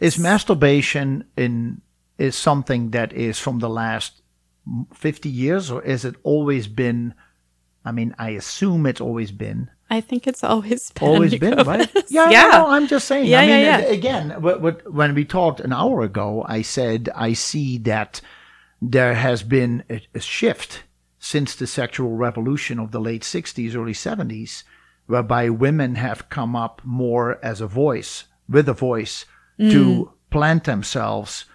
is masturbation in is something that is from the last fifty years, or is it always been? I mean, I assume it's always been. I think it's always been always been, right? Yeah, Yeah. No, no, I'm just saying. Yeah, I mean, yeah, yeah. Again, what, what, when we talked an hour ago, I said I see that there has been a, a shift since the sexual revolution of the late 60s, early 70s, whereby women have come up more as a voice, with a voice, Mm. to plant themselves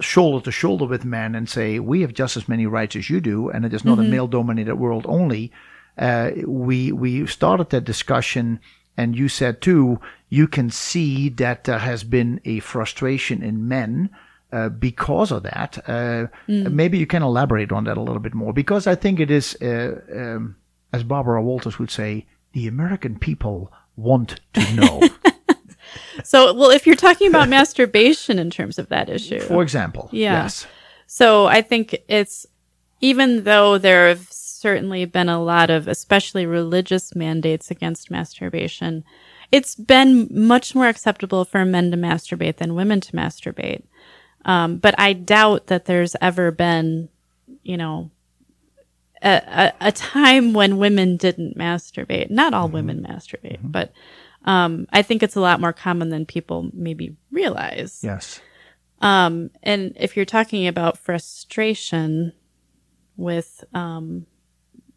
shoulder to shoulder with men and say, we have just as many rights as you do, and it is Mm-hmm. not a male dominated world only uh, we we started that discussion, and you said too, you can see that there has been a frustration in men uh, because of that. Uh, Maybe you can elaborate on that a little bit more, because I think it is, uh, um, as Barbara Walters would say, the American people want to know. So, well, if you're talking about masturbation in terms of that issue, For example, Yeah. yes, So I think it's even though there have certainly been a lot of, especially religious mandates against masturbation, it's been much more acceptable for men to masturbate than women to masturbate. Um, but I doubt that there's ever been, you know, a, a, a time when women didn't masturbate. Not all women masturbate, but um, I think it's a lot more common than people maybe realize. yes, Um, and if you're talking about frustration with um,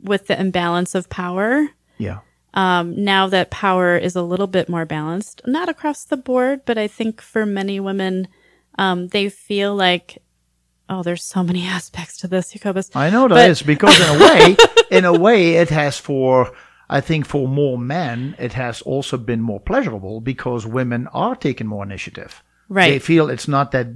with the imbalance of power, yeah, um, now that power is a little bit more balanced, not across the board, but I think for many women, um, they feel like, oh, there's so many aspects to this, Jacobus. I know that is because in a way, in a way, it has for I think for more men, it has also been more pleasurable because women are taking more initiative. Right. They feel it's not that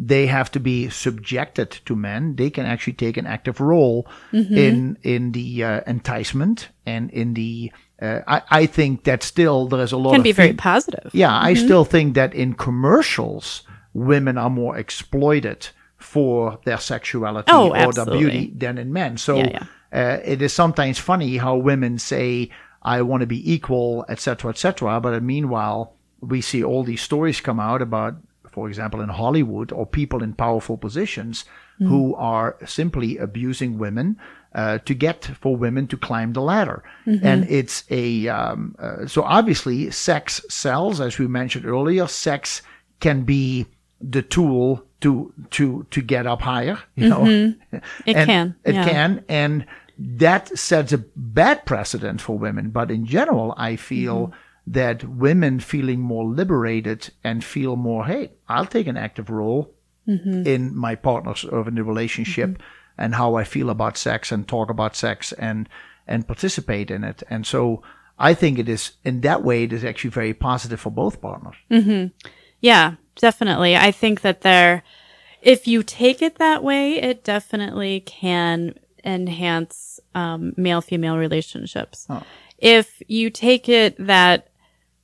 they have to be subjected to men; they can actually take an active role Mm-hmm. in in the uh, enticement and in the. Uh, I I think that still there is a lot Can of be very positive. yeah, I still think that in commercials, women are more exploited for their sexuality Oh, or their beauty than in men. So Yeah, Uh, it is sometimes funny how women say, "I want to be equal," etc., etc. But meanwhile, we see all these stories come out about, for example, in Hollywood or people in powerful positions who are simply abusing women uh, to get for women to climb the ladder. And it's a um, uh, so obviously sex sells, as we mentioned earlier. Sex can be the tool to to to get up higher. You know, It And can, It yeah. can, and that sets a bad precedent for women. But in general, I feel Mm-hmm. that women feeling more liberated and feel more, hey, I'll take an active role Mm-hmm. in my partners of in the relationship and how I feel about sex and talk about sex and and participate in it. And so I think it is in that way it is actually very positive for both partners. Yeah, definitely. I think that there, if you take it that way, it definitely can enhance um, male female relationships. If you take it that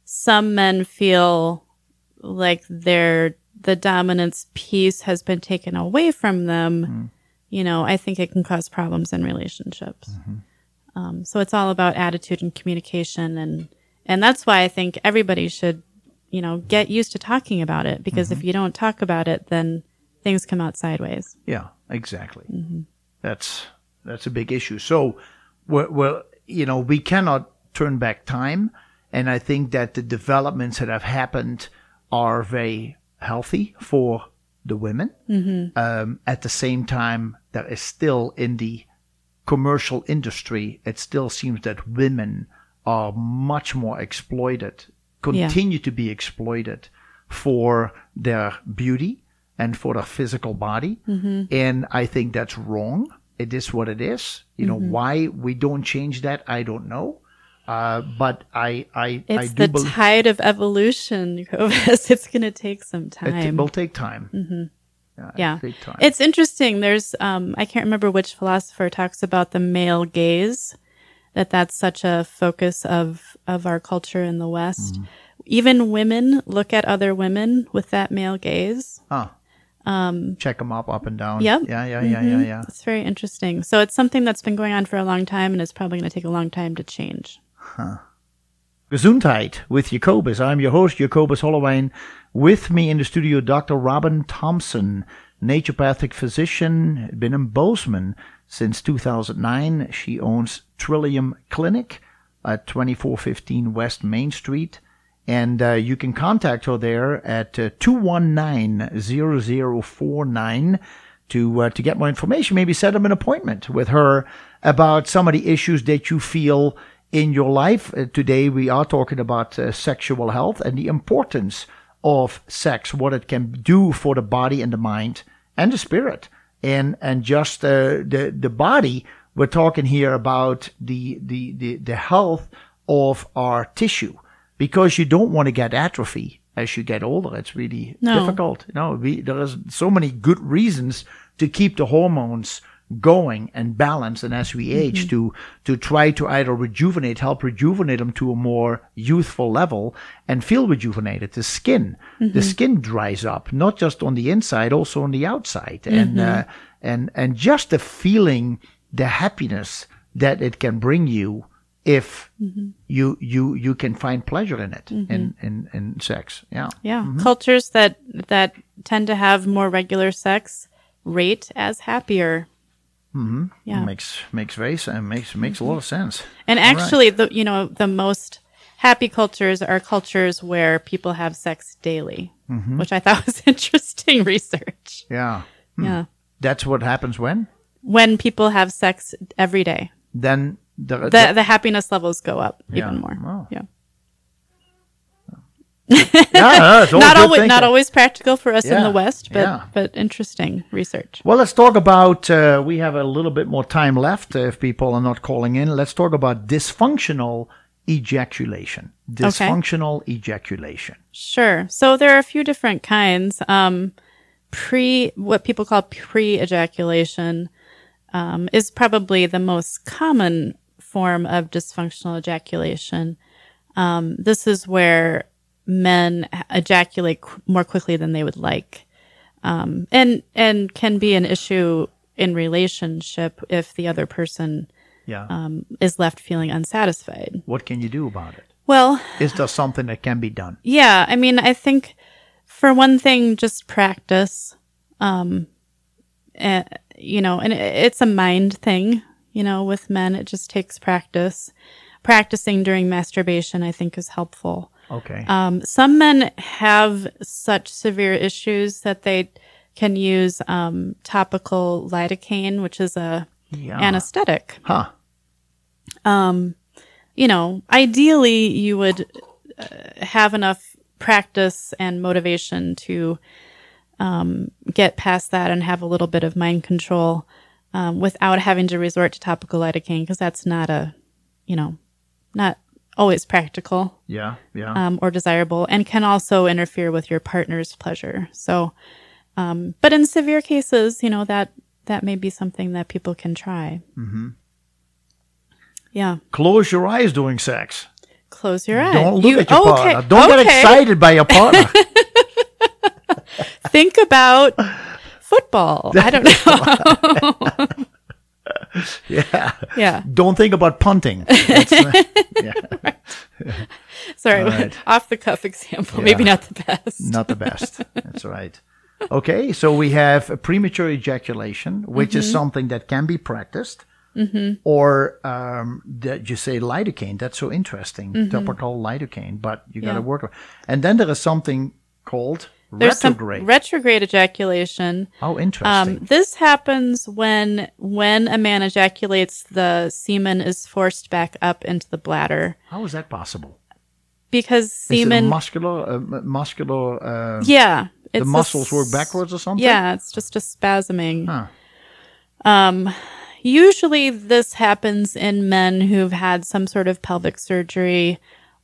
some men feel like their the dominance piece has been taken away from them, you know, I think it can cause problems in relationships. Um, so it's all about attitude and communication, and and that's why I think everybody should, you know, get used to talking about it because if mm-hmm. you don't talk about it, then things come out sideways. Yeah, exactly. Mm-hmm. That's that's a big issue. So, well, well, you know, we cannot turn back time, and I think that the developments that have happened are very healthy for the women. Mm-hmm. Um, at the same time, there is still in the commercial industry, it still seems that women are much more exploited, continue to be exploited for their beauty and for their physical body. And I think that's wrong. It is what it is. You know, why we don't change that, I don't know. Uh, but I, I, I It's do the believe tide of evolution, Kovas. It's going to take some time. it will take time. Yeah, it'll yeah. take time. It's interesting. There's, um, I can't remember which philosopher talks about the male gaze, that that's such a focus of, of our culture in the West. Mm-hmm. Even women look at other women with that male gaze. Check them up, up and down. Yep. Yeah, yeah, yeah, yeah, yeah. It's very interesting. So it's something that's been going on for a long time and it's probably going to take a long time to change. Gesundheit with Jacobus. I'm your host, Jacobus Holloway. With me in the studio, Dr. Robin Thompson, naturopathic physician, been in Bozeman since 2009. She owns Trillium Clinic at 2415 West Main Street. And uh, you can contact her there at uh, 219-0049 to uh, to get more information. Maybe set up an appointment with her about some of the issues that you feel in your life. Uh, today we are talking about uh, sexual health and the importance of sex, what it can do for the body and the mind and the spirit, and and just uh, the the body. We're talking here about the the the, the health of our tissue because you don't want to get atrophy as you get older. It's really No. difficult. You know, we, there is so many good reasons to keep the hormones going and balanced, and as we age, mm-hmm. to to try to either rejuvenate, help rejuvenate them to a more youthful level, and feel rejuvenated. The skin, the mm-hmm. skin dries up, not just on the inside, also on the outside, and mm-hmm. uh, and and just the feeling, the happiness that it can bring you if you you you can find pleasure in it in, in in sex yeah Yeah. Mm-hmm. Cultures that, that tend to have more regular sex rate as happier. Mm-hmm. Yeah. makes makes very sense makes makes a lot of sense And All right. actually, the you know the most happy cultures are cultures where people have sex daily, Mm-hmm. which I thought was interesting research. yeah Hmm. Yeah, that's what happens when when people have sex every day, then the, the the happiness levels go up Yeah. even more. Wow. Yeah, yeah, no, not always thinking. not always practical for us in the West, but yeah. but interesting research. well let's talk about uh, we have a little bit more time left uh, if people are not calling in let's talk about dysfunctional ejaculation dysfunctional ejaculation Sure. So there are a few different kinds. Um, pre, what people call pre-ejaculation, um, is probably the most common form of dysfunctional ejaculation. Um, this is where men ejaculate qu- more quickly than they would like. um, and and can be an issue in relationship if the other person Yeah. um, is left feeling unsatisfied. what can you do about it? Well, Is there something that can be done? yeah, I mean, I think for one thing, just practice. Um, eh, you know, and it- it's a mind thing. You know, with men, it just takes practice. Practicing during masturbation, I think, is helpful. Okay. Um, some men have such severe issues that they can use um, topical lidocaine, which is a yeah. anesthetic. huh. Um, you know, ideally, you would uh, have enough practice and motivation to um, get past that and have a little bit of mind control um, without having to resort to topical lidocaine because that's not a, you know, not always practical Yeah. Yeah. um, or desirable and can also interfere with your partner's pleasure. So, um, but in severe cases, you know, that, that may be something that people can try. Mm-hmm. Yeah. Close your eyes during sex. Close your eyes. Don't look You- at your okay, partner. Don't get excited by your partner. Think about football. I don't know. yeah. yeah. Don't think about punting. Yeah. Sorry. All right. Off the cuff example. Maybe not the best. Not the best. That's right. Okay, so we have a premature ejaculation, which Mm-hmm. is something that can be practiced, or um, that you say lidocaine. That's so interesting, topical lidocaine, but you got to Mm-hmm. Yeah. work. And then there is something called There's retrograde. some retrograde ejaculation. How interesting! Um, this happens when when a man ejaculates, the semen is forced back up into the bladder How is that possible? because semen. muscular, uh, m- muscular. Uh, yeah, the a muscles work backwards or something. Yeah, it's just a spasming. Huh. Um, usually this happens in men who've had some sort of pelvic surgery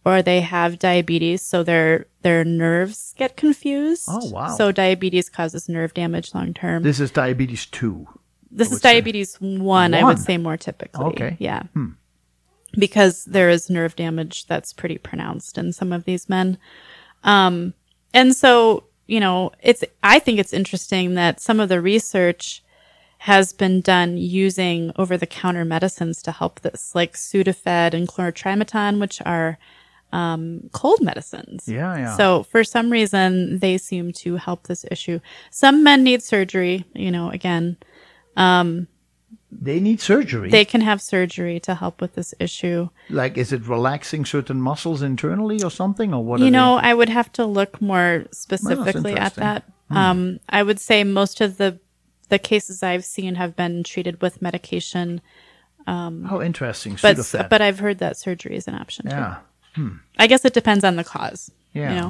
or they have diabetes, so their their nerves get confused. Oh, wow. So diabetes causes nerve damage long term. This, is diabetes two. This is diabetes one, I would say more typically. Okay. Hmm. Yeah. Because there is nerve damage that's pretty pronounced in some of these men. Um, and so, you know, it's, I think it's interesting that some of the research has been done using over the counter medicines to help this, like Sudafed and Chlor-Trimeton, which are, um, cold medicines. Yeah, yeah. So for some reason, they seem to help this issue. Some men need surgery, you know, again, Um, They need surgery. they can have surgery to help with this issue. like, is it relaxing certain muscles internally or something, or what? You know, I would have to look more specifically at interesting. that. Um, I would say most of the the cases I've seen have been treated with medication, they, how interesting. but but I've heard that surgery is an option too. Yeah, I guess it depends on the cause. Yeah. You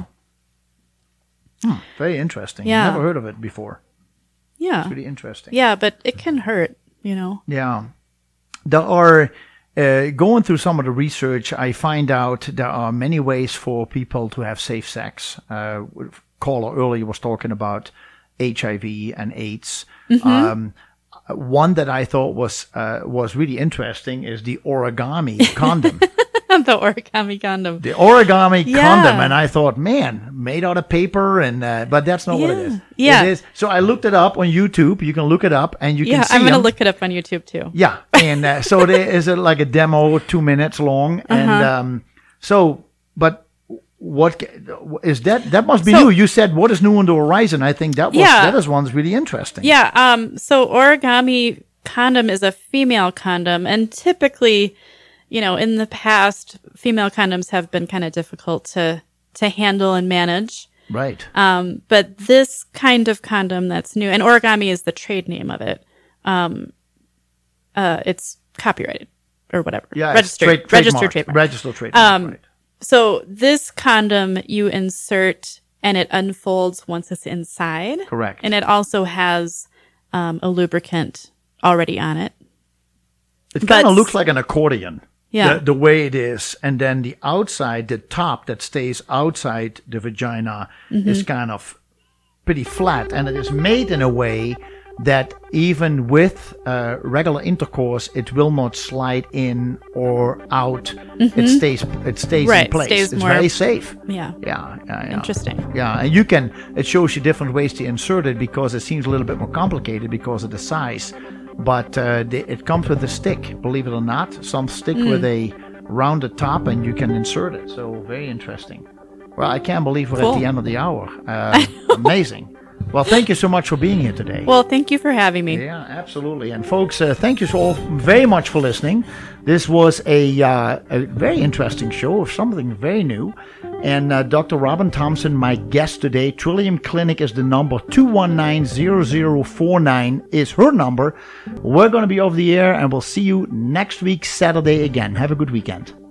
know. very interesting. Yeah. Never heard of it before. Yeah. It's really interesting. Yeah, but it can hurt. You know. Yeah. There are, uh, going through some of the research, I find out there are many ways for people to have safe sex. Uh, caller earlier was talking about HIV and AIDS. Um, one that I thought was uh, was really interesting is the origami condom. the origami condom. the origami Yeah. condom, and I thought, man, made out of paper, and uh, but that's not what it is. Yeah. it is. So I looked it up on YouTube. You can look it up, and you Yeah, can Yeah, I'm gonna them. look it up on YouTube too. Yeah, and uh, so there is a, like a demo, two minutes long, and Uh-huh. um, so, but what is that? That must be So- new. You said what is new on the horizon? I think that was Yeah. that is one's really interesting. Yeah. Um. So origami condom is a female condom, and typically, you know, in the past, female condoms have been kind of difficult to to handle and manage. right. Um. But this kind of condom that's new, and origami is the trade name of it. Um. Uh. It's copyrighted or whatever. yeah, Registered. trade- registered trademark. trademark. Registered trademark. Um, right. So this condom you insert and it unfolds once it's inside. Correct. And it also has um, a lubricant already on it. It kind of looks like an accordion. Yeah. The, the way it is, and then the outside, the top that stays outside the vagina Mm-hmm. is kind of pretty flat, and it is made in a way that even with uh, regular intercourse, it will not slide in or out. It stays it stays Mm-hmm. Right, in place. stays it's very safe. Yeah. Yeah, yeah, yeah. Interesting. Yeah, and you can. It shows you different ways to insert it because it seems a little bit more complicated because of the size. But uh, it comes with a stick, believe it or not. Some stick Mm. with a rounded top, and you can insert it. So very interesting. Well, I can't believe we're at the end of the hour. Uh, amazing. Well, thank you so much for being here today. Well, thank you for having me. Yeah, absolutely. And folks, uh, thank you all very much for listening. This was a, uh, a very interesting show of something very new. And uh, Dr. Robin Thompson, my guest today, Trillium Clinic is the number 219-0049 is her number. We're going to be over the air and we'll see you next week, Saturday again. Have a good weekend.